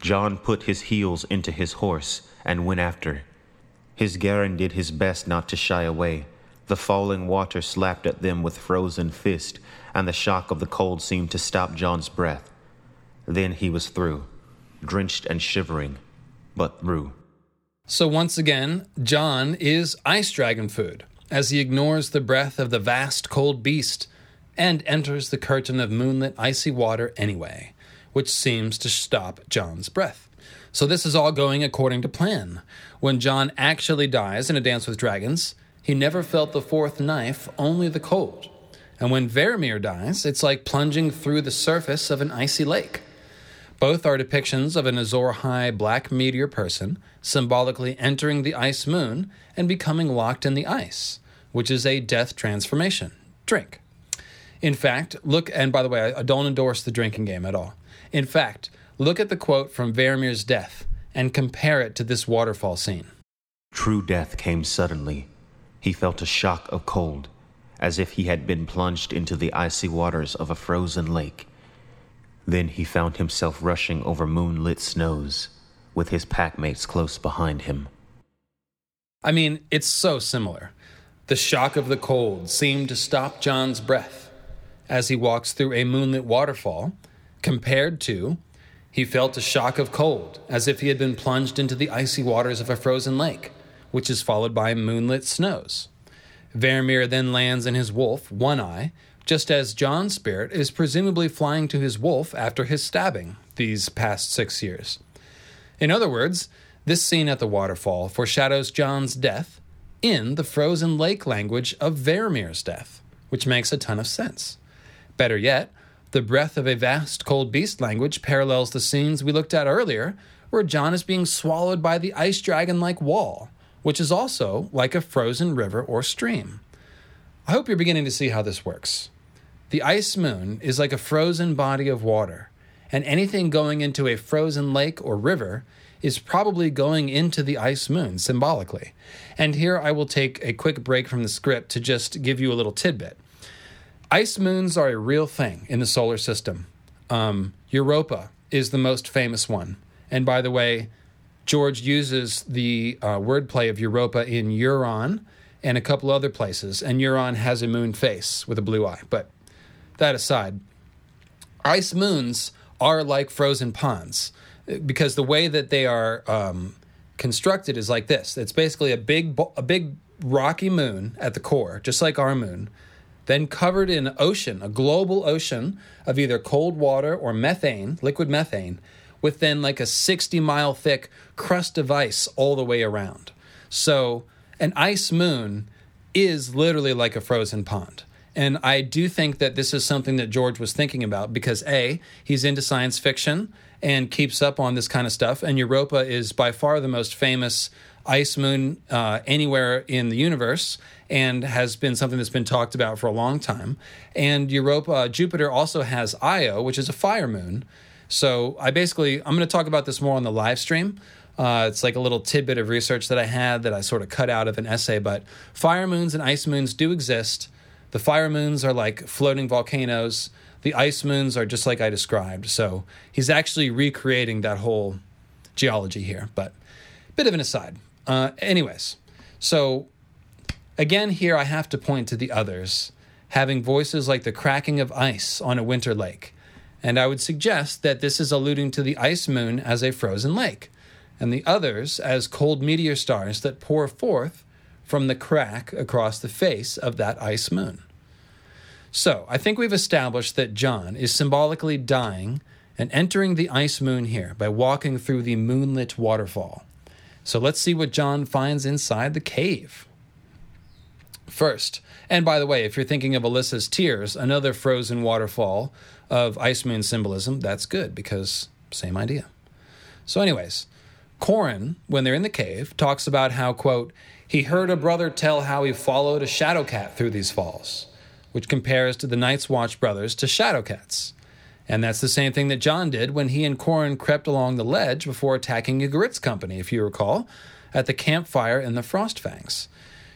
Jon put his heels into his horse and went after. His Garron did his best not to shy away. The falling water slapped at them with frozen fist, and the shock of the cold seemed to stop Jon's breath. Then he was through, drenched and shivering, but through. So once again, Jon is ice dragon food as he ignores the breath of the vast cold beast and enters the curtain of moonlit icy water anyway, which seems to stop Jon's breath. So this is all going according to plan. When Jon actually dies in A Dance with Dragons, he never felt the fourth knife, only the cold. And when Varamir dies, it's like plunging through the surface of an icy lake. Both are depictions of an Azor Ahai black meteor person symbolically entering the ice moon and becoming locked in the ice which is a death transformation. Drink. In fact, look, and by the way, I don't endorse the drinking game at all. In fact, look at the quote from Varamir's death and compare it to this waterfall scene. True death came suddenly. He felt a shock of cold, as if he had been plunged into the icy waters of a frozen lake. Then he found himself rushing over moonlit snows, with his packmates close behind him. I mean, it's so similar. The shock of the cold seemed to stop Jon's breath as he walks through a moonlit waterfall, compared to he felt a shock of cold as if he had been plunged into the icy waters of a frozen lake, which is followed by moonlit snows. Varamir then lands in his wolf, One Eye, just as Jon's spirit is presumably flying to his wolf after his stabbing these past six years. In other words, this scene at the waterfall foreshadows Jon's death in the frozen lake language of Varamir's death, which makes a ton of sense. Better yet, the breath of a vast cold beast language parallels the scenes we looked at earlier, where Jon is being swallowed by the ice dragon like wall, which is also like a frozen river or stream. I hope you're beginning to see how this works. The ice moon is like a frozen body of water, and anything going into a frozen lake or river is probably going into the ice moon symbolically. And here I will take a quick break from the script to just give you a little tidbit. Ice moons are a real thing in the solar system. Um, Europa is the most famous one. And by the way, George uses the uh, wordplay of Europa in Euron and a couple other places. And Euron has a moon face with a blue eye. But that aside, ice moons are like frozen ponds because the way that they are um, constructed is like this. It's basically a big a big rocky moon at the core, just like our moon, then covered in ocean, a global ocean of either cold water or methane, liquid methane, with then like a 60 mile thick crust of ice all the way around. So an ice moon is literally like a frozen pond. And I do think that this is something that George was thinking about because A, he's into science fiction and keeps up on this kind of stuff. And Europa is by far the most famous ice moon uh, anywhere in the universe and has been something that's been talked about for a long time. And Europa, uh, Jupiter also has Io, which is a fire moon. So I basically, I'm going to talk about this more on the live stream. Uh, it's like a little tidbit of research that I had that I sort of cut out of an essay. But fire moons and ice moons do exist. The fire moons are like floating volcanoes. The ice moons are just like I described. So he's actually recreating that whole geology here, but bit of an aside. Uh, anyways, so again, here I have to point to the others having voices like the cracking of ice on a winter lake. And I would suggest that this is alluding to the ice moon as a frozen lake, and the others as cold meteor stars that pour forth from the crack across the face of that ice moon. So I think we've established that Jon is symbolically dying and entering the ice moon here by walking through the moonlit waterfall. So let's see what Jon finds inside the cave. First, and by the way, if you're thinking of Alyssa's Tears, another frozen waterfall of ice moon symbolism, that's good because same idea. So, anyways, Qhorin, when they're in the cave, talks about how, quote, he heard a brother tell how he followed a shadow cat through these falls which compares to the Night's Watch brothers to shadow cats. And that's the same thing that Jon did when he and Qhorin crept along the ledge before attacking Ygritte's company, if you recall, at the campfire in the Frostfangs.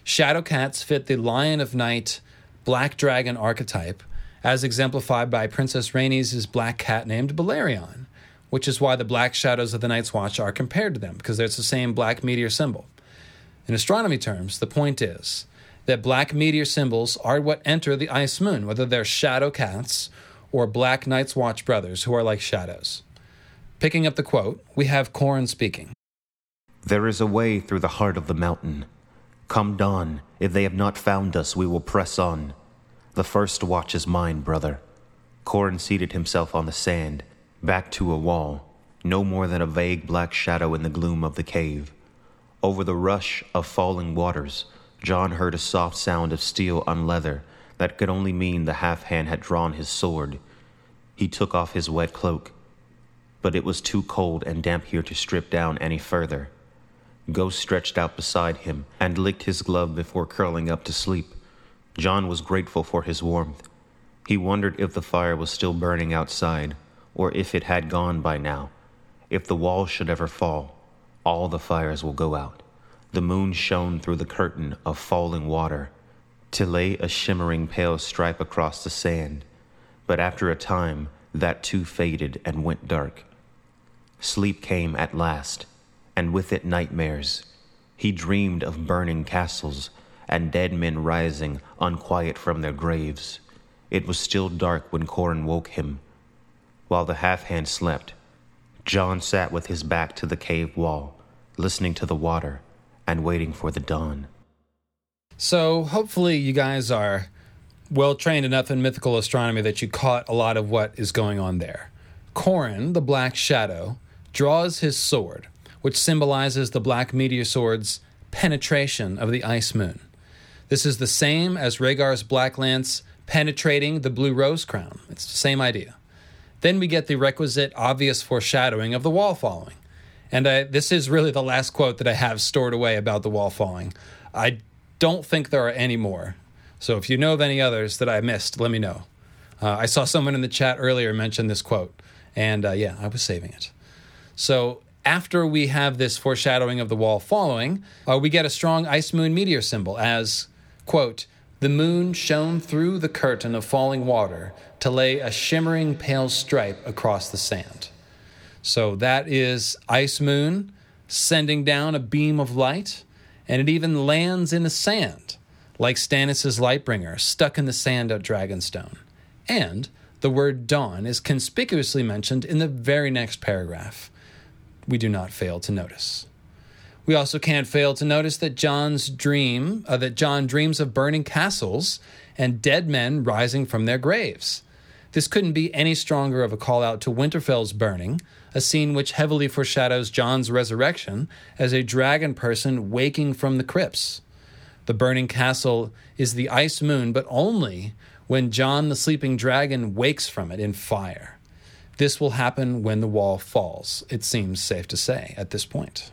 Shadow cats fit the Lion of Night, Black Dragon archetype, as exemplified by Princess Rhaenys' black cat named Balerion, which is why the black shadows of the Night's Watch are compared to them, because it's the same black meteor symbol. In astronomy terms, the point is that black meteor symbols are what enter the ice moon, whether they're shadow cats or black Night's Watch brothers who are like shadows. Picking up the quote, we have Qhorin speaking. There is a way through the heart of the mountain. Come dawn, if they have not found us, we will press on. The first watch is mine, brother. Qhorin seated himself on the sand, back to a wall, no more than a vague black shadow in the gloom of the cave. Over the rush of falling waters, Jon heard a soft sound of steel on leather that could only mean the half hand had drawn his sword. He took off his wet cloak, but it was too cold and damp here to strip down any further. Ghost stretched out beside him and licked his glove before curling up to sleep. Jon was grateful for his warmth. He wondered if the fire was still burning outside, or if it had gone by now. If the wall should ever fall, all the fires will go out. The moon shone through the curtain of falling water to lay a shimmering pale stripe across the sand, but after a time that too faded and went dark. Sleep came at last, and with it nightmares. He dreamed of burning castles and dead men rising unquiet from their graves. It was still dark when Qhorin woke him. While the half hand slept, Jon sat with his back to the cave wall, listening to the water and waiting for the dawn. So, hopefully, you guys are well trained enough in mythical astronomy that you caught a lot of what is going on there. Qhorin, the Black Shadow, draws his sword, which symbolizes the Black Meteor Sword's penetration of the Ice Moon. This is the same as Rhaegar's Black Lance penetrating the Blue Rose Crown. It's the same idea. Then we get the requisite obvious foreshadowing of the wall falling. And I, this is really the last quote that I have stored away about the wall falling. I don't think there are any more. So if you know of any others that I missed, let me know. Uh, I saw someone in the chat earlier mention this quote, and uh, yeah, I was saving it. So after we have this foreshadowing of the wall falling, uh, we get a strong ice moon meteor symbol as, quote, the moon shone through the curtain of falling water to lay a shimmering pale stripe across the sand. So that is ice moon sending down a beam of light and it even lands in the sand, like Stannis' Lightbringer stuck in the sand at Dragonstone. And the word dawn is conspicuously mentioned in the very next paragraph. We do not fail to notice. We also can't fail to notice that Jon's dream, uh, that Jon dreams of burning castles and dead men rising from their graves. This couldn't be any stronger of a call out to Winterfell's burning, a scene which heavily foreshadows Jon's resurrection as a dragon person waking from the crypts. The burning castle is the ice moon, but only when Jon the sleeping dragon wakes from it in fire. This will happen when the wall falls, it seems safe to say at this point.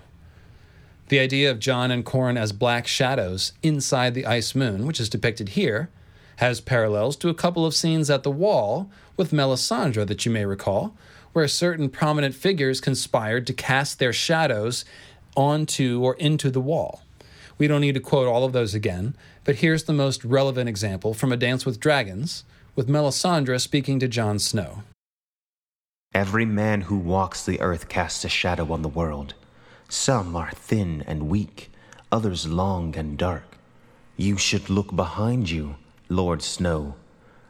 The idea of Jon and Qhorin as black shadows inside the ice moon, which is depicted here, has parallels to a couple of scenes at the wall with Melisandre that you may recall, where certain prominent figures conspired to cast their shadows onto or into the wall. We don't need to quote all of those again, but here's the most relevant example from A Dance with Dragons, with Melisandre speaking to Jon Snow. Every man who walks the earth casts a shadow on the world. Some are thin and weak, others long and dark. You should look behind you Lord Snow.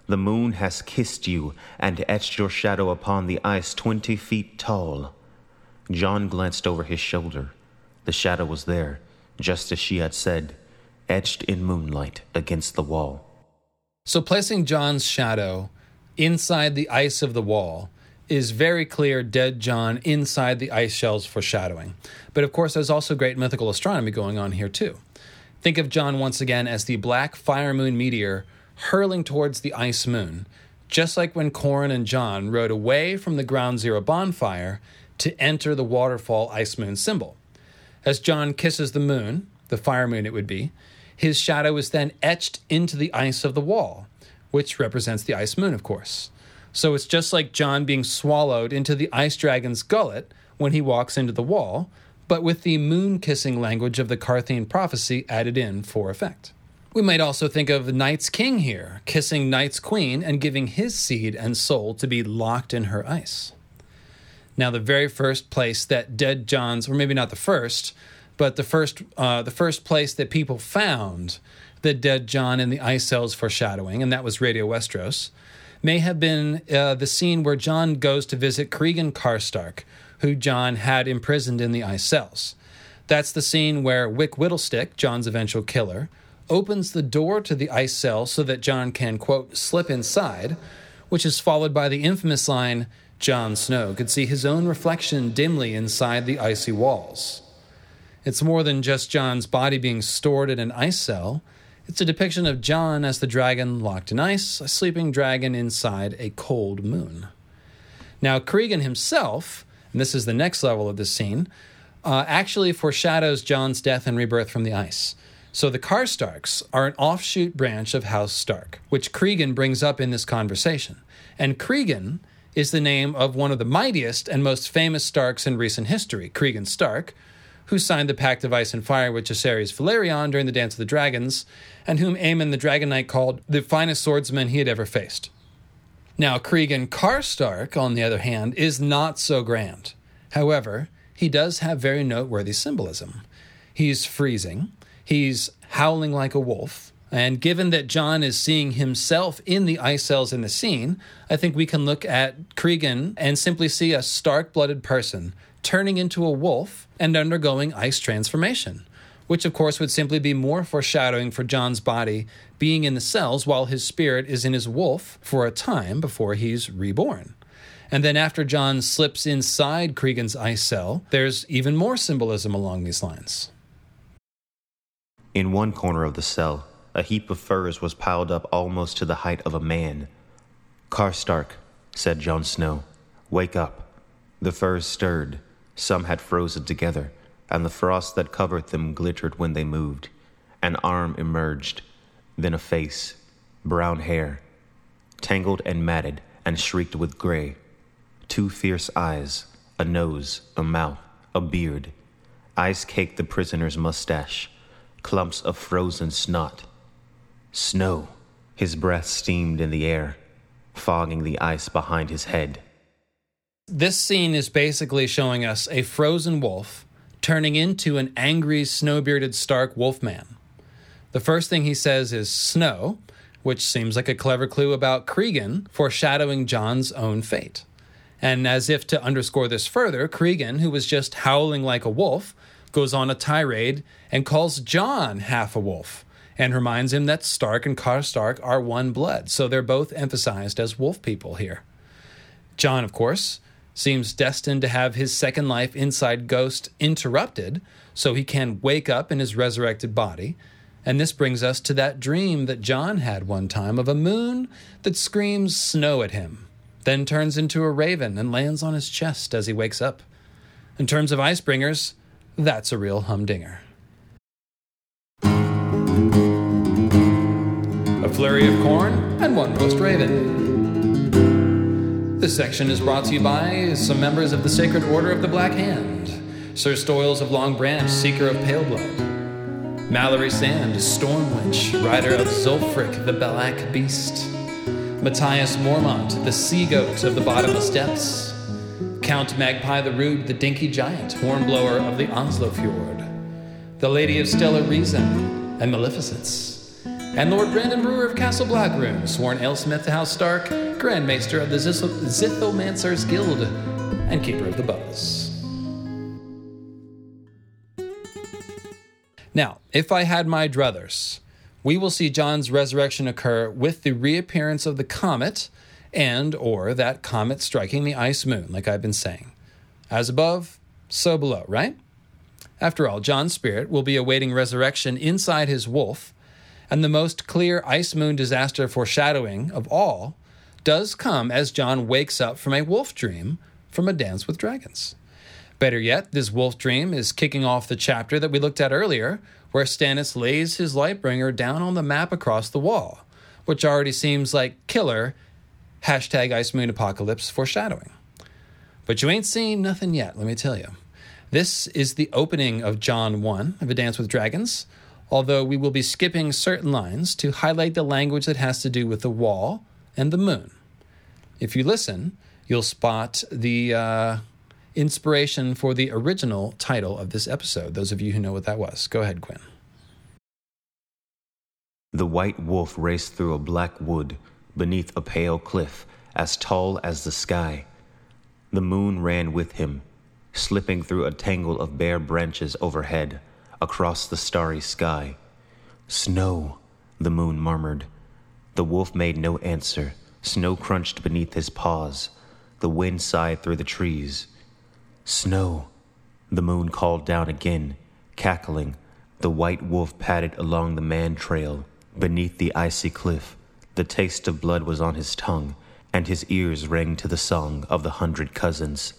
The moon has kissed you and etched your shadow upon the ice twenty feet tall. Jon glanced over his shoulder. The shadow was there, just as she had said, etched in moonlight against the wall. So, placing Jon's shadow inside the ice of the wall is very clear dead Jon inside the ice shells foreshadowing. But of course, there's also great mythical astronomy going on here, too. Think of Jon once again as the black fire moon meteor hurling towards the ice moon, just like when Qhorin and Jon rode away from the ground zero bonfire to enter the waterfall ice moon symbol. As Jon kisses the moon, the fire moon it would be, his shadow is then etched into the ice of the wall, which represents the ice moon, of course. So it's just like Jon being swallowed into the ice dragon's gullet when he walks into the wall, but with the moon kissing language of the Qartheen prophecy added in for effect. We might also think of Night's King here, kissing Night's Queen and giving his seed and soul to be locked in her ice. Now, the very first place that dead Jons, or maybe not the first, but the first, uh, the first place that people found the dead Jon in the ice cells foreshadowing, and that was Radio Westeros, may have been uh, the scene where Jon goes to visit Cregan Karstark, who Jon had imprisoned in the ice cells. That's the scene where Wick Whittlestick, Jon's eventual killer, opens the door to the ice cell so that Jon can, quote, slip inside, which is followed by the infamous line, Jon Snow could see his own reflection dimly inside the icy walls. It's more than just Jon's body being stored in an ice cell. It's a depiction of Jon as the dragon locked in ice, a sleeping dragon inside a cold moon. Now, Cregan himself, and this is the next level of this scene, uh, actually foreshadows Jon's death and rebirth from the ice. So the Karstarks are an offshoot branch of House Stark, which Cregan brings up in this conversation. And Cregan is the name of one of the mightiest and most famous Starks in recent history, Cregan Stark, who signed the Pact of Ice and Fire with Jacaerys Velaryon during the Dance of the Dragons, and whom Aemon the Dragon Knight called the finest swordsman he had ever faced. Now, Cregan Karstark, on the other hand, is not so grand. However, he does have very noteworthy symbolism. He's freezing, he's howling like a wolf, and given that Jon is seeing himself in the ice cells in the scene, I think we can look at Cregan and simply see a stark blooded person turning into a wolf and undergoing ice transformation, which of course would simply be more foreshadowing for Jon's body being in the cells while his spirit is in his wolf for a time before he's reborn. And then after Jon slips inside Cregan's ice cell, there's even more symbolism along these lines. In one corner of the cell, a heap of furs was piled up almost to the height of a man. Karstark, said Jon Snow, wake up. The furs stirred. Some had frozen together, and the frost that covered them glittered when they moved. An arm emerged, then a face, brown hair, tangled and matted and streaked with gray. Two fierce eyes, a nose, a mouth, a beard. Ice caked the prisoner's mustache, clumps of frozen snot. Snow. His breath steamed in the air, fogging the ice behind his head. This scene is basically showing us a frozen wolf turning into an angry, snow bearded Stark wolfman. The first thing he says is snow, which seems like a clever clue about Cregan foreshadowing Jon's own fate. And as if to underscore this further, Cregan, who was just howling like a wolf, goes on a tirade and calls Jon half a wolf and reminds him that Stark and Karstark are one blood, so they're both emphasized as wolf people here. Jon, of course, seems destined to have his second life inside Ghost interrupted so he can wake up in his resurrected body. And this brings us to that dream that Jon had one time of a moon that screams snow at him, then turns into a raven and lands on his chest as he wakes up. In terms of Icebringers, that's a real humdinger. Flurry of corn and one roast raven. This section is brought to you by some members of the Sacred Order of the Black Hand Sir Stoyles of Long Branch, Seeker of Pale Blood. Mallory Sand, Storm Witch, rider of Zulfric, the Black Beast. Matthias Mormont, the Sea Goat of the Bottomless Depths. Count Magpie the Rude, the Dinky Giant, Hornblower of the Onslow Fjord. The Lady of Stellar Reason, and Maleficence and Lord Brandon Brewer of Castle Blackroom, sworn Alesmith to House Stark, Grand Maester of the Zithomancers Guild, and Keeper of the Bows. Now, if I had my druthers, we will see Jon's resurrection occur with the reappearance of the comet and or that comet striking the ice moon, like I've been saying. As above, so below, right? After all, Jon's spirit will be awaiting resurrection inside his wolf and the most clear ice moon disaster foreshadowing of all does come as Jon wakes up from a wolf dream from a dance with dragons. Better yet, this wolf dream is kicking off the chapter that we looked at earlier, where Stannis lays his Lightbringer down on the map across the wall, which already seems like killer hashtag Ice Moon Apocalypse foreshadowing. But you ain't seen nothing yet, let me tell you. This is the opening of Jon 1 of A Dance with Dragons, although we will be skipping certain lines to highlight the language that has to do with the wall and the moon. If you listen, you'll spot the uh, inspiration for the original title of this episode. Those of you who know what that was, go ahead, Quinn. The white wolf raced through a black wood beneath a pale cliff as tall as the sky. The moon ran with him, slipping through a tangle of bare branches overhead across the starry sky. Snow, the moon murmured. The wolf made no answer. Snow crunched beneath his paws. The wind sighed through the trees. Snow, the moon called down again, cackling. The white wolf padded along the man trail beneath the icy cliff. The taste of blood was on his tongue, and his ears rang to the song of the hundred cousins.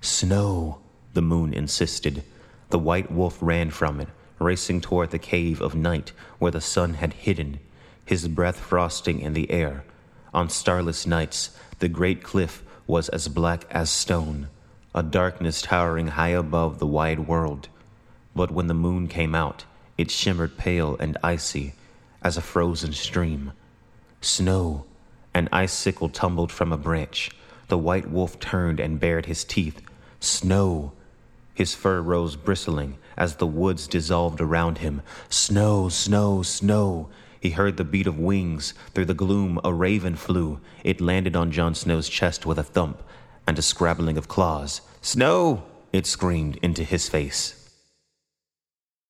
Snow, the moon insisted. The white wolf ran from it, racing toward the cave of night where the sun had hidden, his breath frosting in the air. On starless nights, the great cliff was as black as stone, a darkness towering high above the wide world. But when the moon came out, it shimmered pale and icy as a frozen stream. Snow, an icicle tumbled from a branch. The white wolf turned and bared his teeth. Snow, his fur rose bristling as the woods dissolved around him. Snow, snow, snow. He heard the beat of wings. Through the gloom, a raven flew. It landed on Jon Snow's chest with a thump and a scrabbling of claws. Snow! It screamed into his face.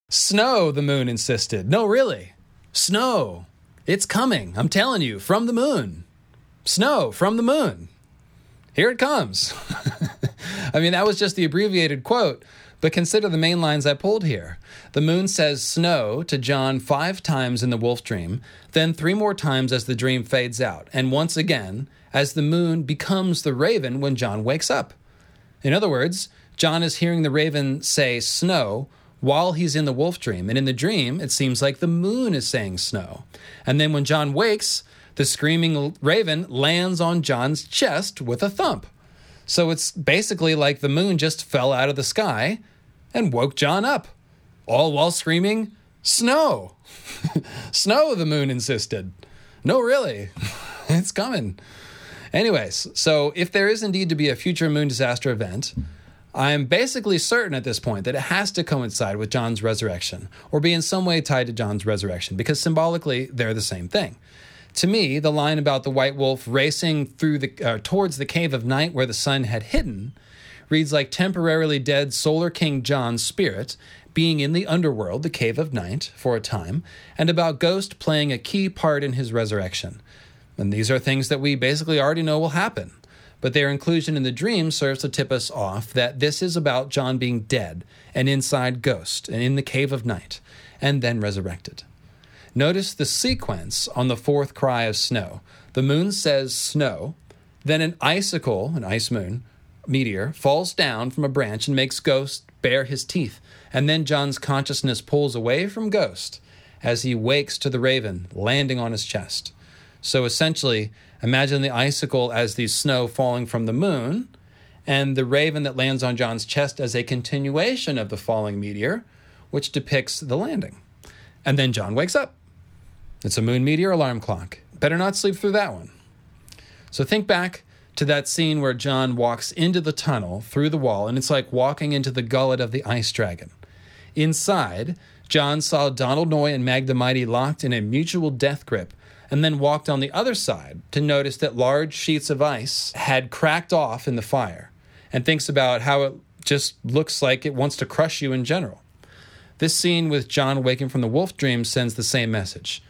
Snow, the moon insisted. No, really. Snow. It's coming. I'm telling you, from the moon. Snow from the moon. Here it comes. I mean, that was just the abbreviated quote, but consider the main lines I pulled here. The moon says snow to Jon five times in the wolf dream, then three more times as the dream fades out, and once again as the moon becomes the raven when Jon wakes up. In other words, Jon is hearing the raven say snow while he's in the wolf dream. And in the dream, it seems like the moon is saying snow. And then when Jon wakes, the screaming raven lands on Jon's chest with a thump. So it's basically like the moon just fell out of the sky and woke Jon up, all while screaming, Snow! Snow, the moon insisted. No, really. it's coming. Anyways, so if there is indeed to be a future moon disaster event, I'm basically certain at this point that it has to coincide with Jon's resurrection or be in some way tied to Jon's resurrection because symbolically they're the same thing. To me, the line about the white wolf racing through the uh, towards the cave of night where the sun had hidden reads like temporarily dead Solar King Jon's spirit being in the underworld, the cave of night, for a time, and about Ghost playing a key part in his resurrection. And these are things that we basically already know will happen but their inclusion in the dream serves to tip us off that this is about Jon being dead and inside Ghost and in the cave of night, and then resurrected. Notice the sequence on the fourth cry of snow. The moon says snow, then an icicle, an ice moon, meteor, falls down from a branch and makes Ghost bare his teeth, and then Jon's consciousness pulls away from Ghost as he wakes to the raven landing on his chest. So essentially, imagine the icicle as the snow falling from the moon, and the raven that lands on Jon's chest as a continuation of the falling meteor, which depicts the landing. And then Jon wakes up. It's a moon meteor alarm clock. Better not sleep through that one. So think back to that scene where Jon walks into the tunnel through the wall, and it's like walking into the gullet of the ice dragon. Inside, Jon saw Donal Noye and Mag the Mighty locked in a mutual death grip and then walked on the other side to notice that large sheets of ice had cracked off in the fire and thinks about how it just looks like it wants to crush you in general. This scene with Jon waking from the wolf dream sends the same message.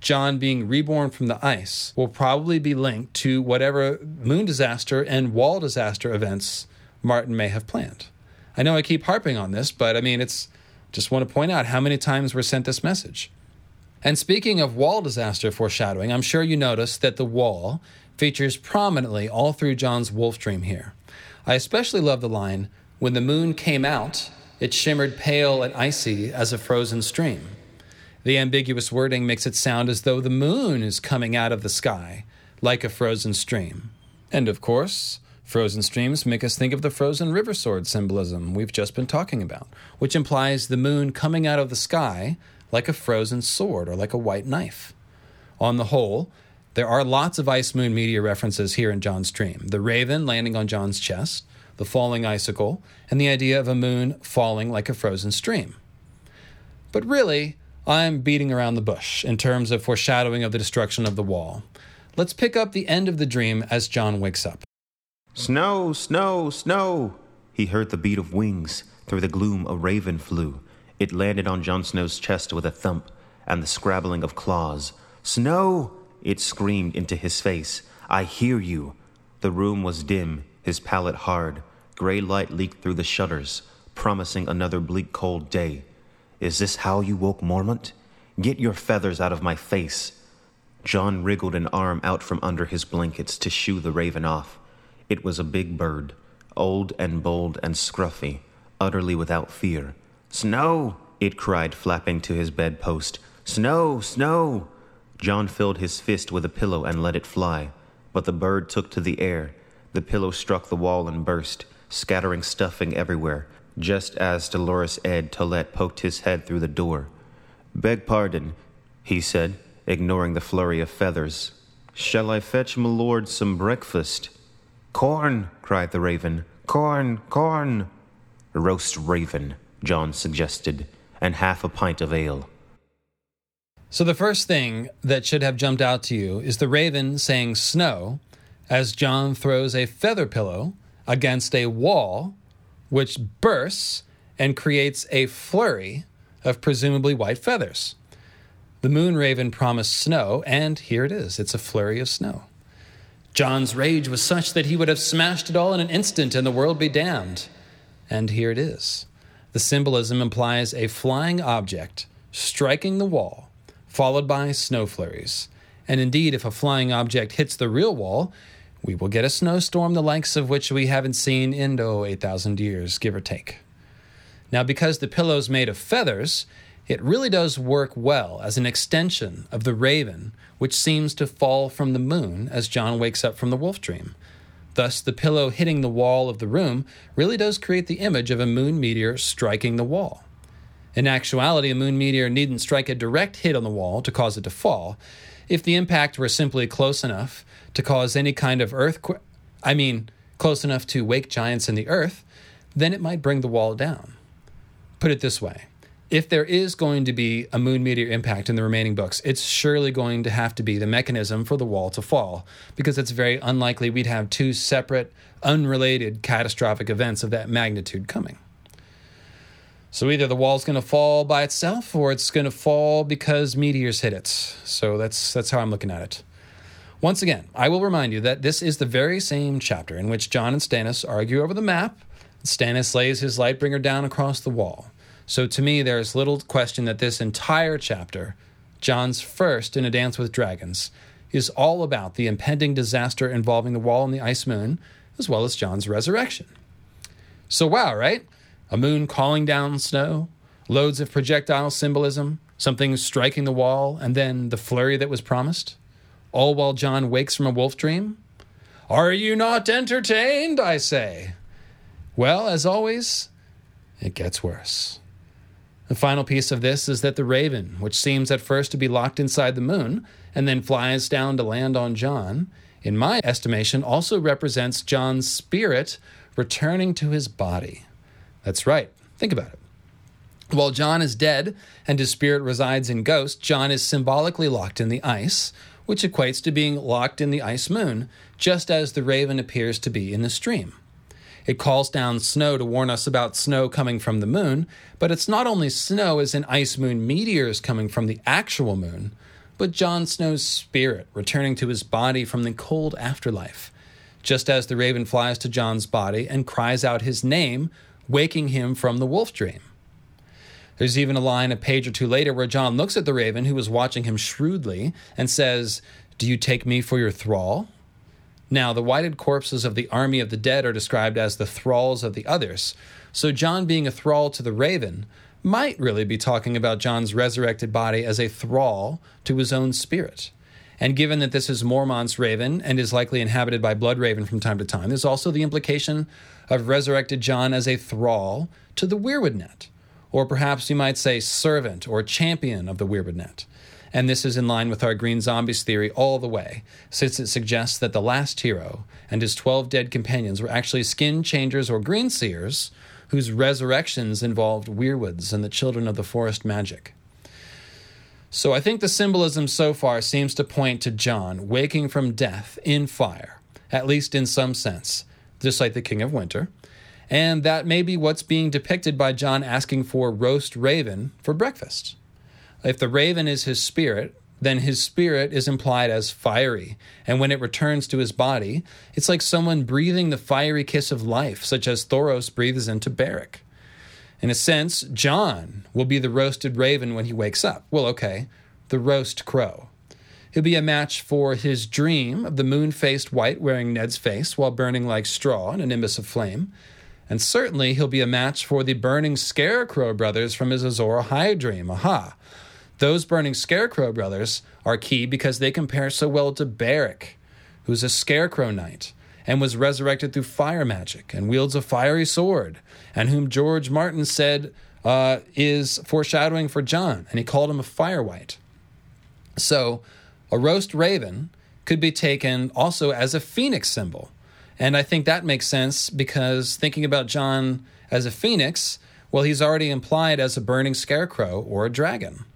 Jon being reborn from the ice will probably be linked to whatever moon disaster and wall disaster events Martin may have planned. I know I keep harping on this, but I mean, it's just want to point out how many times we're sent this message. And speaking of wall disaster foreshadowing, I'm sure you noticed that the wall features prominently all through Jon's wolf dream here. I especially love the line, When the moon came out, it shimmered pale and icy as a frozen stream. The ambiguous wording makes it sound as though the moon is coming out of the sky, like a frozen stream. And of course, frozen streams make us think of the frozen river sword symbolism we've just been talking about, which implies the moon coming out of the sky like a frozen sword or like a white knife. On the whole, there are lots of Ice Moon media references here in Jon's dream the raven landing on Jon's chest, the falling icicle, and the idea of a moon falling like a frozen stream. But really, I'm beating around the bush in terms of foreshadowing of the destruction of the wall. Let's pick up the end of the dream as Jon wakes up. Snow, snow, snow! He heard the beat of wings. Through the gloom, a raven flew. It landed on Jon Snow's chest with a thump and the scrabbling of claws. Snow! It screamed into his face. I hear you. The room was dim, his pallet hard. Gray light leaked through the shutters, promising another bleak cold day. Is this how you woke Mormont? Get your feathers out of my face. Jon wriggled an arm out from under his blankets to shoo the raven off. It was a big bird, old and bold and scruffy, utterly without fear. Snow! it cried, flapping to his bedpost. Snow! Snow! Jon filled his fist with a pillow and let it fly, but the bird took to the air. The pillow struck the wall and burst, scattering stuffing everywhere, just as Dolorous Edd Tollett poked his head through the door. Beg pardon, he said, ignoring the flurry of feathers. Shall I fetch my lord some breakfast? Corn, cried the raven. Corn, corn. Roast raven, Jon suggested, and half a pint of ale. So, the first thing that should have jumped out to you is the raven saying snow as Jon throws a feather pillow against a wall, which bursts and creates a flurry of presumably white feathers. The moon raven promised snow, and here it is it's a flurry of snow. Jon's rage was such that he would have smashed it all in an instant and the world be damned. And here it is. The symbolism implies a flying object striking the wall, followed by snow flurries. And indeed, if a flying object hits the real wall, we will get a snowstorm the likes of which we haven't seen in, oh, 8,000 years, give or take. Now, because the pillow's made of feathers, it really does work well as an extension of the raven, which seems to fall from the moon as Jon wakes up from the wolf dream. Thus, the pillow hitting the wall of the room really does create the image of a moon meteor striking the wall. In actuality, a moon meteor needn't strike a direct hit on the wall to cause it to fall. If the impact were simply close enough to cause any kind of earthquake, I mean, close enough to wake giants in the earth, then it might bring the wall down. Put it this way if there is going to be a moon meteor impact in the remaining books, it's surely going to have to be the mechanism for the wall to fall, because it's very unlikely we'd have two separate, unrelated catastrophic events of that magnitude coming. So either the wall's going to fall by itself, or it's going to fall because meteors hit it. So that's that's how I'm looking at it. Once again, I will remind you that this is the very same chapter in which Jon and Stannis argue over the map. Stannis lays his Lightbringer down across the wall. So to me, there is little question that this entire chapter, Jon's first in A Dance with Dragons, is all about the impending disaster involving the wall and the ice moon, as well as Jon's resurrection. So, wow, right? A moon calling down snow, loads of projectile symbolism, something striking the wall, and then the flurry that was promised, all while Jon wakes from a wolf dream? Are you not entertained? I say. Well, as always, it gets worse. The final piece of this is that the raven, which seems at first to be locked inside the moon and then flies down to land on Jon, in my estimation, also represents Jon's spirit returning to his body. That's right. Think about it. While Jon is dead and his spirit resides in Ghost, Jon is symbolically locked in the ice, which equates to being locked in the ice moon, just as the raven appears to be in the stream. It calls down snow to warn us about snow coming from the moon, but it's not only snow as in ice moon meteors coming from the actual moon, but Jon Snow's spirit returning to his body from the cold afterlife, just as the raven flies to Jon's body and cries out his name, waking him from the wolf dream. There's even a line a page or two later where Jon looks at the raven, who is watching him shrewdly, and says, Do you take me for your thrall? Now, the whited corpses of the army of the dead are described as the thralls of the others. So, Jon being a thrall to the raven might really be talking about Jon's resurrected body as a thrall to his own spirit. And given that this is Mormont's raven and is likely inhabited by Blood Raven from time to time, there's also the implication of resurrected Jon as a thrall to the Weirwood Net, or perhaps you might say servant or champion of the Weirwood net. And this is in line with our Green Zombies theory all the way, since it suggests that the last hero and his 12 dead companions were actually skin changers or green seers whose resurrections involved weirwoods and the children of the forest magic. So I think the symbolism so far seems to point to Jon waking from death in fire, at least in some sense, just like the King of Winter. And that may be what's being depicted by Jon asking for roast raven for breakfast. If the raven is his spirit, then his spirit is implied as fiery. And when it returns to his body, it's like someone breathing the fiery kiss of life, such as Thoros breathes into Beric. In a sense, Jon will be the roasted raven when he wakes up. Well, okay, the roast crow. He'll be a match for his dream of the moon faced wight wearing Ned's face while burning like straw in a nimbus of flame. And certainly he'll be a match for the burning Scarecrow brothers from his Azor Ahai dream. Aha! Those burning Scarecrow brothers are key because they compare so well to Beric, who's a Scarecrow knight and was resurrected through fire magic and wields a fiery sword, and whom George Martin said uh, is foreshadowing for Jon, and he called him a fire wight. So, a roast raven could be taken also as a phoenix symbol and I think that makes sense because thinking about Jon as a phoenix, well, he's already implied as a burning scarecrow or a dragon.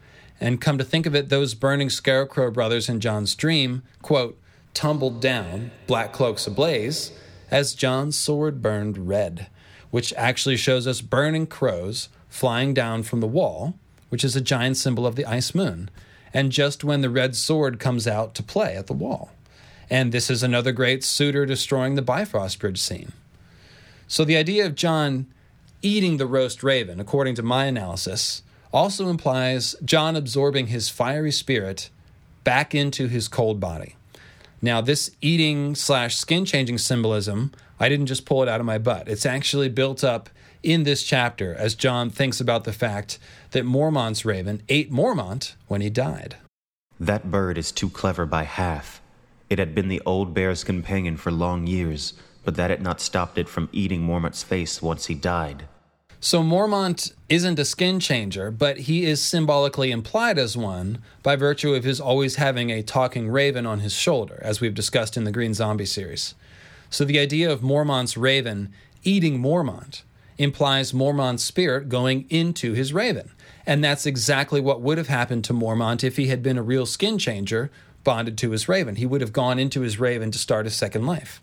And come to think of it, those burning scarecrow brothers in Jon's dream, quote, tumbled down, black cloaks ablaze, as Jon's sword burned red, which actually shows us burning crows flying down from the wall, which is a giant symbol of the ice moon, and just when the red sword comes out to play at the wall. And this is another great Surtr destroying the Bifrost Bridge scene. So the idea of Jon eating the roast raven, according to my analysis, also implies Jon absorbing his fiery spirit back into his cold body. Now, this eating slash skin changing symbolism, I didn't just pull it out of my butt. It's actually built up in this chapter as Jon thinks about the fact that Mormont's raven ate Mormont when he died. That bird is too clever by half. It had been the old bear's companion for long years, but that had not stopped it from eating Mormont's face once he died. So Mormont isn't a skin changer, but he is symbolically implied as one by virtue of his always having a talking raven on his shoulder, as we've discussed in the Green Zombie series. So the idea of Mormont's raven eating Mormont implies Mormont's spirit going into his raven. And that's exactly what would have happened to Mormont if he had been a real skin changer bonded to his raven. He would have gone into his raven to start a second life.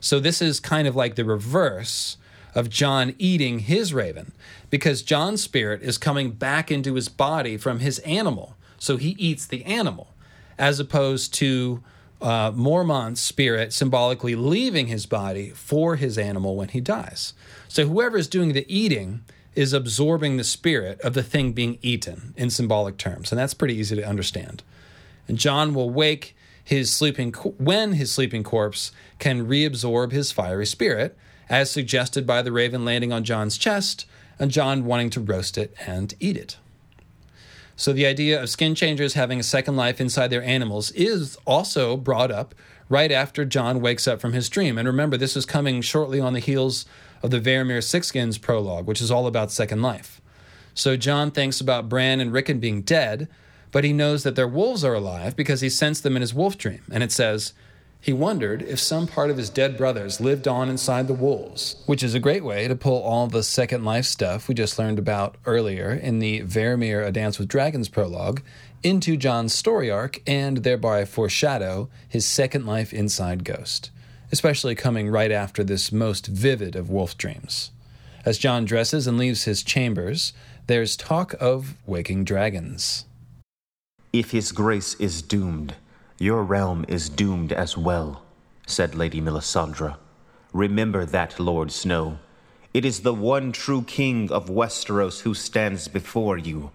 So this is kind of like the reverse of Jon eating his raven because Jon's spirit is coming back into his body from his animal. So he eats the animal as opposed to uh, Mormont's spirit symbolically leaving his body for his animal when he dies. So whoever is doing the eating is absorbing the spirit of the thing being eaten in symbolic terms. And that's pretty easy to understand and Jon will wake his sleeping when his sleeping corpse can reabsorb his fiery spirit, as suggested by the raven landing on Jon's chest and Jon wanting to roast it and eat it. So the idea of skin changers having a second life inside their animals is also brought up right after Jon wakes up from his dream. And remember, this is coming shortly on the heels of the Varamir Sixskins prologue, which is all about second life. So Jon thinks about Bran and Rickon being dead, but he knows that their wolves are alive because he sensed them in his wolf dream. And it says, he wondered if some part of his dead brothers lived on inside the wolves, which is a great way to pull all the Second Life stuff we just learned about earlier in the Varamir A Dance with Dragons prologue into Jon's story arc and thereby foreshadow his Second Life inside ghost, especially coming right after this most vivid of wolf dreams. As Jon dresses and leaves his chambers, there's talk of waking dragons. If his grace is doomed, your realm is doomed as well, said Lady Melisandre. Remember that, Lord Snow. It is the one true king of Westeros who stands before you.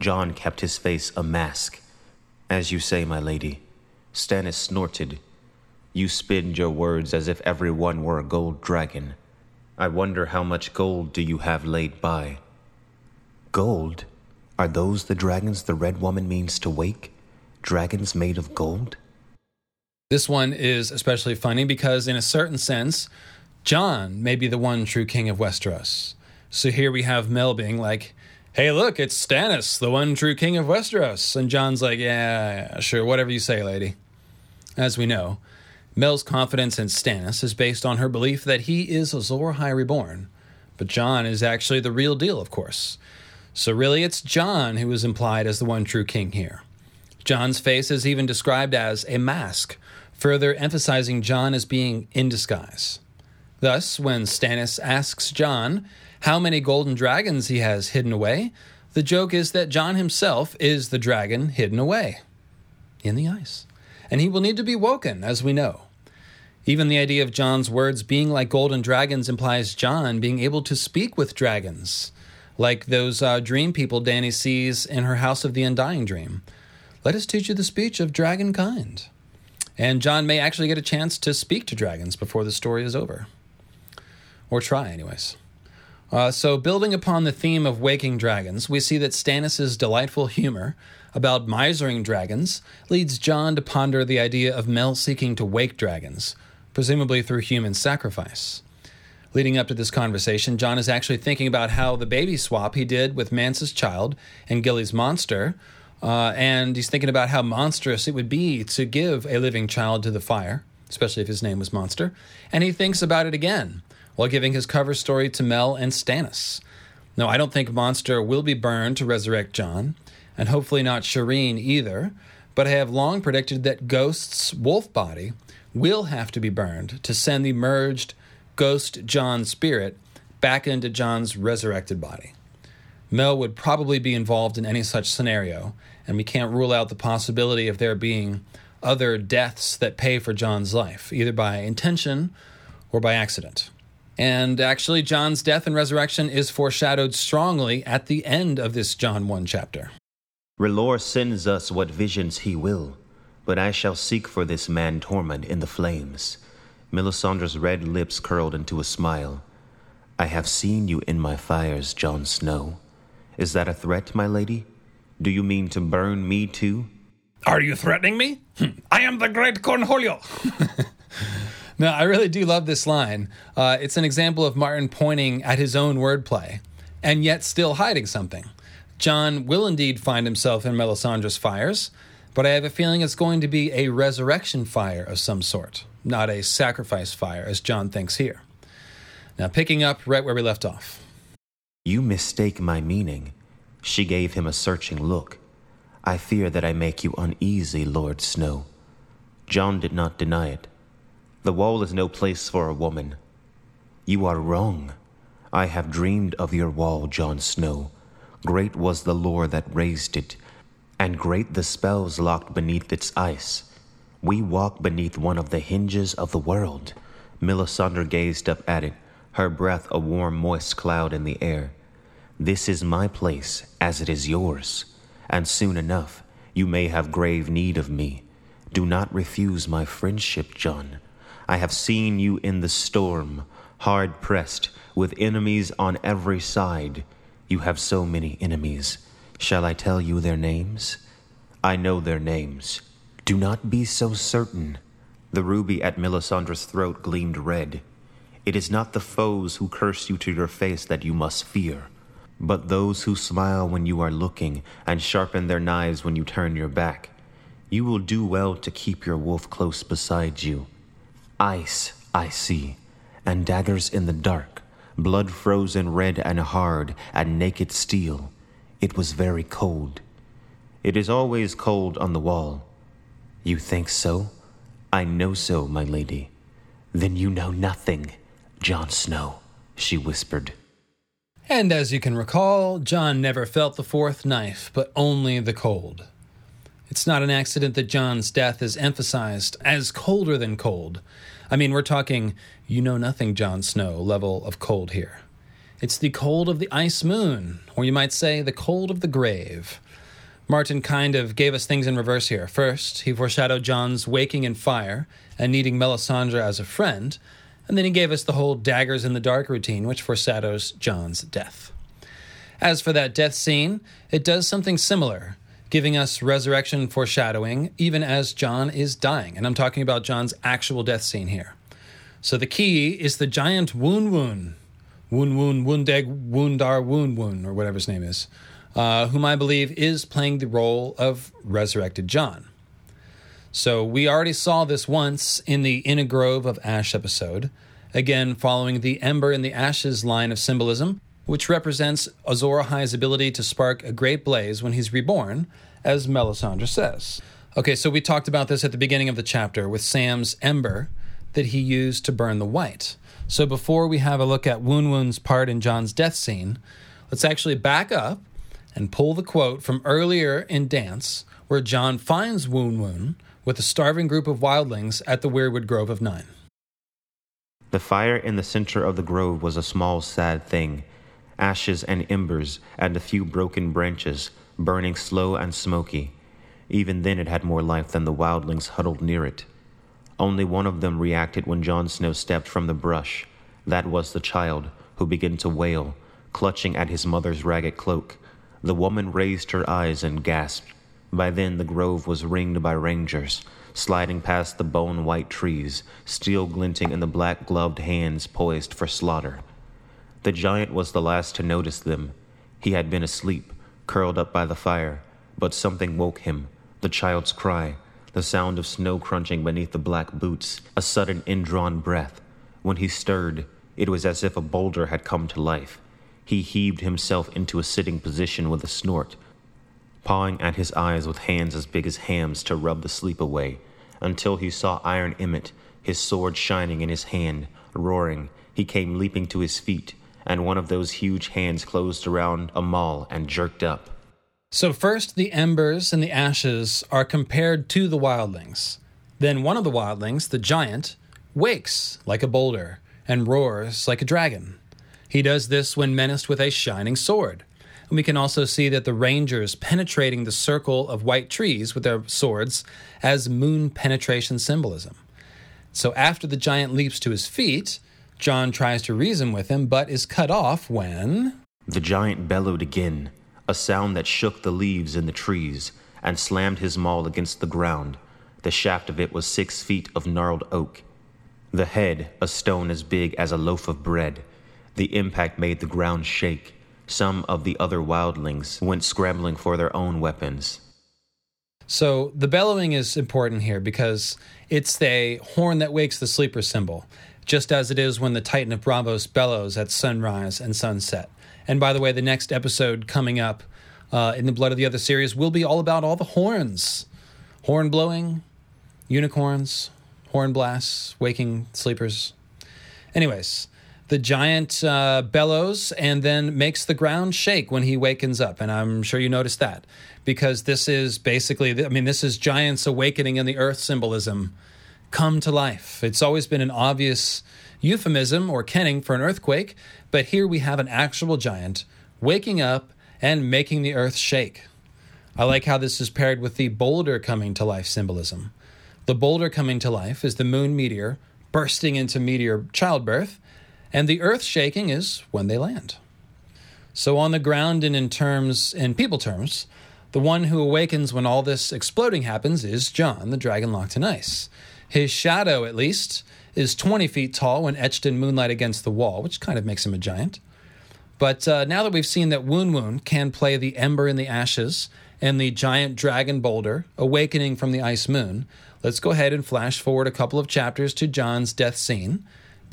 Jon kept his face a mask. As you say, my lady. Stannis snorted. You spin your words as if every one were a gold dragon. I wonder how much gold do you have laid by? Gold? Are those the dragons the Red Woman means to wake? Dragons made of gold? This one is especially funny because, in a certain sense, Jon may be the one true king of Westeros. So here we have Mel being like, hey, look, it's Stannis, the one true king of Westeros. And Jon's like, yeah, sure, whatever you say, lady. As we know, Mel's confidence in Stannis is based on her belief that he is Azor Ahai Reborn. But Jon is actually the real deal, of course. So really, it's Jon who is implied as the one true king here. Jon's face is even described as a mask, further emphasizing Jon as being in disguise. Thus, when Stannis asks Jon how many golden dragons he has hidden away, the joke is that Jon himself is the dragon hidden away in the ice. And he will need to be woken, as we know. Even the idea of Jon's words being like golden dragons implies Jon being able to speak with dragons, like those uh, dream people Dany sees in her House of the Undying Dream. Let us teach you the speech of dragon kind. And Jon may actually get a chance to speak to dragons before the story is over. Or try, anyways. Uh, so, building upon the theme of waking dragons, we see that Stannis' delightful humor about misering dragons leads Jon to ponder the idea of Mel seeking to wake dragons, presumably through human sacrifice. Leading up to this conversation, Jon is actually thinking about how the baby swap he did with Mance's child and Gilly's monster, uh, and he's thinking about how monstrous it would be to give a living child to the fire, especially if his name was Monster, and he thinks about it again while giving his cover story to Mel and Stannis. No, I don't think Monster will be burned to resurrect Jon, and hopefully not Shireen either, but I have long predicted that Ghost's wolf body will have to be burned to send the merged ghost Jon's spirit back into Jon's resurrected body. Mel would probably be involved in any such scenario, and we can't rule out the possibility of there being other deaths that pay for Jon's life, either by intention or by accident. And actually, Jon's death and resurrection is foreshadowed strongly at the end of this Jon 1 chapter. R'hllor sends us what visions he will, but I shall seek for this man Tormund in the flames. Melisandre's red lips curled into a smile. I have seen you in my fires, Jon Snow. Is that a threat, my lady? Do you mean to burn me too? Are you threatening me? I am the great Cornholio. No, I really do love this line. Uh, it's an example of Martin pointing at his own wordplay and yet still hiding something. Jon will indeed find himself in Melisandre's fires, but I have a feeling it's going to be a resurrection fire of some sort, not a sacrifice fire, as Jon thinks here. Now, picking up right where we left off. You mistake my meaning. She gave him a searching look. I fear that I make you uneasy, Lord Snow. Jon did not deny it. The wall is no place for a woman. You are wrong. I have dreamed of your wall, Jon Snow. Great was the lore that raised it, and great the spells locked beneath its ice. We walk beneath one of the hinges of the world. Melisandre gazed up at it, her breath a warm, moist cloud in the air. This is my place, as it is yours, and soon enough you may have grave need of me. Do not refuse my friendship, Jon. I have seen you in the storm, hard pressed, with enemies on every side. You have so many enemies. Shall I tell you their names? I know their names. Do not be so certain. The ruby at Melisandre's throat gleamed red. It is not the foes who curse you to your face that you must fear, but those who smile when you are looking and sharpen their knives when you turn your back. You will do well to keep your wolf close beside you. Ice, I see, and daggers in the dark, blood frozen red and hard, and naked steel. It was very cold. It is always cold on the wall. You think so? I know so, my lady. Then you know nothing, Jon Snow, she whispered. And as you can recall, Jon never felt the fourth knife, but only the cold. It's not an accident that Jon's death is emphasized as colder than cold. I mean, we're talking you know nothing, Jon Snow level of cold here. It's the cold of the ice moon, or you might say the cold of the grave. Martin kind of gave us things in reverse here. First, he foreshadowed Jon's waking in fire and needing Melisandre as a friend, and then he gave us the whole daggers in the dark routine, which foreshadows Jon's death. As for that death scene, it does something similar giving us resurrection foreshadowing even as Jon is dying. And I'm talking about Jon's actual death scene here. So the key is the giant Wun Wun. Wun Wun Woondeg Woondar Wun Wun, or whatever his name is, uh, whom I believe is playing the role of resurrected Jon. So we already saw this once in the In a Grove of Ash episode, again following the Ember in the Ashes line of symbolism, which represents Azor Ahai's ability to spark a great blaze when he's reborn, as Melisandre says. Okay, so we talked about this at the beginning of the chapter with Sam's Ember that he used to burn the wight. So before we have a look at Wun Wun's part in Jon's death scene, let's actually back up and pull the quote from earlier in Dance, where Jon finds Wun Wun with a starving group of wildlings at the Weirwood Grove of Nine. The fire in the center of the grove was a small, sad thing ashes and embers and a few broken branches, burning slow and smoky. Even then, it had more life than the wildlings huddled near it. Only one of them reacted when Jon Snow stepped from the brush. That was the child, who began to wail, clutching at his mother's ragged cloak. The woman raised her eyes and gasped. By then, the grove was ringed by rangers, sliding past the bone white trees, steel glinting in the black gloved hands poised for slaughter. The giant was the last to notice them. He had been asleep, curled up by the fire, but something woke him the child's cry the sound of snow crunching beneath the black boots, a sudden indrawn breath. When he stirred, it was as if a boulder had come to life. He heaved himself into a sitting position with a snort, pawing at his eyes with hands as big as hams to rub the sleep away, until he saw Iron Emmett, his sword shining in his hand, roaring. He came leaping to his feet, and one of those huge hands closed around a maul and jerked up. So, first, the embers and the ashes are compared to the wildlings. Then, one of the wildlings, the giant, wakes like a boulder and roars like a dragon. He does this when menaced with a shining sword. And we can also see that the rangers penetrating the circle of white trees with their swords as moon penetration symbolism. So, after the giant leaps to his feet, Jon tries to reason with him, but is cut off when. The giant bellowed again a sound that shook the leaves in the trees and slammed his maul against the ground. The shaft of it was six feet of gnarled oak. The head, a stone as big as a loaf of bread. The impact made the ground shake. Some of the other wildlings went scrambling for their own weapons. So the bellowing is important here because it's the horn that wakes the sleeper symbol, just as it is when the Titan of Braavos bellows at sunrise and sunset. And by the way, the next episode coming up uh, in the Blood of the Other series will be all about all the horns horn blowing, unicorns, horn blasts, waking sleepers. Anyways, the giant uh, bellows and then makes the ground shake when he wakens up. And I'm sure you noticed that because this is basically, I mean, this is giants awakening in the earth symbolism come to life. It's always been an obvious euphemism or kenning for an earthquake, but here we have an actual giant waking up and making the earth shake. I like how this is paired with the boulder coming to life symbolism. The boulder coming to life is the moon meteor bursting into meteor childbirth, and the earth shaking is when they land. So, on the ground and in terms, in people terms, the one who awakens when all this exploding happens is Jon, the dragon locked in ice. His shadow, at least, is 20 feet tall when etched in moonlight against the wall, which kind of makes him a giant. But uh, now that we've seen that Wun Wun can play the ember in the ashes and the giant dragon boulder awakening from the ice moon, let's go ahead and flash forward a couple of chapters to Jon's death scene,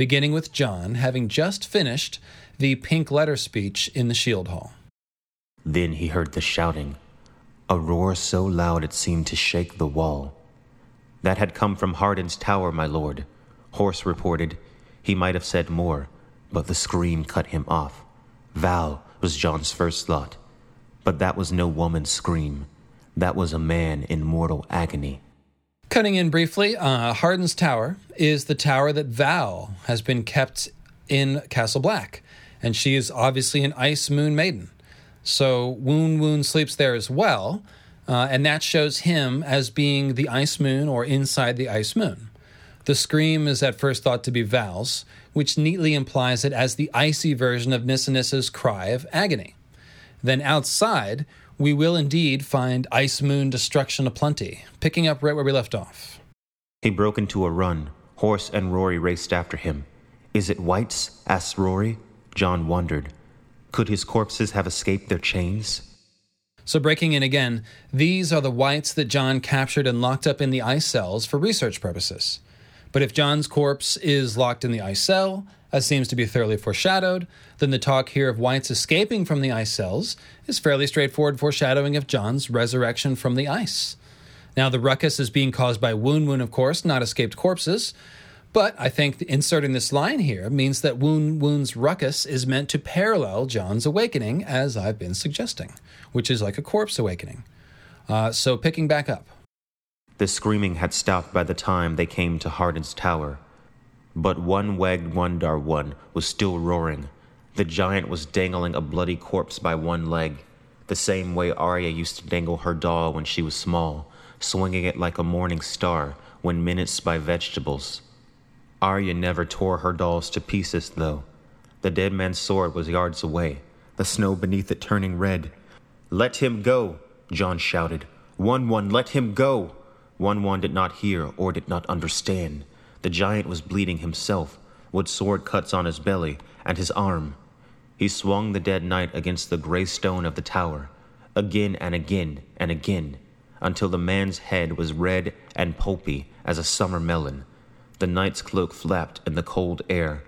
beginning with Jon having just finished the pink letter speech in the shield hall. Then he heard the shouting, a roar so loud it seemed to shake the wall. That had come from Hardin's tower, my lord. Horse reported. He might have said more, but the scream cut him off. Val was Jon's first thought. But that was no woman's scream. That was a man in mortal agony. Cutting in briefly, uh, Hardin's Tower is the tower that Val has been kept in Castle Black, and she is obviously an Ice Moon Maiden. So Wun Wun sleeps there as well, uh, and that shows him as being the Ice Moon or inside the Ice Moon. The scream is at first thought to be Val's, which neatly implies it as the icy version of Nissa Nissa's cry of agony. Then outside, we will indeed find Ice Moon destruction aplenty, picking up right where we left off. He broke into a run. Horse and Rory raced after him. Is it Wights? asked Rory. Jon wondered. Could his corpses have escaped their chains? So, breaking in again, these are the wights that Jon captured and locked up in the ice cells for research purposes. But if Jon's corpse is locked in the ice cell, as seems to be thoroughly foreshadowed, then the talk here of wights escaping from the ice cells is fairly straightforward foreshadowing of Jon's resurrection from the ice. Now, the ruckus is being caused by Wun Wun, of course, not escaped corpses. But I think inserting this line here means that Wun Wun's ruckus is meant to parallel Jon's awakening, as I've been suggesting, which is like a corpse awakening. Uh, so, picking back up. The screaming had stopped by the time they came to Hardin's tower. But Wun Weg Wun Dar Wun was still roaring. The giant was dangling a bloody corpse by one leg, the same way Arya used to dangle her doll when she was small, swinging it like a morning star when menaced by vegetables. Arya never tore her dolls to pieces, though. The dead man's sword was yards away, the snow beneath it turning red. Let him go, Jon shouted. Wun Wun, let him go! Wun Wun did not hear or did not understand. The giant was bleeding himself, with sword cuts on his belly and his arm. He swung the dead knight against the gray stone of the tower, again and again and again, until the man's head was red and pulpy as a summer melon. The knight's cloak flapped in the cold air.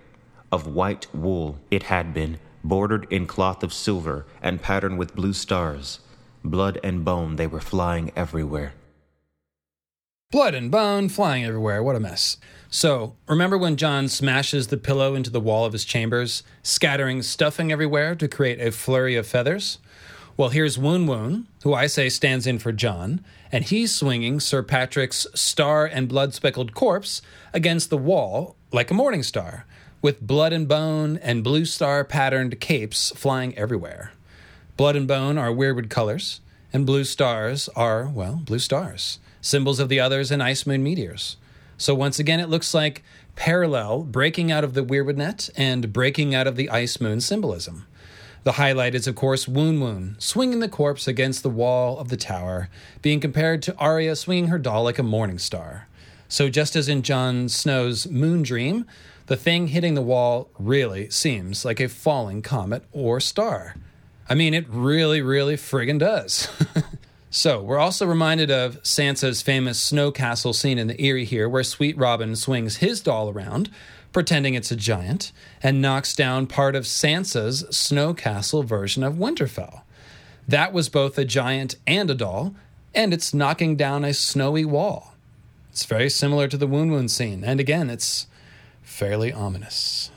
Of white wool it had been, bordered in cloth of silver and patterned with blue stars. Blood and bone, they were flying everywhere. Blood and bone flying everywhere. What a mess. So, remember when Jon smashes the pillow into the wall of his chambers, scattering stuffing everywhere to create a flurry of feathers? Well, here's Wun Wun, who I say stands in for Jon, and he's swinging Sir Patrick's star and blood speckled corpse against the wall like a morning star, with blood and bone and blue star patterned capes flying everywhere. Blood and bone are weirwood colors, and blue stars are, well, blue stars, symbols of the others and ice moon meteors. So once again, it looks like parallel breaking out of the weirwood net and breaking out of the ice moon symbolism. The highlight is, of course, Wun Wun swinging the corpse against the wall of the tower, being compared to Arya swinging her doll like a morning star. So, just as in Jon Snow's Moon Dream, the thing hitting the wall really seems like a falling comet or star. I mean, it really, really friggin' does. so, we're also reminded of Sansa's famous snow castle scene in the Eyrie here, where Sweet Robin swings his doll around, pretending it's a giant, and knocks down part of Sansa's snow castle version of Winterfell. That was both a giant and a doll, and it's knocking down a snowy wall. It's very similar to the Wun Wun scene, and again, it's fairly ominous.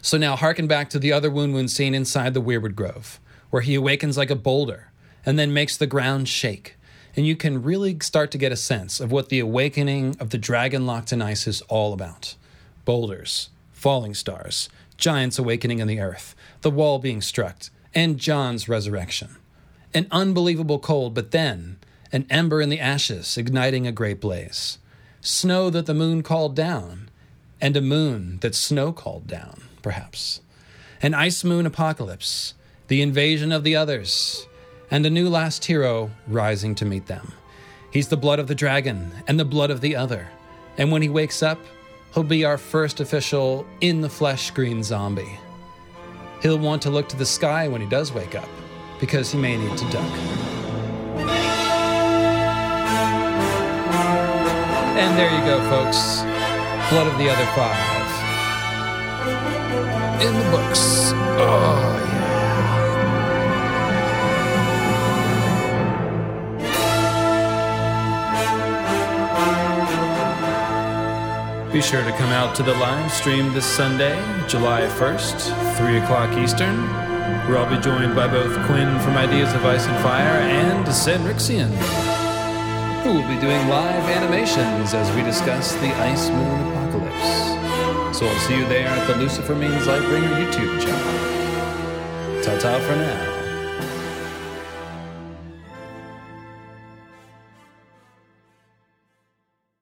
So now harken back to the other Wun Wun scene inside the Weirwood Grove, where he awakens like a boulder and then makes the ground shake. And you can really start to get a sense of what the awakening of the dragon locked in ice is all about boulders, falling stars, giants awakening in the earth, the wall being struck, and Jon's resurrection. An unbelievable cold, but then an ember in the ashes igniting a great blaze. Snow that the moon called down, and a moon that snow called down, perhaps. An ice moon apocalypse, the invasion of the others, and a new last hero rising to meet them. He's the blood of the dragon and the blood of the other. And when he wakes up, He'll be our first official in the flesh green zombie. He'll want to look to the sky when he does wake up, because he may need to duck. And there you go, folks. Blood of the Other Five. In the books. Oh, yeah. Be sure to come out to the live stream this Sunday, July 1st, 3 o'clock Eastern, where I'll be joined by both Quinn from Ideas of Ice and Fire and Cedrixian, who will be doing live animations as we discuss the Ice Moon Apocalypse. So I'll see you there at the Lucifer Means Lightbringer YouTube channel. Ta ta for now.